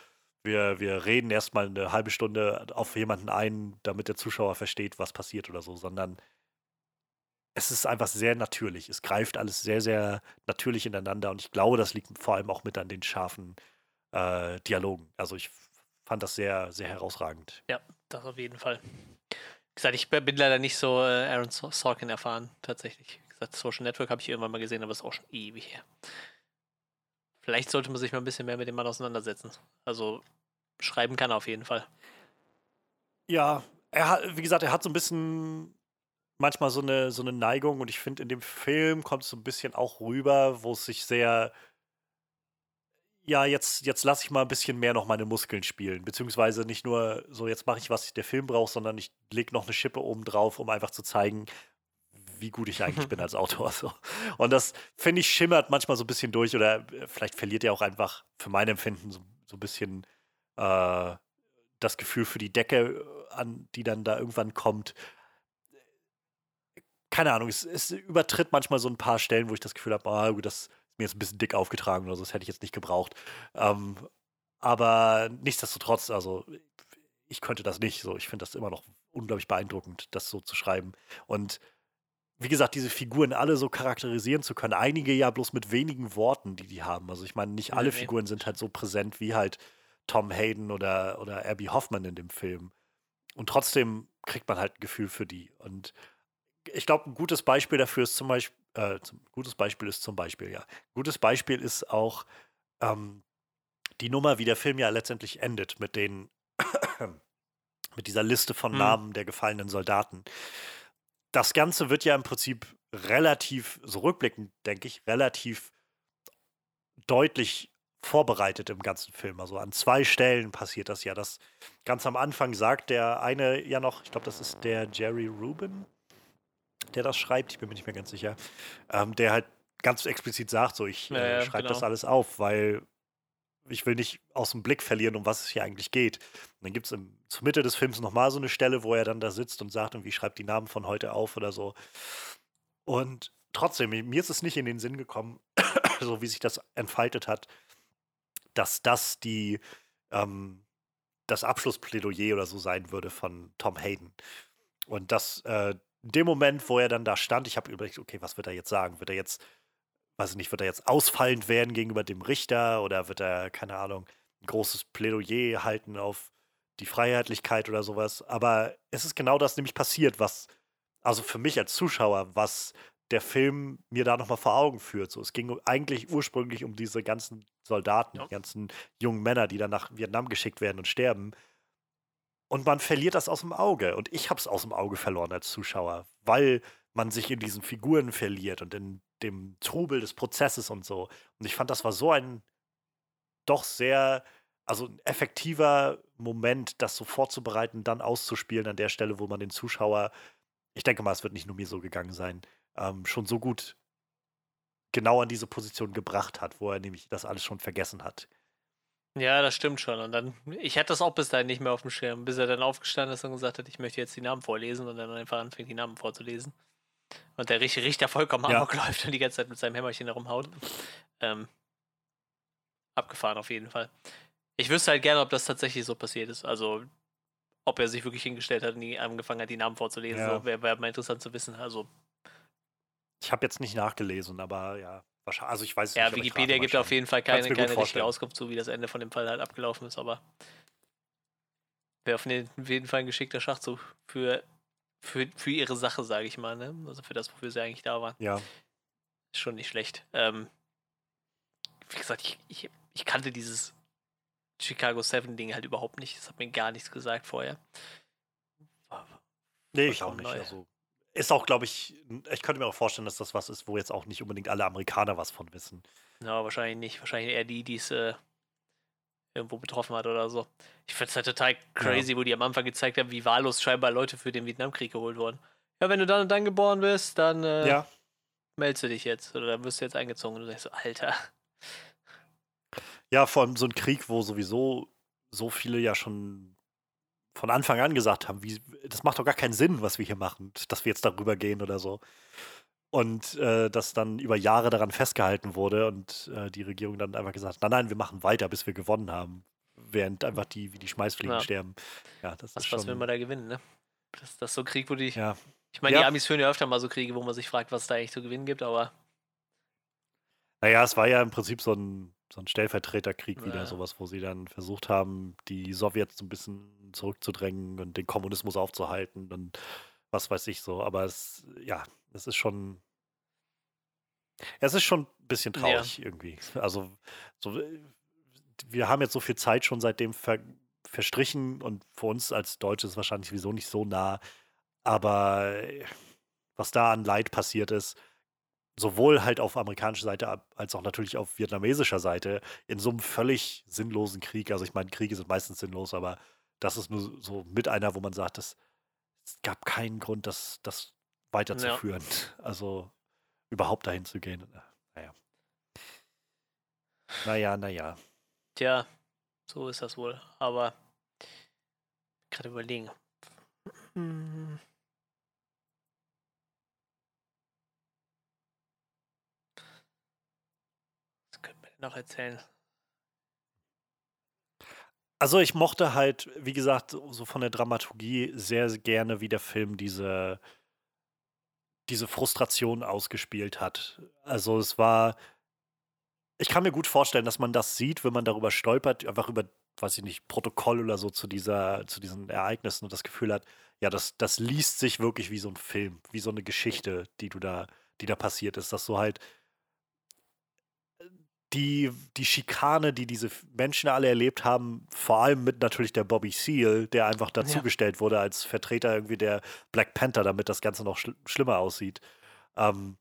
wir, wir reden erstmal eine halbe Stunde auf jemanden ein, damit der Zuschauer versteht, was passiert oder so, sondern es ist einfach sehr natürlich. Es greift alles sehr, sehr natürlich ineinander und ich glaube, das liegt vor allem auch mit an den scharfen äh, Dialogen. Also ich fand das sehr, sehr herausragend. Ja, das auf jeden Fall. Gesagt, ich bin leider nicht so äh, Aaron Sorkin erfahren, tatsächlich. Wie gesagt, Social Network habe ich irgendwann mal gesehen, aber ist auch schon ewig her. Vielleicht sollte man sich mal ein bisschen mehr mit dem Mann auseinandersetzen. Also schreiben kann er auf jeden Fall. Ja, er hat, wie gesagt, er hat so ein bisschen manchmal so eine, so eine Neigung und ich finde, in dem Film kommt es so ein bisschen auch rüber, wo es sich sehr ja, jetzt, jetzt lasse ich mal ein bisschen mehr noch meine Muskeln spielen. Beziehungsweise nicht nur so, jetzt mache ich, was der Film braucht, sondern ich lege noch eine Schippe oben drauf, um einfach zu zeigen, wie gut ich eigentlich bin als Autor. So. Und das, finde ich, schimmert manchmal so ein bisschen durch oder äh, vielleicht verliert er auch einfach für mein Empfinden so, so ein bisschen äh, das Gefühl für die Decke, äh, an die dann da irgendwann kommt. Keine Ahnung, es, es übertritt manchmal so ein paar Stellen, wo ich das Gefühl habe, ah, gut, das mir jetzt ein bisschen dick aufgetragen oder so, das hätte ich jetzt nicht gebraucht. Ähm, aber nichtsdestotrotz, also ich könnte das nicht so. Ich finde das immer noch unglaublich beeindruckend, das so zu schreiben. Und wie gesagt, diese Figuren alle so charakterisieren zu können, einige ja bloß mit wenigen Worten, die die haben. Also ich meine, nicht alle nee, Figuren sind halt so präsent wie halt Tom Hayden oder, oder Abby Hoffman in dem Film. Und trotzdem kriegt man halt ein Gefühl für die. Und ich glaube, ein gutes Beispiel dafür ist zum Beispiel, äh, zum, gutes Beispiel ist zum Beispiel, ja. Gutes Beispiel ist auch ähm, die Nummer, wie der Film ja letztendlich endet, mit den, mit dieser Liste von hm. Namen der gefallenen Soldaten. Das Ganze wird ja im Prinzip relativ, so rückblickend, denke ich, relativ deutlich vorbereitet im ganzen Film. Also an zwei Stellen passiert das ja. Das ganz am Anfang sagt der eine ja noch, ich glaube, das ist der Jerry Rubin, der das schreibt, ich bin mir nicht mehr ganz sicher, ähm, der halt ganz explizit sagt, so ich äh, ja, schreibe genau. das alles auf, weil ich will nicht aus dem Blick verlieren, um was es hier eigentlich geht. Und dann gibt es zur Mitte des Films nochmal so eine Stelle, wo er dann da sitzt und sagt, irgendwie schreibt die Namen von heute auf oder so. Und trotzdem, mir ist es nicht in den Sinn gekommen, so wie sich das entfaltet hat, dass das die ähm, das Abschlussplädoyer oder so sein würde von Tom Hayden. Und dass äh, in dem Moment, wo er dann da stand, ich habe überlegt, okay, was wird er jetzt sagen? Wird er jetzt, weiß ich nicht, wird er jetzt ausfallend werden gegenüber dem Richter oder wird er, keine Ahnung, ein großes Plädoyer halten auf die Freiheitlichkeit oder sowas? Aber es ist genau das nämlich passiert, was, also für mich als Zuschauer, was der Film mir da nochmal vor Augen führt. So, es ging eigentlich ursprünglich um diese ganzen Soldaten, ja. die ganzen jungen Männer, die dann nach Vietnam geschickt werden und sterben. Und man verliert das aus dem Auge. Und ich habe es aus dem Auge verloren als Zuschauer, weil man sich in diesen Figuren verliert und in dem Trubel des Prozesses und so. Und ich fand, das war so ein doch sehr, also ein effektiver Moment, das so vorzubereiten, dann auszuspielen an der Stelle, wo man den Zuschauer, ich denke mal, es wird nicht nur mir so gegangen sein, ähm, schon so gut genau an diese Position gebracht hat, wo er nämlich das alles schon vergessen hat. Ja, das stimmt schon. Und dann, ich hatte das auch bis dahin nicht mehr auf dem Schirm, bis er dann aufgestanden ist und gesagt hat, ich möchte jetzt die Namen vorlesen und dann einfach anfängt, die Namen vorzulesen. Und der Richter vollkommen ja. amok läuft und die ganze Zeit mit seinem Hämmerchen herumhaut. Ähm, abgefahren auf jeden Fall. Ich wüsste halt gerne, ob das tatsächlich so passiert ist. Also, ob er sich wirklich hingestellt hat und die, angefangen hat, die Namen vorzulesen. Ja. So, Wäre wär mal interessant zu wissen. Also. Ich habe jetzt nicht nachgelesen, aber ja, Wahrscheinlich, also ich weiß ja, nicht. Ja, Wikipedia gibt auf jeden Fall keine, keine richtige Auskunft zu, wie das Ende von dem Fall halt abgelaufen ist, aber wäre auf jeden Fall ein geschickter Schachzug für, für, für ihre Sache, sage ich mal, ne? Also für das, wofür sie eigentlich da waren. Ja. Ist schon nicht schlecht. Ähm, wie gesagt, ich, ich, ich kannte dieses Chicago 7 Ding halt überhaupt nicht. Das hat mir gar nichts gesagt vorher. Nee, ich auch nicht. Also, ist auch, glaube ich, ich könnte mir auch vorstellen, dass das was ist, wo jetzt auch nicht unbedingt alle Amerikaner was von wissen. Ja, wahrscheinlich nicht. Wahrscheinlich eher die, die es äh, irgendwo betroffen hat oder so. Ich finde es halt total crazy, ja. wo die am Anfang gezeigt haben, wie wahllos scheinbar Leute für den Vietnamkrieg geholt wurden. Ja, wenn du dann und dann geboren bist, dann äh, ja. meldest du dich jetzt oder dann wirst du jetzt eingezogen. Und du denkst so, Alter. Ja, vor allem so ein Krieg, wo sowieso so viele ja schon von Anfang an gesagt haben, wie, das macht doch gar keinen Sinn, was wir hier machen, dass wir jetzt darüber gehen oder so. Und äh, dass dann über Jahre daran festgehalten wurde und äh, die Regierung dann einfach gesagt hat, nein, nein, wir machen weiter, bis wir gewonnen haben. Während einfach die, wie die Schmeißfliegen Ja. sterben. Ja, das Was, ist was schon, will man da gewinnen, ne? Das, das ist so ein Krieg, wo die. ja. Ich meine, die Ja. Amis führen ja öfter mal so Kriege, wo man sich fragt, was es da eigentlich zu gewinnen gibt, aber Naja, es war ja im Prinzip so ein, so ein Stellvertreterkrieg wieder, Ja. sowas, wo sie dann versucht haben, die Sowjets so ein bisschen zurückzudrängen und den Kommunismus aufzuhalten und was weiß ich so. Aber es, ja, es ist schon. Es ist schon ein bisschen Ja. traurig irgendwie. Also, so, wir haben jetzt so viel Zeit schon seitdem ver verstrichen und für uns als Deutsche ist es wahrscheinlich sowieso nicht so nah. Aber was da an Leid passiert ist, sowohl halt auf amerikanischer Seite als auch natürlich auf vietnamesischer Seite in so einem völlig sinnlosen Krieg. Also ich meine, Kriege sind meistens sinnlos, aber das ist nur so mit einer, wo man sagt, es, gab keinen Grund, das, das weiterzuführen. Also überhaupt dahin zu gehen. Naja. Naja, naja. tja, so ist das wohl. Aber gerade überlegen. Hm. Was könnte man denn noch erzählen? Also ich mochte halt, wie gesagt, so von der Dramaturgie sehr gerne, wie der Film diese, diese Frustration ausgespielt hat. Also es war, ich kann mir gut vorstellen, dass man das sieht, wenn man darüber stolpert, einfach über, weiß ich nicht, Protokoll oder so zu dieser, zu diesen Ereignissen und das Gefühl hat, ja, das, das liest sich wirklich wie so ein Film, wie so eine Geschichte, die du da, die da passiert ist, dass du halt die, die Schikane, die diese Menschen alle erlebt haben, vor allem mit natürlich der Bobby Seale, der einfach dazugestellt wurde als Vertreter irgendwie der Black Panther, damit das Ganze noch schl schlimmer aussieht. Ähm,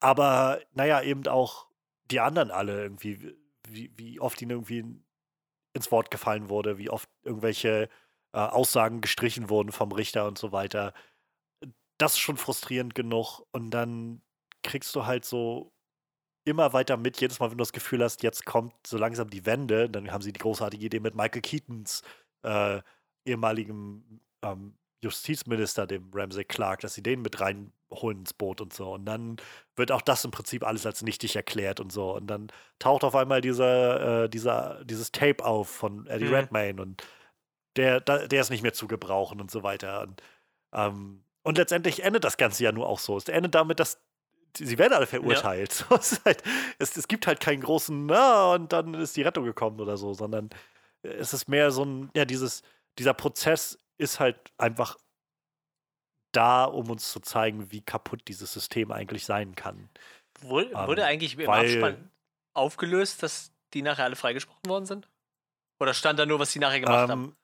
aber naja, eben auch die anderen alle irgendwie, wie, wie oft ihnen irgendwie ins Wort gefallen wurde, wie oft irgendwelche äh, Aussagen gestrichen wurden vom Richter und so weiter. Das ist schon frustrierend genug. Und dann kriegst du halt so immer weiter mit, jedes Mal, wenn du das Gefühl hast, jetzt kommt so langsam die Wende, dann haben sie die großartige Idee mit Michael Keatons äh, ehemaligem ähm, Justizminister, dem Ramsey Clark, dass sie den mit reinholen ins Boot und so. Und dann wird auch das im Prinzip alles als nichtig erklärt und so. Und dann taucht auf einmal dieser, äh, dieser, dieses Tape auf von Eddie Mhm. Redmayne und der, der ist nicht mehr zu gebrauchen und so weiter. Und, ähm, und letztendlich endet das Ganze ja nur auch so. Es endet damit, dass sie werden alle verurteilt. So, es, halt, es, es gibt halt keinen großen, na, und dann ist die Rettung gekommen oder so, sondern es ist mehr so ein, ja, dieses, dieser Prozess ist halt einfach da, um uns zu zeigen, wie kaputt dieses System eigentlich sein kann. Wurde, Ähm, wurde eigentlich im weil- Abspann aufgelöst, dass die nachher alle freigesprochen worden sind? Oder stand da nur, was die nachher gemacht haben? Ähm,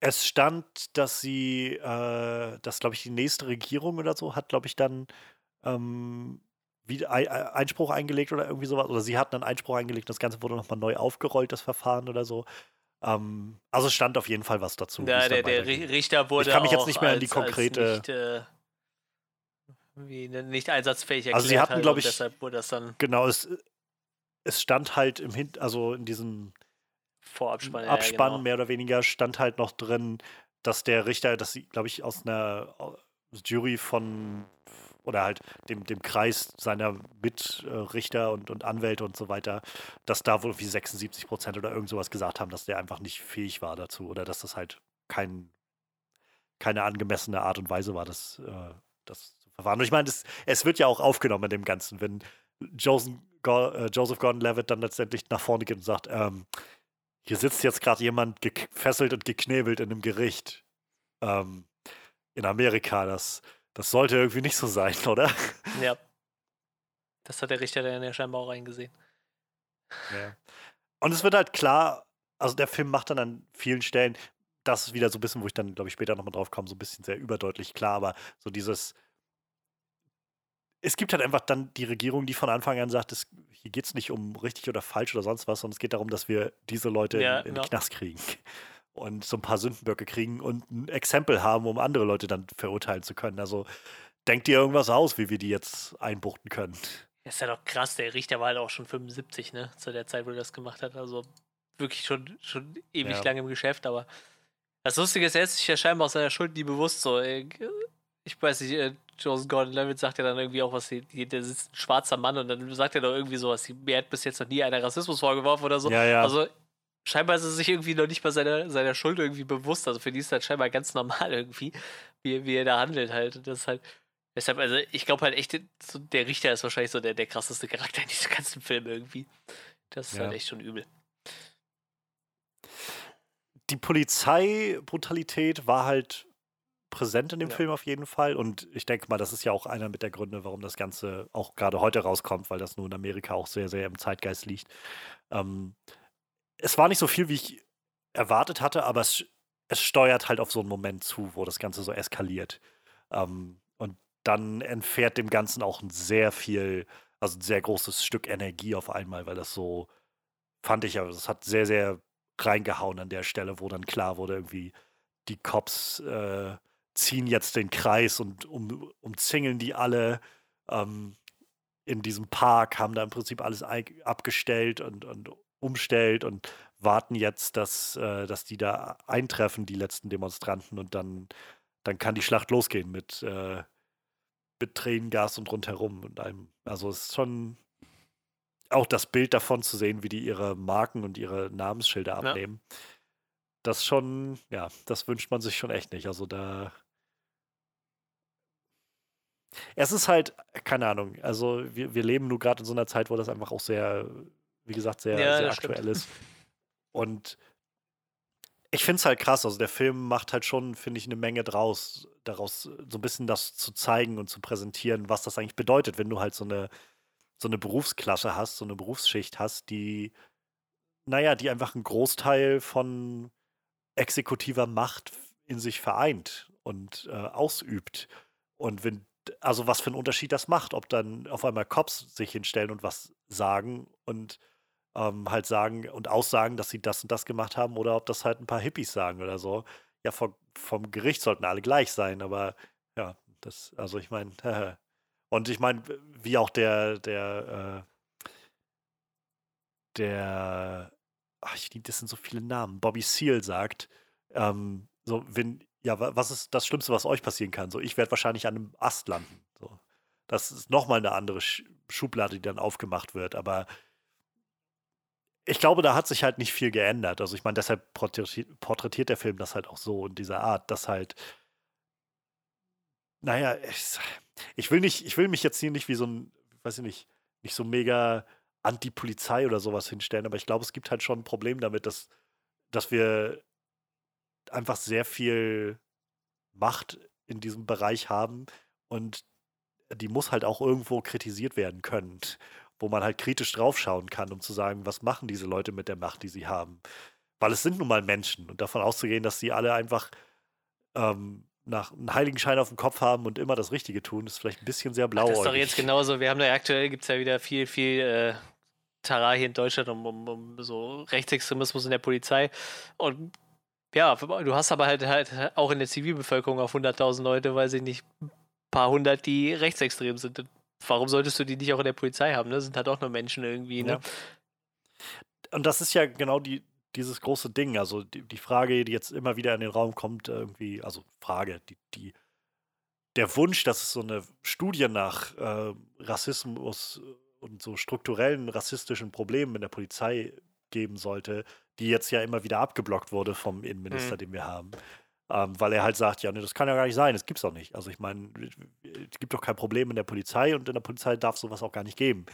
es stand, dass sie, äh, dass, glaube ich, die nächste Regierung oder so hat, glaube ich, dann ähm, wieder Ei- Ei- Einspruch eingelegt oder irgendwie sowas. Oder sie hatten einen Einspruch eingelegt und das Ganze wurde nochmal neu aufgerollt, das Verfahren oder so. Ähm, also es stand auf jeden Fall was dazu. Ja, der, der Richter wurde kann mich jetzt nicht mehr an die als, konkrete- Als nicht, äh, wie, ne- nicht einsatzfähig erklärt. Also sie hatten, halt, ich- Deshalb wurde das dann Genau, es, es stand halt im Hin also in diesem Vorabspann. ja, Abspann genau. mehr oder weniger stand halt noch drin, dass der Richter, dass sie, glaube ich, aus einer au- Jury von oder halt dem, dem Kreis seiner Mitrichter und, und Anwälte und so weiter, dass da wohl wie 76 Prozent oder irgend sowas gesagt haben, dass der einfach nicht fähig war dazu oder dass das halt kein, keine angemessene Art und Weise war, das, äh, das zu verfahren. Und ich meine, es, wird ja auch aufgenommen in dem Ganzen, wenn Joseph, äh, Joseph Gordon-Levitt dann letztendlich nach vorne geht und sagt, ähm, hier sitzt jetzt gerade jemand gefesselt und geknebelt in einem Gericht ähm, in Amerika. Das, das sollte irgendwie nicht so sein, oder? Ja. Das hat der Richter dann ja scheinbar auch eingesehen. Ja. Und es wird halt klar, also der Film macht dann an vielen Stellen, das ist wieder so ein bisschen, wo ich dann, glaube ich, später nochmal drauf komme, so ein bisschen sehr überdeutlich klar, aber so dieses, es gibt halt einfach dann die Regierung, die von Anfang an sagt, es, hier geht es nicht um richtig oder falsch oder sonst was, sondern es geht darum, dass wir diese Leute Ja, in, in ja. den Knast kriegen und so ein paar Sündenböcke kriegen und ein Exempel haben, um andere Leute dann verurteilen zu können. Also denkt ihr irgendwas aus, wie wir die jetzt einbuchten können. Das ist ja doch krass, der Richter war halt auch schon 75, ne? Zu der Zeit, wo er das gemacht hat. Also wirklich schon, schon ewig Ja. lange im Geschäft, aber Das Lustige ist, er ist sich ja scheinbar aus seiner Schuld nie bewusst. So, ich weiß nicht, äh, Joseph Gordon-Levitt sagt ja dann irgendwie auch was, der ist ein schwarzer Mann und dann sagt er doch irgendwie sowas, mir hat bis jetzt noch nie einer Rassismus vorgeworfen oder so. Ja, ja. Also scheinbar ist er sich irgendwie noch nicht mal seiner, seiner Schuld irgendwie bewusst. Also für die ist das scheinbar ganz normal irgendwie, wie, wie er da handelt halt. Und das ist halt, deshalb, also ich glaube halt echt, so der Richter ist wahrscheinlich so der, der krasseste Charakter in diesem ganzen Film irgendwie. Das ist ja. halt echt schon übel. Die Polizeibrutalität war halt präsent in dem Ja. Film auf jeden Fall. Und ich denke mal, das ist ja auch einer mit der Gründe, warum das Ganze auch gerade heute rauskommt, weil das nur in Amerika auch sehr, sehr im Zeitgeist liegt. Ähm, es war nicht so viel, wie ich erwartet hatte, aber es, es steuert halt auf so einen Moment zu, wo das Ganze so eskaliert. Ähm, und dann entfährt dem Ganzen auch ein sehr viel, also ein sehr großes Stück Energie auf einmal, weil das so, fand ich, also es hat sehr, sehr reingehauen an der Stelle, wo dann klar wurde, irgendwie, die Cops äh, ziehen jetzt den Kreis und um, umzingeln die alle ähm, in diesem Park, haben da im Prinzip alles abgestellt und, und umstellt und warten jetzt, dass, äh, dass die da eintreffen, die letzten Demonstranten, und dann, dann kann die Schlacht losgehen mit, äh, mit Tränengas und rundherum und einem. Also es ist schon auch das Bild davon zu sehen, wie die ihre Marken und ihre Namensschilder Ja. abnehmen. Das schon, ja, das wünscht man sich schon echt nicht. Also da. Es ist halt, keine Ahnung, also wir, wir leben nur gerade in so einer Zeit, wo das einfach auch sehr, wie gesagt, sehr, Ja, sehr das stimmt. aktuell ist. Und ich finde es halt krass. Also der Film macht halt schon, finde ich, eine Menge draus, daraus so ein bisschen das zu zeigen und zu präsentieren, was das eigentlich bedeutet, wenn du halt so eine, so eine Berufsklasse hast, so eine Berufsschicht hast, die, naja, die einfach einen Großteil von exekutiver Macht in sich vereint und äh, ausübt. Und wenn, also was für einen Unterschied das macht, ob dann auf einmal Cops sich hinstellen und was sagen und ähm, halt sagen und aussagen, dass sie das und das gemacht haben, oder ob das halt ein paar Hippies sagen oder so. Ja, vom, vom Gericht sollten alle gleich sein, aber ja, das, also ich meine, und ich meine, wie auch der, der, äh, der, ach, ich liebe, das sind so viele Namen, Bobby Seale sagt, ähm, so, wenn, ja, wa- was ist das Schlimmste, was euch passieren kann? So, ich werde wahrscheinlich an einem Ast landen. So. Das ist nochmal eine andere Sch Schublade, die dann aufgemacht wird, aber ich glaube, da hat sich halt nicht viel geändert. Also ich meine, deshalb porträtiert, der Film das halt auch so in dieser Art, dass halt, naja, ich, ich will nicht, ich will mich jetzt hier nicht wie so ein, weiß ich nicht, nicht so mega Anti-Polizei oder sowas hinstellen, aber ich glaube, es gibt halt schon ein Problem damit, dass, dass wir einfach sehr viel Macht in diesem Bereich haben und die muss halt auch irgendwo kritisiert werden können, wo man halt kritisch draufschauen kann, um zu sagen, was machen diese Leute mit der Macht, die sie haben. Weil es sind nun mal Menschen und davon auszugehen, dass sie alle einfach ähm, nach einen Heiligenschein auf dem Kopf haben und immer das Richtige tun, ist vielleicht ein bisschen sehr blauäugig. das ist doch jetzt genauso. Wir haben da aktuell gibt es ja wieder viel, viel äh, Tara hier in Deutschland um, um, um so Rechtsextremismus in der Polizei. Und ja, du hast aber halt, halt auch in der Zivilbevölkerung auf 100.000 Leute, weiß ich nicht, ein paar hundert, die rechtsextrem sind. Warum solltest du die nicht auch in der Polizei haben? Ne? Sind halt auch nur Menschen irgendwie. Ne? Ja. Und das ist ja genau die, dieses große Ding. Also die, die Frage, die jetzt immer wieder in den Raum kommt, irgendwie, also Frage, die, die, der Wunsch, dass es so eine Studie nach äh, Rassismus und so strukturellen rassistischen Problemen in der Polizei geben sollte, die jetzt ja immer wieder abgeblockt wurde vom Innenminister, Mhm. den wir haben. Ähm, weil er halt sagt, ja, nee, das kann ja gar nicht sein, das gibt's doch nicht. Also ich meine, es gibt doch kein Problem in der Polizei und in der Polizei darf sowas auch gar nicht geben.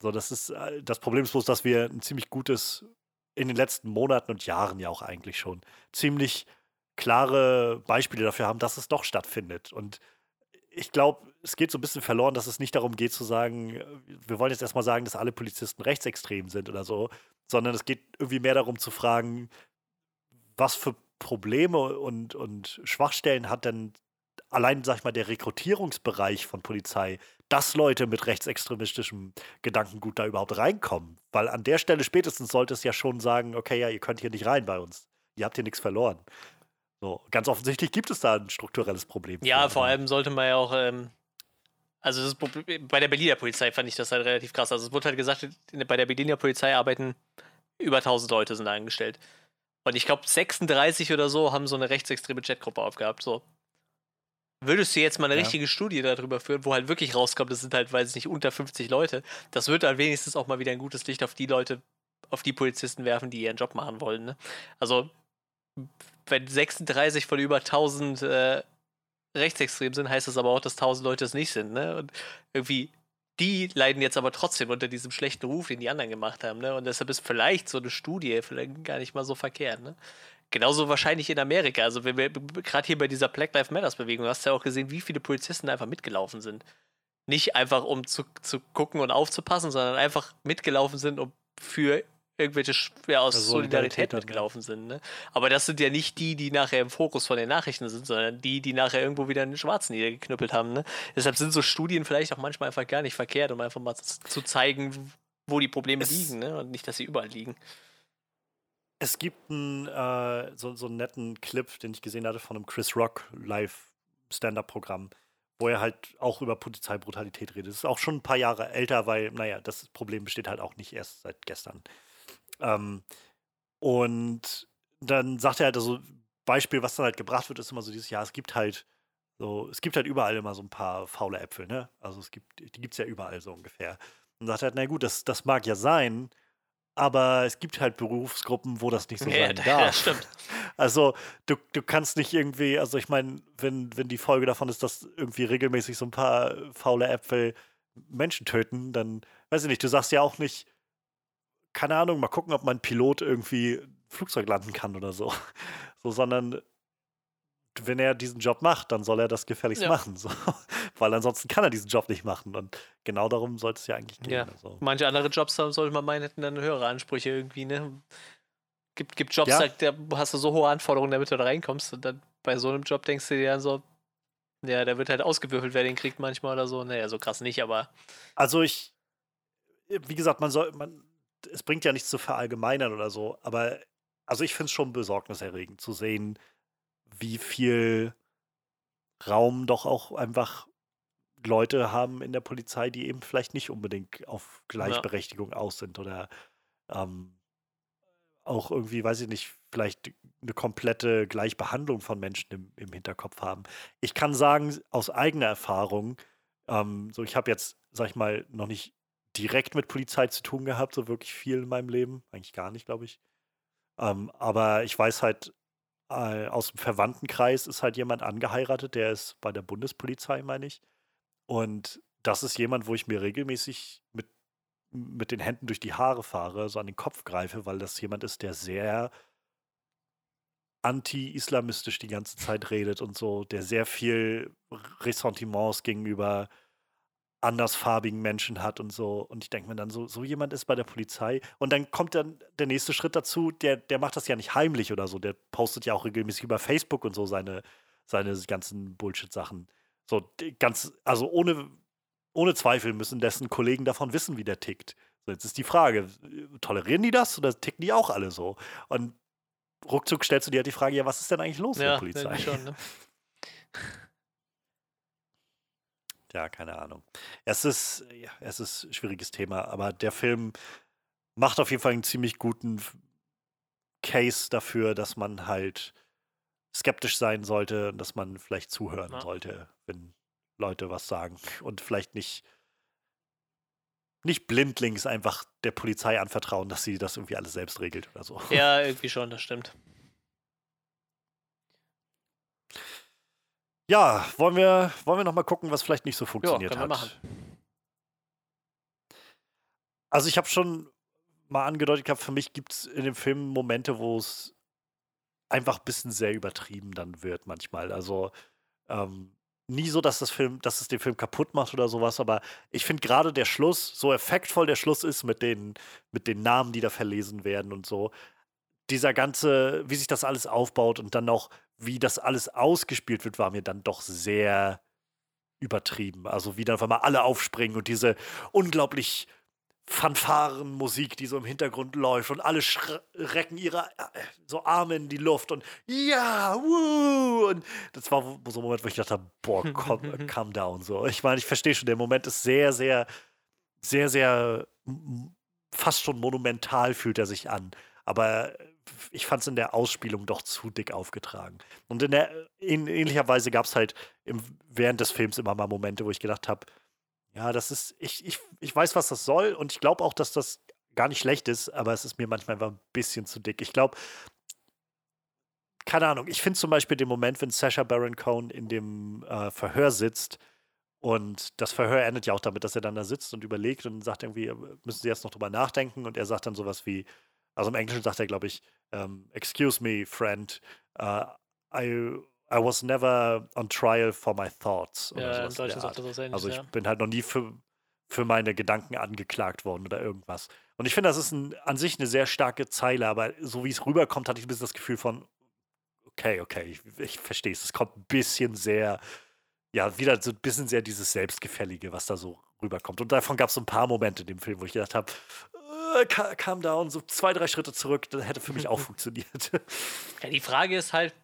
So, das ist, äh, das Problem ist bloß, dass wir ein ziemlich gutes, in den letzten Monaten und Jahren ja auch eigentlich schon, ziemlich klare Beispiele dafür haben, dass es doch stattfindet. Und ich glaube, es geht so ein bisschen verloren, dass es nicht darum geht zu sagen, äh, wir wollen jetzt erstmal sagen, dass alle Polizisten rechtsextrem sind oder so, sondern es geht irgendwie mehr darum zu fragen, was für Probleme und, und Schwachstellen hat denn allein, sag ich mal, der Rekrutierungsbereich von Polizei, dass Leute mit rechtsextremistischem Gedankengut da überhaupt reinkommen. Weil an der Stelle spätestens sollte es ja schon sagen, okay, ja, ihr könnt hier nicht rein bei uns. Ihr habt hier nichts verloren. So, ganz offensichtlich gibt es da ein strukturelles Problem. Ja, vor allem sollte man ja auch, ähm, also das Problem, bei der Berliner Polizei fand ich das halt relativ krass. Also es wurde halt gesagt, bei der Berliner Polizei arbeiten über 1000 Leute sind angestellt. Und ich glaube, 36 oder so haben so eine rechtsextreme Chatgruppe aufgehabt. So. Würdest du jetzt mal eine ja. richtige Studie darüber führen, wo halt wirklich rauskommt, das sind halt, weiß ich nicht, unter 50 Leute, das wird dann wenigstens auch mal wieder ein gutes Licht auf die Leute, auf die Polizisten werfen, die ihren Job machen wollen. Ne? Also, wenn 36 von über 1000 äh, rechtsextrem sind, heißt das aber auch, dass 1000 Leute es nicht sind. Ne? Und irgendwie die leiden jetzt aber trotzdem unter diesem schlechten Ruf, den die anderen gemacht haben. Ne? Und deshalb ist vielleicht so eine Studie vielleicht gar nicht mal so verkehrt. Ne? Genauso wahrscheinlich in Amerika. Also gerade hier bei dieser Black Lives Matters Bewegung hast du ja auch gesehen, wie viele Polizisten einfach mitgelaufen sind. Nicht einfach um zu, zu gucken und aufzupassen, sondern einfach mitgelaufen sind, um für irgendwelche ja, aus also Solidarität, Solidarität mitgelaufen sind. Ne? Aber das sind ja nicht die, die nachher im Fokus von den Nachrichten sind, sondern die, die nachher irgendwo wieder einen Schwarzen niedergeknüppelt haben. Ne? Deshalb sind so Studien vielleicht auch manchmal einfach gar nicht verkehrt, um einfach mal zu zeigen, wo die Probleme es liegen ne? und nicht, dass sie überall liegen. Es gibt einen, äh, so, so einen netten Clip, den ich gesehen hatte von einem Chris Rock Live-Stand-Up-Programm, wo er halt auch über Polizeibrutalität redet. Das ist auch schon ein paar Jahre älter, weil, naja, das Problem besteht halt auch nicht erst seit gestern. Ähm, und dann sagt er halt, also Beispiel, was dann halt gebracht wird, ist immer so dieses Jahr, es gibt halt so, es gibt halt überall immer so ein paar faule Äpfel, ne? Also es gibt, die gibt es ja überall so ungefähr. Und sagt halt, na gut, das, das mag ja sein, aber es gibt halt Berufsgruppen, wo das nicht so ja, sein darf. Ja, stimmt. Also du, du kannst nicht irgendwie, also ich meine, wenn, wenn die Folge davon ist, dass irgendwie regelmäßig so ein paar faule Äpfel Menschen töten, dann weiß ich nicht, du sagst ja auch nicht, keine Ahnung, mal gucken, ob mein Pilot irgendwie Flugzeug landen kann oder so. So, sondern wenn er diesen Job macht, dann soll er das gefälligst ja. machen. So. Weil ansonsten kann er diesen Job nicht machen. Und genau darum sollte es ja eigentlich gehen. Ja. Also. Manche andere Jobs, sollte man meinen, hätten dann höhere Ansprüche irgendwie, ne? Gibt, gibt Jobs, ja. da, hast du so hohe Anforderungen, damit du da reinkommst. Und dann bei so einem Job denkst du dir dann so, ja, der wird halt ausgewürfelt, wer den kriegt manchmal oder so. Naja, so krass nicht, aber. Also ich, wie gesagt, man soll, man, es bringt ja nichts zu verallgemeinern oder so, aber also ich finde es schon besorgniserregend zu sehen, wie viel Raum doch auch einfach Leute haben in der Polizei, die eben vielleicht nicht unbedingt auf Gleichberechtigung ja. aus sind oder ähm, auch irgendwie, weiß ich nicht, vielleicht eine komplette Gleichbehandlung von Menschen im, im Hinterkopf haben. Ich kann sagen, aus eigener Erfahrung, ähm, so ich habe jetzt, sag ich mal, noch nicht direkt mit Polizei zu tun gehabt, so wirklich viel in meinem Leben. Eigentlich gar nicht, glaube ich. Ähm, aber ich weiß halt, äh, aus dem Verwandtenkreis ist halt jemand angeheiratet, der ist bei der Bundespolizei, meine ich. Und das ist jemand, wo ich mir regelmäßig mit, mit den Händen durch die Haare fahre, so an den Kopf greife, weil das jemand ist, der sehr anti-islamistisch die ganze Zeit redet und so, der sehr viel Ressentiments gegenüber andersfarbigen Menschen hat und so. Und ich denke mir dann, so, so jemand ist bei der Polizei. Und dann kommt dann der nächste Schritt dazu, der, der macht das ja nicht heimlich oder so. Der postet ja auch regelmäßig über Facebook und so seine, seine ganzen Bullshit-Sachen. So, ganz, also ohne, ohne Zweifel müssen dessen Kollegen davon wissen, wie der tickt. So, jetzt ist die Frage, tolerieren die das oder ticken die auch alle so? Und ruckzuck stellst du dir halt die Frage, ja, was ist denn eigentlich los ja, mit der Polizei? Schon, ne? ja, keine Ahnung. Es ist, ja, es ist ein schwieriges Thema, aber der Film macht auf jeden Fall einen ziemlich guten Case dafür, dass man halt skeptisch sein sollte und dass man vielleicht zuhören ja. sollte, wenn Leute was sagen und vielleicht nicht nicht blindlings einfach der Polizei anvertrauen, dass sie das irgendwie alles selbst regelt oder so. Ja, irgendwie schon, das stimmt. Ja, wollen wir, wollen wir noch mal gucken, was vielleicht nicht so funktioniert können hat. Also ich habe schon mal angedeutet gehabt, für mich gibt es in dem Film Momente, wo es einfach ein bisschen sehr übertrieben dann wird manchmal. Also ähm, nie so, dass das Film, dass es den Film kaputt macht oder sowas, aber ich finde gerade der Schluss, so effektvoll der Schluss ist mit den, mit den Namen, die da verlesen werden und so, dieser ganze, wie sich das alles aufbaut und dann noch, wie das alles ausgespielt wird, war mir dann doch sehr übertrieben. Also wie dann auf einmal alle aufspringen und diese unglaublich Fanfarenmusik, die so im Hintergrund läuft und alle recken ihre äh, so Arme in die Luft und ja, wuh! Und das war so ein Moment, wo ich dachte, boah, calm, calm down. So. Ich meine, ich verstehe schon, der Moment ist sehr, sehr, sehr, sehr fast schon monumental fühlt er sich an. Aber ich fand es in der Ausspielung doch zu dick aufgetragen. Und in, der, in ähnlicher Weise gab es halt im, während des Films immer mal Momente, wo ich gedacht habe, ja, das ist, ich, ich, ich weiß, was das soll und ich glaube auch, dass das gar nicht schlecht ist, aber es ist mir manchmal einfach ein bisschen zu dick. Ich glaube, keine Ahnung, ich finde zum Beispiel den Moment, wenn Sasha Baron Cohen in dem äh, Verhör sitzt und das Verhör endet ja auch damit, dass er dann da sitzt und überlegt und sagt irgendwie, äh, müssen Sie jetzt noch drüber nachdenken und er sagt dann sowas wie, also im Englischen sagt er, glaube ich, um, ähm, Excuse me, friend, uh, I, I was never on trial for my thoughts. ja, im Deutschen sagt er so ähnlich, Also ich ja. bin halt noch nie für, für meine Gedanken angeklagt worden oder irgendwas. Und ich finde, das ist ein, an sich eine sehr starke Zeile, aber so wie es rüberkommt, hatte ich ein bisschen das Gefühl von, okay, okay, ich, ich verstehe es. Es kommt ein bisschen sehr, ja, wieder so ein bisschen sehr dieses Selbstgefällige, was da so rüberkommt. Und davon gab es so ein paar Momente in dem Film, wo ich gedacht habe, calm down, so zwei, drei Schritte zurück, das hätte für mich auch funktioniert. Ja, die Frage ist halt,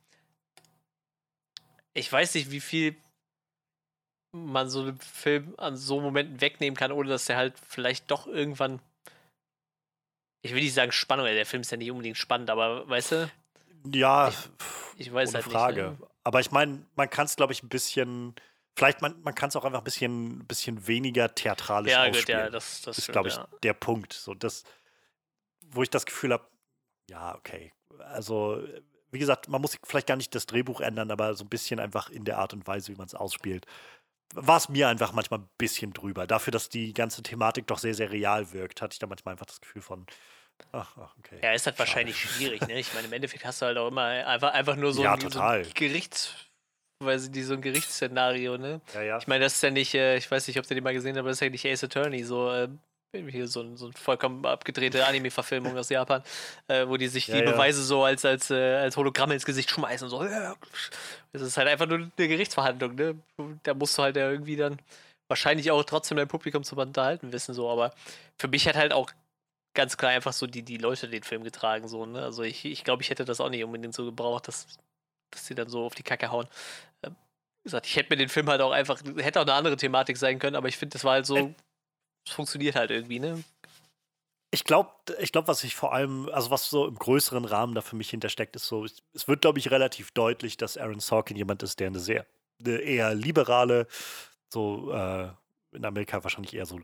ich weiß nicht, wie viel man so einen Film an so Momenten wegnehmen kann, ohne dass der halt vielleicht doch irgendwann. Ich will nicht sagen Spannung, der Film ist ja nicht unbedingt spannend, aber weißt du? Ja, Ich- Ich weiß ohne halt Frage. nicht. Ne? Aber ich meine, man kann es, glaube ich, ein bisschen, vielleicht man, man kann es auch einfach ein bisschen, bisschen weniger theatralisch Ja, ausspielen. gut, ja, das, das ist, glaube ich, ja. der Punkt. So, das, wo ich das Gefühl habe, ja, okay. Also, wie gesagt, man muss vielleicht gar nicht das Drehbuch ändern, aber so ein bisschen einfach in der Art und Weise, wie man es ausspielt. War es mir einfach manchmal ein bisschen drüber. Dafür, dass die ganze Thematik doch sehr, sehr real wirkt, hatte ich da manchmal einfach das Gefühl von, ach, okay. Ja, ist halt schade. wahrscheinlich schwierig, ne? Ich meine, im Endeffekt hast du halt auch immer einfach, einfach nur so Ja, ein, so total. ein Gerichts, weiß ich nicht, so ein Gerichtsszenario, ne? Ja, ja. Ich meine, das ist ja nicht, äh, ich weiß nicht, ob du den mal gesehen hast, aber das ist ja nicht Ace Attorney, so äh, hier so, ein, so eine vollkommen abgedrehte Anime-Verfilmung aus Japan, äh, wo die sich Ja, die ja. Beweise so als, als, äh, als Hologramme ins Gesicht schmeißen. So. Das ist halt einfach nur eine Gerichtsverhandlung, ne? Da musst du halt ja irgendwie dann wahrscheinlich auch trotzdem dein Publikum zu unterhalten wissen, so, aber für mich hat halt auch ganz klar einfach so die, die Leute den Film getragen, so, ne? Also ich, ich glaube, ich hätte das auch nicht unbedingt so gebraucht, dass, dass sie dann so auf die Kacke hauen. Ähm, wie gesagt, ich hätte mir den Film halt auch einfach, hätte auch eine andere Thematik sein können, aber ich finde, das war halt so, Ä- es funktioniert halt irgendwie, ne? Ich glaube, ich glaub, was ich vor allem, also was so im größeren Rahmen da für mich hintersteckt, ist so, es- es wird, glaube ich, relativ deutlich, dass Aaron Sorkin jemand ist, der eine sehr, eine eher liberale, so äh, in Amerika wahrscheinlich eher so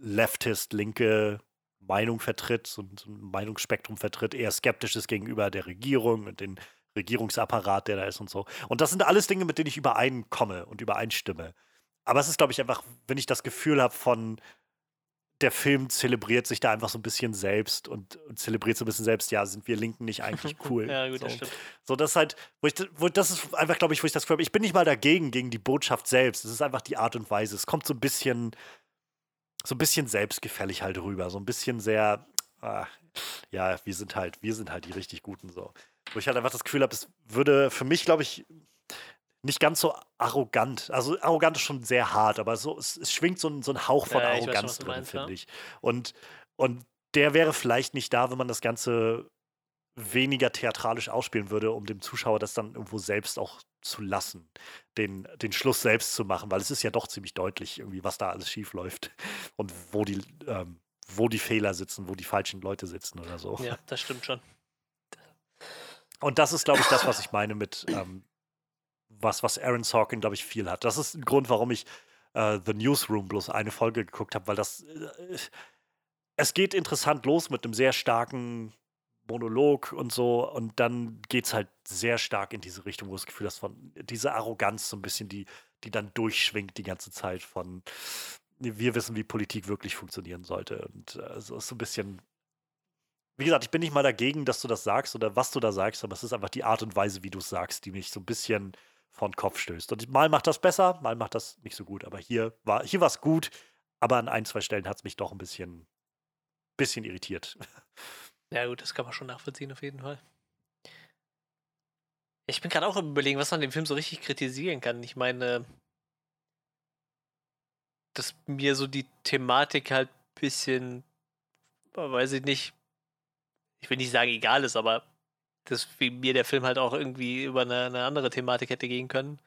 leftist, linke Meinung vertritt, so, ein- so ein Meinungsspektrum vertritt, eher skeptisch ist gegenüber der Regierung und den Regierungsapparat, der da ist und so. Und das sind alles Dinge, mit denen ich übereinkomme und übereinstimme. Aber es ist, glaube ich, einfach, wenn ich das Gefühl habe von, der Film zelebriert sich da einfach so ein bisschen selbst und, und zelebriert so ein bisschen selbst, ja, sind wir Linken nicht eigentlich cool? ja, gut, so. das stimmt. So, das ist halt, wo ich, wo, das ist einfach, glaube ich, wo ich das Gefühl habe, ich bin nicht mal dagegen, gegen die Botschaft selbst. Es ist einfach die Art und Weise. Es kommt so ein bisschen, so ein bisschen selbstgefällig halt rüber. So ein bisschen sehr, ah, ja, wir sind halt, wir sind halt die richtig Guten so. Wo ich halt einfach das Gefühl habe, es würde für mich, glaube ich, nicht ganz so arrogant. Also arrogant ist schon sehr hart, aber so, es, es schwingt so ein, so ein Hauch von Ja, schon, Arroganz du drin, finde ja. ich. Und, und der wäre vielleicht nicht da, wenn man das Ganze weniger theatralisch ausspielen würde, um dem Zuschauer das dann irgendwo selbst auch zu lassen, den, den Schluss selbst zu machen, weil es ist ja doch ziemlich deutlich, irgendwie, was da alles schief läuft und wo die, ähm, wo die Fehler sitzen, wo die falschen Leute sitzen oder so. Ja, das stimmt schon. Und das ist, glaube ich, das, was ich meine mit ähm, was, was Aaron Sorkin, glaube ich, viel hat. Das ist ein Grund, warum ich äh, The Newsroom bloß eine Folge geguckt habe, weil das äh, es geht interessant los mit einem sehr starken Monolog und so und dann geht es halt sehr stark in diese Richtung, wo das Gefühl hast von diese Arroganz so ein bisschen, die, die dann durchschwingt die ganze Zeit von wir wissen, wie Politik wirklich funktionieren sollte und äh, so ist so ein bisschen wie gesagt, ich bin nicht mal dagegen, dass du das sagst oder was du da sagst, aber es ist einfach die Art und Weise, wie du es sagst, die mich so ein bisschen von Kopf stößt. Und mal macht das besser, mal macht das nicht so gut. Aber hier war hier es gut, aber an ein, zwei Stellen hat es mich doch ein bisschen, bisschen irritiert. Ja, gut, das kann man schon nachvollziehen, auf jeden Fall. Ich bin gerade auch am überlegen, was man dem Film so richtig kritisieren kann. Ich meine, dass mir so die Thematik halt ein bisschen, weiß ich nicht, ich will nicht sagen egal ist, aber dass wie mir der Film halt auch irgendwie über eine, eine andere Thematik hätte gehen können.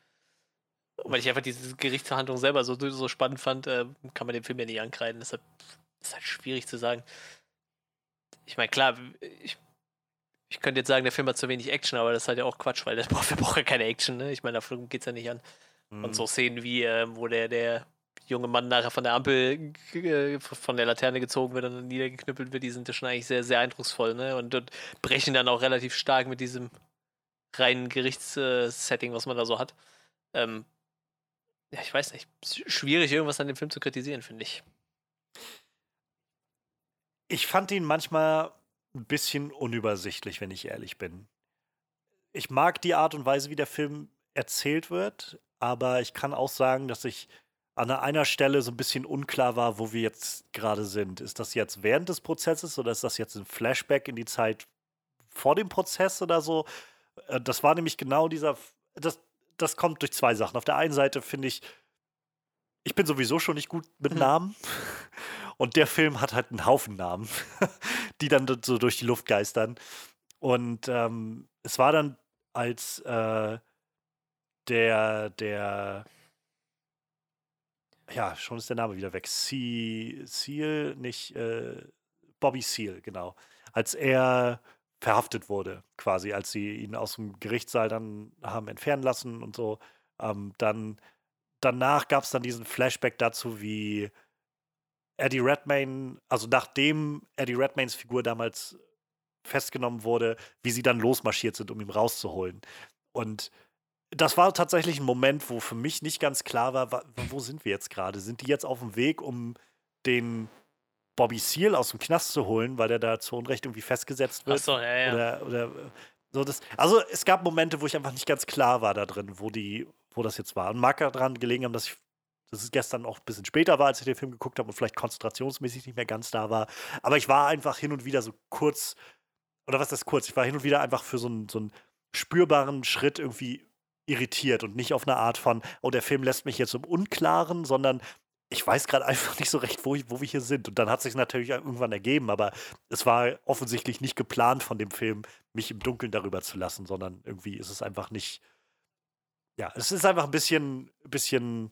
Und weil ich einfach diese Gerichtsverhandlung selber so, so spannend fand, äh, kann man den Film ja nicht ankreiden. Deshalb ist halt schwierig zu sagen. Ich meine, klar, ich, ich könnte jetzt sagen, der Film hat zu wenig Action, aber das ist halt ja auch Quatsch, weil der braucht, der braucht ja keine Action, ne? Ich meine, dafür geht es ja nicht an. Mhm. Und so Szenen wie, äh, wo der, der junge Mann nachher von der Ampel äh, von der Laterne gezogen wird und niedergeknüppelt wird, die sind ja schon eigentlich sehr, sehr eindrucksvoll, ne? Und, und brechen dann auch relativ stark mit diesem reinen Gerichtssetting, was man da so hat. Ähm, ja, ich weiß nicht. Schwierig, irgendwas an dem Film zu kritisieren, finde ich. Ich fand ihn manchmal ein bisschen unübersichtlich, wenn ich ehrlich bin. Ich mag die Art und Weise, wie der Film erzählt wird, aber ich kann auch sagen, dass ich an einer Stelle so ein bisschen unklar war, wo wir jetzt gerade sind. Ist das jetzt während des Prozesses oder ist das jetzt ein Flashback in die Zeit vor dem Prozess oder so? Äh, das war nämlich genau dieser. Das, das kommt durch zwei Sachen. Auf der einen Seite finde ich, ich bin sowieso schon nicht gut mit mhm. Namen. Und der Film hat halt einen Haufen Namen, die dann so durch die Luft geistern. Und ähm, es war dann, als äh, der, der, ja, schon ist der Name wieder weg. Seal, nicht äh, Bobby Seal, genau. Als er verhaftet wurde, quasi, als sie ihn aus dem Gerichtssaal dann haben entfernen lassen und so. Ähm, dann danach gab es dann diesen Flashback dazu, wie Eddie Redmayne, also nachdem Eddie Redmaynes Figur damals festgenommen wurde, wie sie dann losmarschiert sind, um ihn rauszuholen. Und das war tatsächlich ein Moment, wo für mich nicht ganz klar war, wo sind wir jetzt gerade? Sind die jetzt auf dem Weg, um den Bobby Seal aus dem Knast zu holen, weil der da zu Unrecht irgendwie festgesetzt wird. Ach so, ja, ja. Oder, oder so das. Also es gab Momente, wo ich einfach nicht ganz klar war da drin, wo die, wo das jetzt war. Und mag daran gelegen haben, dass ich, dass es gestern auch ein bisschen später war, als ich den Film geguckt habe und vielleicht konzentrationsmäßig nicht mehr ganz da war. Aber ich war einfach hin und wieder so kurz, oder was ist das kurz? Ich war hin und wieder einfach für so einen, so einen spürbaren Schritt irgendwie irritiert und nicht auf eine Art von, oh, der Film lässt mich jetzt im Unklaren, sondern ich weiß gerade einfach nicht so recht, wo, ich, wo wir hier sind. Und dann hat sich natürlich irgendwann ergeben, aber es war offensichtlich nicht geplant von dem Film, mich im Dunkeln darüber zu lassen, sondern irgendwie ist es einfach nicht. Ja, es ist einfach ein bisschen, bisschen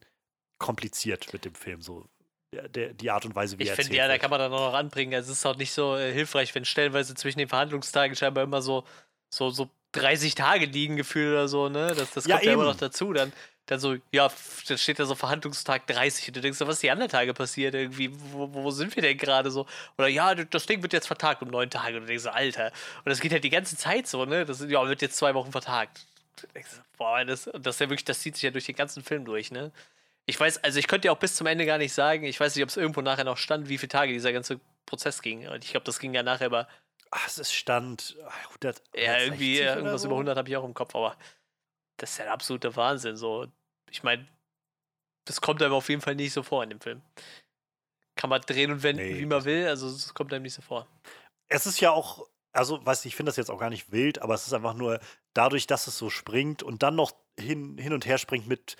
kompliziert mit dem Film, so der, der, die Art und Weise, wie ich er Ich finde, ja, da kann man dann auch noch anbringen. Also es ist auch nicht so äh, hilfreich, wenn stellenweise zwischen den Verhandlungstagen scheinbar immer so, so, so 30 Tage liegen gefühlt oder so, ne? Das, das kommt ja, ja immer noch dazu. Dann dann so, ja, dann steht da so Verhandlungstag 30 und du denkst so, was ist die anderen Tage passiert irgendwie? Wo, wo sind wir denn gerade so? Oder ja, das Ding wird jetzt vertagt um neun Tage und du denkst so, Alter. Und das geht halt die ganze Zeit so, ne? Das ja, wird jetzt zwei Wochen vertagt. So, boah, das, das ist ja wirklich, das zieht sich ja durch den ganzen Film durch, ne? Ich weiß, also ich könnte ja auch bis zum Ende gar nicht sagen, ich weiß nicht, ob es irgendwo nachher noch stand, wie viele Tage dieser ganze Prozess ging. Und ich glaube, das ging ja nachher über. Ach, es stand 100. Ja, irgendwie irgendwas so? über 100 habe ich auch im Kopf, aber das ist ja der absolute Wahnsinn. So, ich meine, das kommt einem auf jeden Fall nicht so vor in dem Film. Kann man drehen und wenden, nee, wie man will, also es kommt einem nicht so vor. Es ist ja auch, also, weiß ich, ich finde das jetzt auch gar nicht wild, aber es ist einfach nur dadurch, dass es so springt und dann noch hin, hin und her springt mit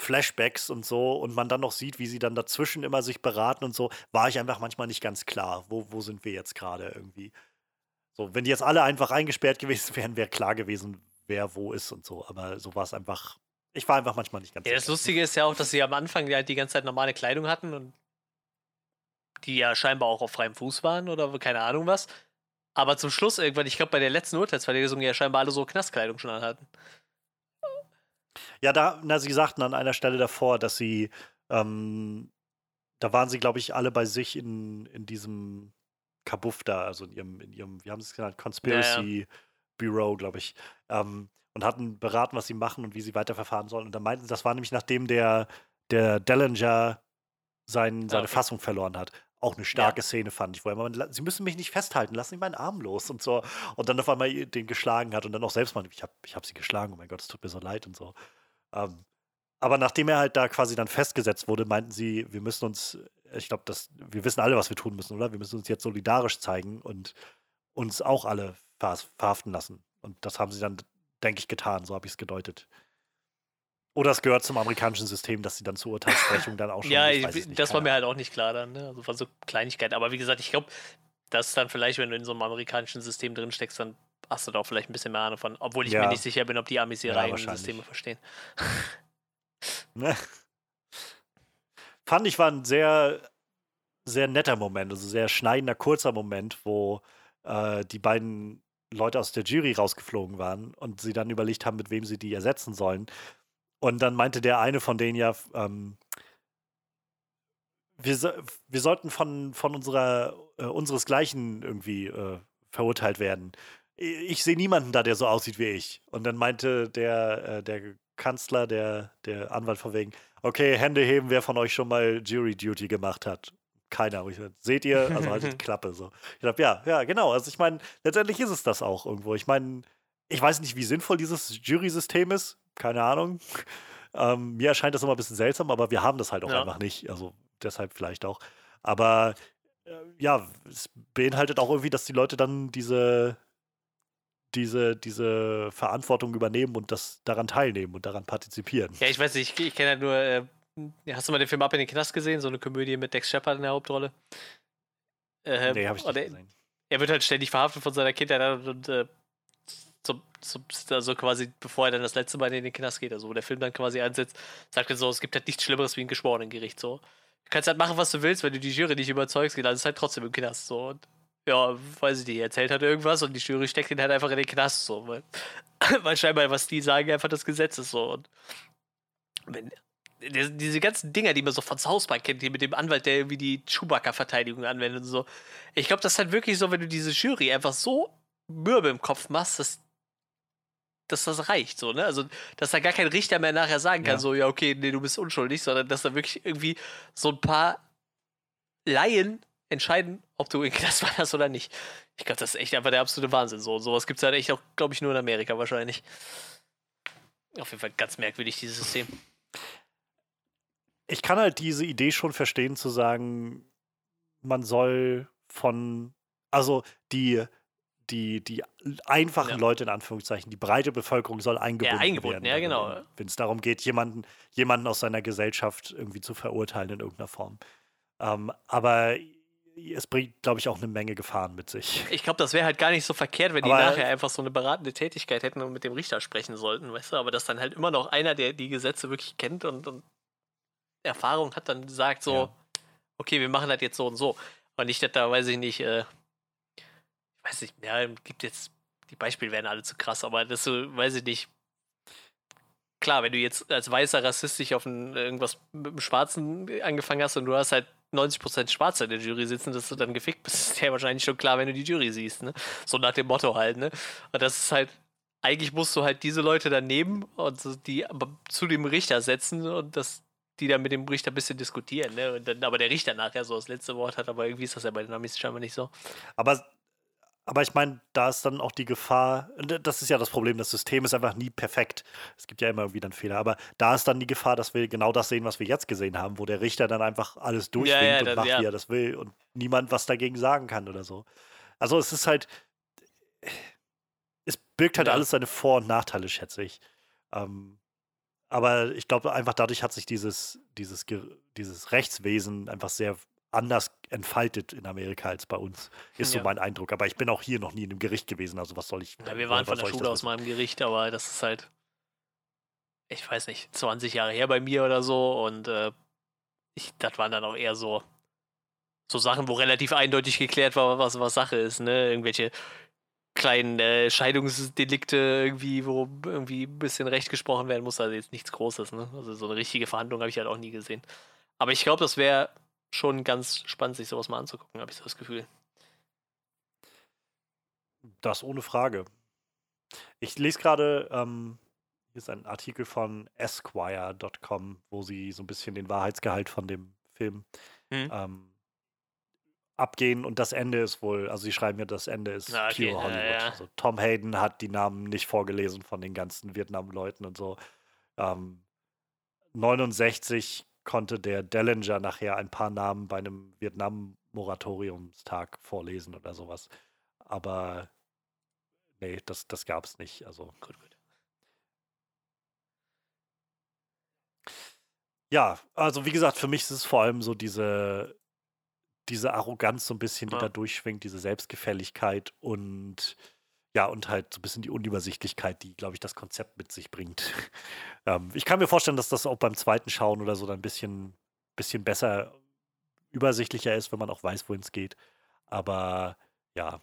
Flashbacks und so und man dann noch sieht, wie sie dann dazwischen immer sich beraten und so, war ich einfach manchmal nicht ganz klar, wo, wo sind wir jetzt gerade irgendwie. So, wenn die jetzt alle einfach eingesperrt gewesen wären, wäre klar gewesen, wer wo ist und so. Aber so war es einfach. Ich war einfach manchmal nicht ganz Ja, das Lustige ist ja auch, dass sie am Anfang halt die ganze Zeit normale Kleidung hatten und die ja scheinbar auch auf freiem Fuß waren oder keine Ahnung was. Aber zum Schluss irgendwann, ich glaube, bei der letzten Urteilsverlesung ja scheinbar alle so Knastkleidung schon anhatten. Ja, da, na, sie sagten an einer Stelle davor, dass sie, ähm, da waren sie, glaube ich, alle bei sich in, in diesem Kabuff da, also in ihrem, in ihrem, wie haben sie es genannt, Conspiracy ja, ja. Bureau, glaube ich, ähm, und hatten beraten, was sie machen und wie sie weiterverfahren sollen. Und dann meinten sie, das war nämlich nachdem der, der Dellinger sein, seine okay. Fassung verloren hat. Auch eine starke ja. Szene fand ich, wo er immer, sie müssen mich nicht festhalten, lassen Sie meinen Arm los und so. Und dann auf einmal den geschlagen hat und dann auch selbst mal, ich habe ich hab sie geschlagen, oh mein Gott, es tut mir so leid und so. Ähm, aber nachdem er halt da quasi dann festgesetzt wurde, meinten sie, wir müssen uns, ich glaube, wir wissen alle, was wir tun müssen, oder? Wir müssen uns jetzt solidarisch zeigen und uns auch alle verhaften lassen. Und das haben sie dann, denke ich, getan. So habe ich es gedeutet. Oder es gehört zum amerikanischen System, dass sie dann zur Urteilssprechung dann auch schon. ja, ich, nicht, das war mir halt auch nicht klar dann. Ne? Also war so Kleinigkeit. Aber wie gesagt, ich glaube, dass dann vielleicht, wenn du in so einem amerikanischen System drin steckst, dann hast du da auch vielleicht ein bisschen mehr Ahnung von. Obwohl ich ja. mir nicht sicher bin, ob die Amis ihre ja, eigenen Systeme verstehen. ne? Fand ich war ein sehr, sehr netter Moment, also sehr schneidender, kurzer Moment, wo äh, die beiden Leute aus der Jury rausgeflogen waren und sie dann überlegt haben, mit wem sie die ersetzen sollen. Und dann meinte der eine von denen ja, ähm, wir, wir sollten von, von unserer, äh, unseresgleichen irgendwie äh, verurteilt werden. Ich sehe niemanden da, der so aussieht wie ich. Und dann meinte der, äh, der Kanzler, der, der Anwalt von wegen, okay, Hände heben, wer von euch schon mal Jury Duty gemacht hat. Keiner. Ich, seht ihr? Also haltet die Klappe so. Ich glaube, ja, ja, genau. Also ich meine, letztendlich ist es das auch irgendwo. Ich meine, ich weiß nicht, wie sinnvoll dieses Jury-System ist. Keine Ahnung. Ähm, mir erscheint das immer ein bisschen seltsam, aber wir haben das halt auch ja. einfach nicht. Also deshalb vielleicht auch. Aber äh, ja, es beinhaltet auch irgendwie, dass die Leute dann diese, diese, diese Verantwortung übernehmen und das daran teilnehmen und daran partizipieren. Ja, ich weiß nicht, ich, ich kenne ja nur, äh, hast du mal den Film Ab in den Knast gesehen? So eine Komödie mit Dex Shepard in der Hauptrolle? Äh, nee, hab ich nicht gesehen. Er wird halt ständig verhaftet von seiner Kindheit und äh, so, so, also quasi bevor er dann das letzte Mal in den Knast geht, also wo der Film dann quasi einsetzt, sagt er so, es gibt halt nichts Schlimmeres wie ein Geschworenengericht. So. Du kannst halt machen, was du willst, wenn du die Jury nicht überzeugst, geht alles halt trotzdem im Knast. So. Und ja, weiß ich nicht, er erzählt halt irgendwas und die Jury steckt ihn halt einfach in den Knast. So. Weil, weil scheinbar, was die sagen, einfach das Gesetz ist so. Und wenn, diese ganzen Dinger, die man so von South Park kennt, die mit dem Anwalt, der irgendwie die Chewbacca-Verteidigung anwendet und so. Ich glaube, das ist halt wirklich so, wenn du diese Jury einfach so mürbe im Kopf machst, dass dass das reicht, so, ne? Also, dass da gar kein Richter mehr nachher sagen kann, ja. so, ja, okay, nee, du bist unschuldig, sondern dass da wirklich irgendwie so ein paar Laien entscheiden, ob du in Knast warst oder nicht. Ich glaube, das ist echt einfach der absolute Wahnsinn. So, sowas gibt es halt echt auch, glaube ich, nur in Amerika wahrscheinlich. Auf jeden Fall ganz merkwürdig, dieses System. Ich kann halt diese Idee schon verstehen, zu sagen, man soll von, also die die, die einfachen ja. Leute in Anführungszeichen, die breite Bevölkerung soll eingebunden, ja, eingebunden werden. Ja, genau. Wenn es darum geht, jemanden, jemanden aus seiner Gesellschaft irgendwie zu verurteilen in irgendeiner Form. Ähm, aber es bringt, glaube ich, auch eine Menge Gefahren mit sich. Ich glaube, das wäre halt gar nicht so verkehrt, wenn aber die nachher einfach so eine beratende Tätigkeit hätten und mit dem Richter sprechen sollten, weißt du? Aber dass dann halt immer noch einer, der die Gesetze wirklich kennt und, und Erfahrung hat, dann sagt so, ja. okay, wir machen das jetzt so und so. Und nicht, dass da, weiß ich nicht, äh, weiß nicht, ja, gibt jetzt, die Beispiele werden alle zu krass, aber das so, weiß ich nicht. Klar, wenn du jetzt als weißer Rassist dich auf ein, irgendwas mit dem Schwarzen angefangen hast und du hast halt 90% Schwarze in der Jury sitzen, dass du dann gefickt bist, ist ja wahrscheinlich schon klar, wenn du die Jury siehst, ne? So nach dem Motto halt, ne? Und das ist halt, eigentlich musst du halt diese Leute dann nehmen und die zu dem Richter setzen und das die dann mit dem Richter ein bisschen diskutieren, ne? Dann, aber der Richter nachher so das letzte Wort hat, aber irgendwie ist das ja bei den Amis scheinbar nicht so. Aber aber ich meine, da ist dann auch die Gefahr, das ist ja das Problem, das System ist einfach nie perfekt. Es gibt ja immer wieder einen Fehler, aber da ist dann die Gefahr, dass wir genau das sehen, was wir jetzt gesehen haben, wo der Richter dann einfach alles durchwinkt ja, ja, und das, macht, ja. wie er das will und niemand was dagegen sagen kann oder so. Also es ist halt, es birgt halt alles seine Vor- und Nachteile, schätze ich. Ähm, aber ich glaube einfach dadurch hat sich dieses, dieses, dieses Rechtswesen einfach sehr anders entfaltet in Amerika als bei uns, ist ja. so mein Eindruck. Aber ich bin auch hier noch nie in einem Gericht gewesen, also was soll ich. Ja, wir waren von der Schule aus meinem Gericht, aber das ist halt, ich weiß nicht, 20 Jahre her bei mir oder so und äh, ich, das waren dann auch eher so, so Sachen, wo relativ eindeutig geklärt war, was, was Sache ist, ne? Irgendwelche kleinen äh, Scheidungsdelikte irgendwie, wo irgendwie ein bisschen Recht gesprochen werden muss, also jetzt nichts Großes, ne? Also so eine richtige Verhandlung habe ich halt auch nie gesehen. Aber ich glaube, das wäre schon ganz spannend, sich sowas mal anzugucken, habe ich so das Gefühl. Das ohne Frage. Ich lese gerade, ähm, hier ist ein Artikel von Esquire.com, wo sie so ein bisschen den Wahrheitsgehalt von dem Film hm. ähm, abgehen und das Ende ist wohl, also sie schreiben ja, das Ende ist ah, okay. pure Hollywood. Ja, ja. Also Tom Hayden hat die Namen nicht vorgelesen von den ganzen Vietnam-Leuten und so. Ähm, 69 konnte der Dellinger nachher ein paar Namen bei einem Vietnam-Moratoriumstag vorlesen oder sowas. Aber nee, das, das gab es nicht. Also gut, gut. Ja, also wie gesagt, für mich ist es vor allem so diese, diese Arroganz so ein bisschen, die ja. da durchschwingt, diese Selbstgefälligkeit und ja, und halt so ein bisschen die Unübersichtlichkeit, die, glaube ich, das Konzept mit sich bringt. ähm, ich kann mir vorstellen, dass das auch beim zweiten Schauen oder so dann ein bisschen, bisschen besser übersichtlicher ist, wenn man auch weiß, wohin es geht. Aber ja.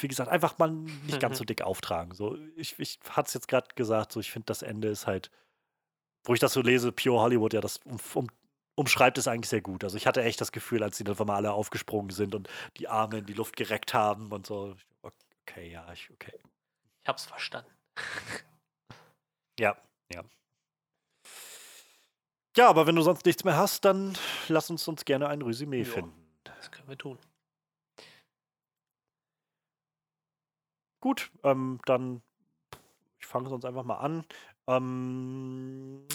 wie gesagt, einfach mal nicht ganz so dick auftragen. So, ich, ich hatte es jetzt gerade gesagt, so ich finde, das Ende ist halt, wo ich das so lese, Pure Hollywood, ja, das um, um, umschreibt es eigentlich sehr gut. Also ich hatte echt das Gefühl, als sie dann mal alle aufgesprungen sind und die Arme in die Luft gereckt haben und so. Okay, ja, ich, okay. Ich hab's verstanden. ja, ja. Ja, aber wenn du sonst nichts mehr hast, dann lass uns uns gerne ein Resümee jo, finden. Das können wir tun. Gut, ähm, dann ich fange sonst einfach mal an. Ähm,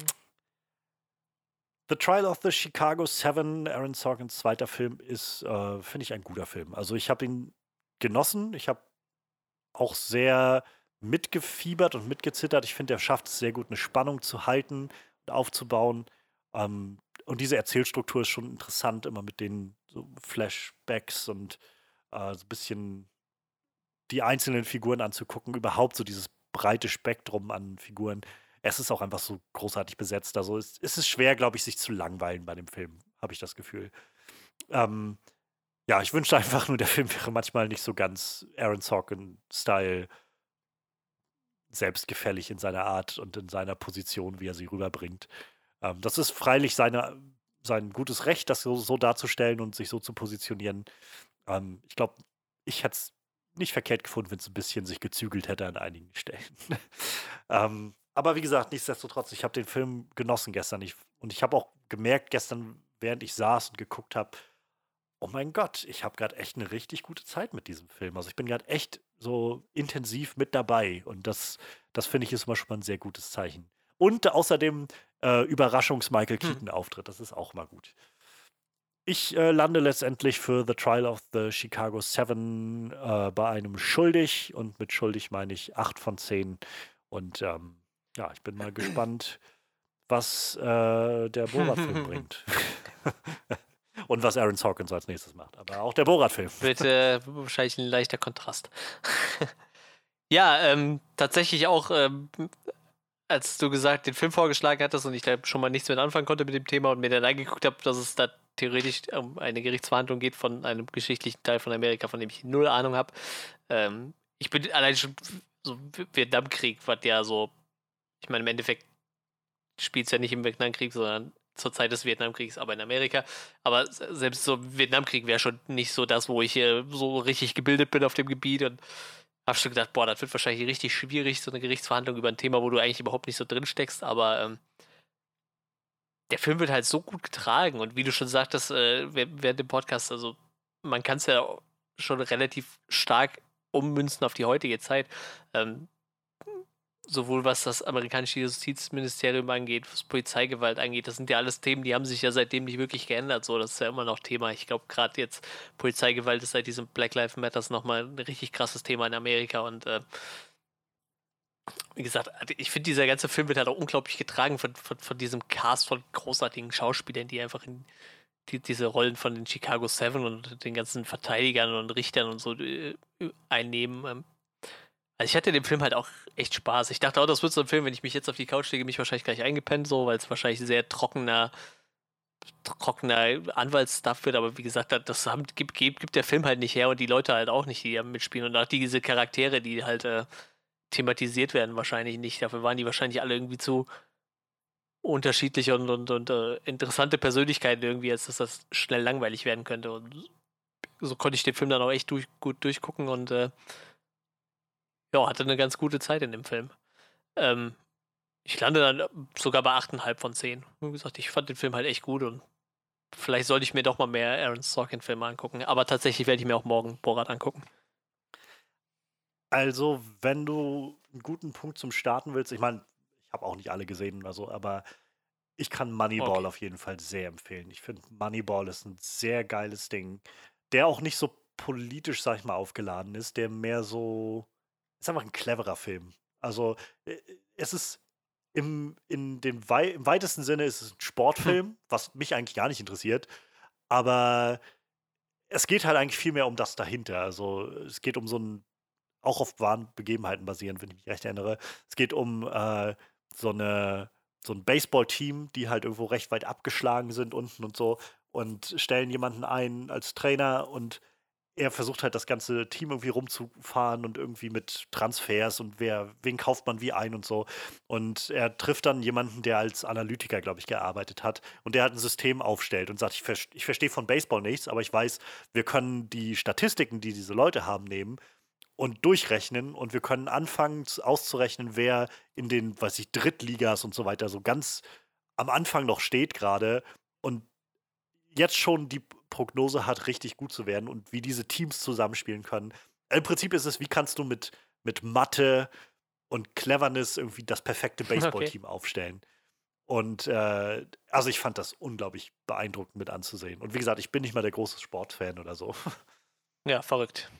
The Trial of the Chicago Seven, Aaron Sorkins zweiter Film, ist, äh, finde ich, ein guter Film. Also ich habe ihn genossen. Ich habe auch sehr mitgefiebert und mitgezittert. Ich finde, er schafft es sehr gut, eine Spannung zu halten und aufzubauen. Ähm, und diese Erzählstruktur ist schon interessant, immer mit den so Flashbacks und äh, so ein bisschen die einzelnen Figuren anzugucken. Überhaupt so dieses breite Spektrum an Figuren. Es ist auch einfach so großartig besetzt. Also es, es ist schwer, glaube ich, sich zu langweilen bei dem Film, habe ich das Gefühl. Ähm, ja, ich wünschte einfach nur, der Film wäre manchmal nicht so ganz Aaron Sorkin-Style selbstgefällig in seiner Art und in seiner Position, wie er sie rüberbringt. Ähm, das ist freilich seine, sein gutes Recht, das so, so darzustellen und sich so zu positionieren. Ähm, ich glaube, ich hätte es nicht verkehrt gefunden, wenn es ein bisschen sich gezügelt hätte an einigen Stellen. ähm, aber wie gesagt, nichtsdestotrotz, ich habe den Film genossen gestern. Ich, und ich habe auch gemerkt gestern, während ich saß und geguckt habe, oh mein Gott, ich habe gerade echt eine richtig gute Zeit mit diesem Film. Also ich bin gerade echt so intensiv mit dabei. Und das, das finde ich ist immer schon mal ein sehr gutes Zeichen. Und außerdem äh, Überraschungs-Michael hm. Keaton-Auftritt. Das ist auch mal gut. Ich äh, lande letztendlich für The Trial of the Chicago Seven äh, bei einem schuldig. Und mit schuldig meine ich 8 von 10. Und ähm, ja, ich bin mal gespannt, was äh, der Borat-Film bringt. Und was Aaron Sorkins als nächstes macht. Aber auch der Borat-Film. Wird äh, wahrscheinlich ein leichter Kontrast. ja, ähm, tatsächlich auch ähm, als du gesagt den Film vorgeschlagen hattest und ich da schon mal nichts mehr anfangen konnte mit dem Thema und mir dann angeguckt habe, dass es da theoretisch um eine Gerichtsverhandlung geht von einem geschichtlichen Teil von Amerika, von dem ich null Ahnung habe. Ähm, ich bin allein schon so Vietnamkrieg, was ja so, ich meine, im Endeffekt spielt es ja nicht im Vietnamkrieg, sondern zur Zeit des Vietnamkriegs, aber in Amerika. Aber selbst so Vietnamkrieg wäre schon nicht so das, wo ich hier so richtig gebildet bin auf dem Gebiet und habe schon gedacht, boah, das wird wahrscheinlich richtig schwierig, so eine Gerichtsverhandlung über ein Thema, wo du eigentlich überhaupt nicht so drin steckst, aber ähm, der Film wird halt so gut getragen und wie du schon sagtest, äh, während dem Podcast, also man kann es ja schon relativ stark ummünzen auf die heutige Zeit. Ähm, sowohl was das amerikanische Justizministerium angeht, was Polizeigewalt angeht, das sind ja alles Themen, die haben sich ja seitdem nicht wirklich geändert. So, das ist ja immer noch Thema. Ich glaube, gerade jetzt Polizeigewalt ist seit diesem Black Lives Matters nochmal ein richtig krasses Thema in Amerika und äh, wie gesagt, also ich finde, dieser ganze Film wird halt auch unglaublich getragen von, von, von diesem Cast von großartigen Schauspielern, die einfach in die, diese Rollen von den Chicago Seven und den ganzen Verteidigern und Richtern und so äh, einnehmen. Ähm, also ich hatte den Film halt auch echt Spaß. Ich dachte auch, das wird so ein Film, wenn ich mich jetzt auf die Couch lege, mich wahrscheinlich gleich eingepennt, so, weil es wahrscheinlich sehr trockener, trockener Anwaltsstuff wird. Aber wie gesagt, das haben, gibt, gibt, der Film halt nicht her und die Leute halt auch nicht, die mitspielen. Und auch diese Charaktere, die halt äh, thematisiert werden, wahrscheinlich nicht. Dafür waren die wahrscheinlich alle irgendwie zu unterschiedliche und, und, und äh, interessante Persönlichkeiten irgendwie, als dass das schnell langweilig werden könnte. Und so konnte ich den Film dann auch echt durch, gut durchgucken und äh, ja, hatte eine ganz gute Zeit in dem Film. Ähm, ich lande dann sogar bei 8,5 von 10. Wie gesagt, ich fand den Film halt echt gut und vielleicht sollte ich mir doch mal mehr Aaron Sorkin-Filme angucken. Aber tatsächlich werde ich mir auch morgen Borat angucken. Also, wenn du einen guten Punkt zum Starten willst, ich meine, ich habe auch nicht alle gesehen oder so, aber ich kann Moneyball okay. auf jeden Fall sehr empfehlen. Ich finde, Moneyball ist ein sehr geiles Ding, der auch nicht so politisch, sag ich mal, aufgeladen ist, der mehr so ist einfach ein cleverer Film. Also, äh, es ist im, in dem Wei im weitesten Sinne ist es ein Sportfilm, hm. was mich eigentlich gar nicht interessiert. Aber es geht halt eigentlich viel mehr um das dahinter. Also, es geht um so ein, auch auf wahren Begebenheiten basierend, wenn ich mich recht erinnere. Es geht um äh, so eine so ein Baseball-Team, die halt irgendwo recht weit abgeschlagen sind unten und so und stellen jemanden ein als Trainer und er versucht halt das ganze Team irgendwie rumzufahren und irgendwie mit Transfers und wer, wen kauft man wie ein und so. Und er trifft dann jemanden, der als Analytiker, glaube ich, gearbeitet hat und der halt ein System aufstellt und sagt, ich, ver ich verstehe von Baseball nichts, aber ich weiß, wir können die Statistiken, die diese Leute haben, nehmen und durchrechnen und wir können anfangen auszurechnen, wer in den, weiß ich, Drittligas und so weiter so ganz am Anfang noch steht gerade und jetzt schon die Prognose hat, richtig gut zu werden und wie diese Teams zusammenspielen können. Im Prinzip ist es, wie kannst du mit, mit Mathe und Cleverness irgendwie das perfekte Baseballteam okay. aufstellen. Und äh, also ich fand das unglaublich beeindruckend mit anzusehen. Und wie gesagt, ich bin nicht mal der große Sportfan oder so. Ja, verrückt.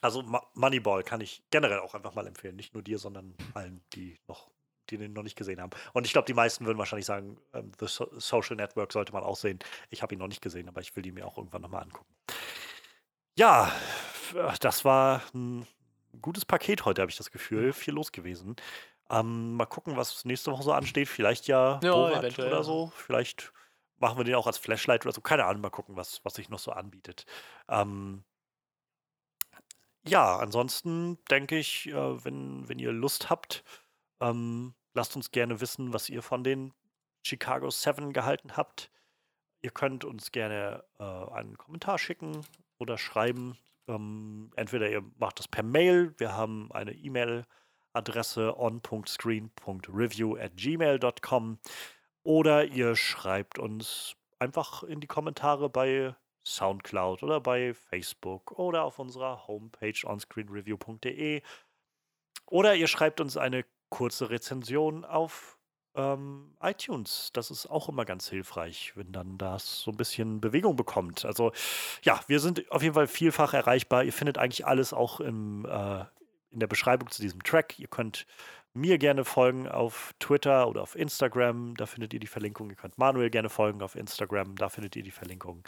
Also Moneyball kann ich generell auch einfach mal empfehlen. Nicht nur dir, sondern allen, die noch die den noch nicht gesehen haben. Und ich glaube, die meisten würden wahrscheinlich sagen, ähm, The so Social Network sollte man auch sehen. Ich habe ihn noch nicht gesehen, aber ich will die mir auch irgendwann nochmal angucken. Ja, das war ein gutes Paket heute, habe ich das Gefühl. Mhm. Viel los gewesen. Ähm, mal gucken, was nächste Woche so ansteht. Vielleicht ja, ja Borat oder so. Vielleicht machen wir den auch als Flashlight oder so. Keine Ahnung, mal gucken, was, was sich noch so anbietet. Ähm, ja, ansonsten denke ich, äh, wenn, wenn ihr Lust habt, ähm, lasst uns gerne wissen, was ihr von den Chicago 7 gehalten habt. Ihr könnt uns gerne äh, einen Kommentar schicken oder schreiben. Ähm, entweder ihr macht das per Mail. Wir haben eine E-Mail-Adresse on.screen.review at gmail.com oder ihr schreibt uns einfach in die Kommentare bei Soundcloud oder bei Facebook oder auf unserer Homepage onscreenreview.de oder ihr schreibt uns eine kurze Rezension auf ähm, iTunes. Das ist auch immer ganz hilfreich, wenn dann das so ein bisschen Bewegung bekommt. Also ja, wir sind auf jeden Fall vielfach erreichbar. Ihr findet eigentlich alles auch im, äh, in der Beschreibung zu diesem Track. Ihr könnt mir gerne folgen auf Twitter oder auf Instagram. Da findet ihr die Verlinkung. Ihr könnt Manuel gerne folgen auf Instagram. Da findet ihr die Verlinkung.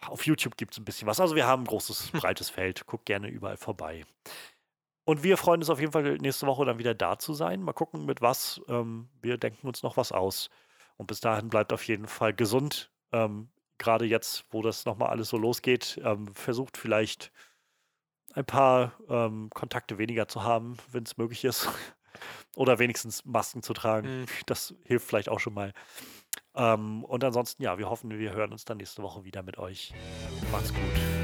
Auf YouTube gibt es ein bisschen was. Also wir haben ein großes, breites Feld. Guckt gerne überall vorbei. Und wir freuen uns auf jeden Fall nächste Woche dann wieder da zu sein. Mal gucken, mit was. Ähm, wir denken uns noch was aus. Und bis dahin bleibt auf jeden Fall gesund. Ähm, Gerade jetzt, wo das nochmal alles so losgeht, ähm, versucht vielleicht ein paar ähm, Kontakte weniger zu haben, wenn es möglich ist. Oder wenigstens Masken zu tragen. Mhm. Das hilft vielleicht auch schon mal. Ähm, und ansonsten, ja, wir hoffen, wir hören uns dann nächste Woche wieder mit euch. Macht's gut.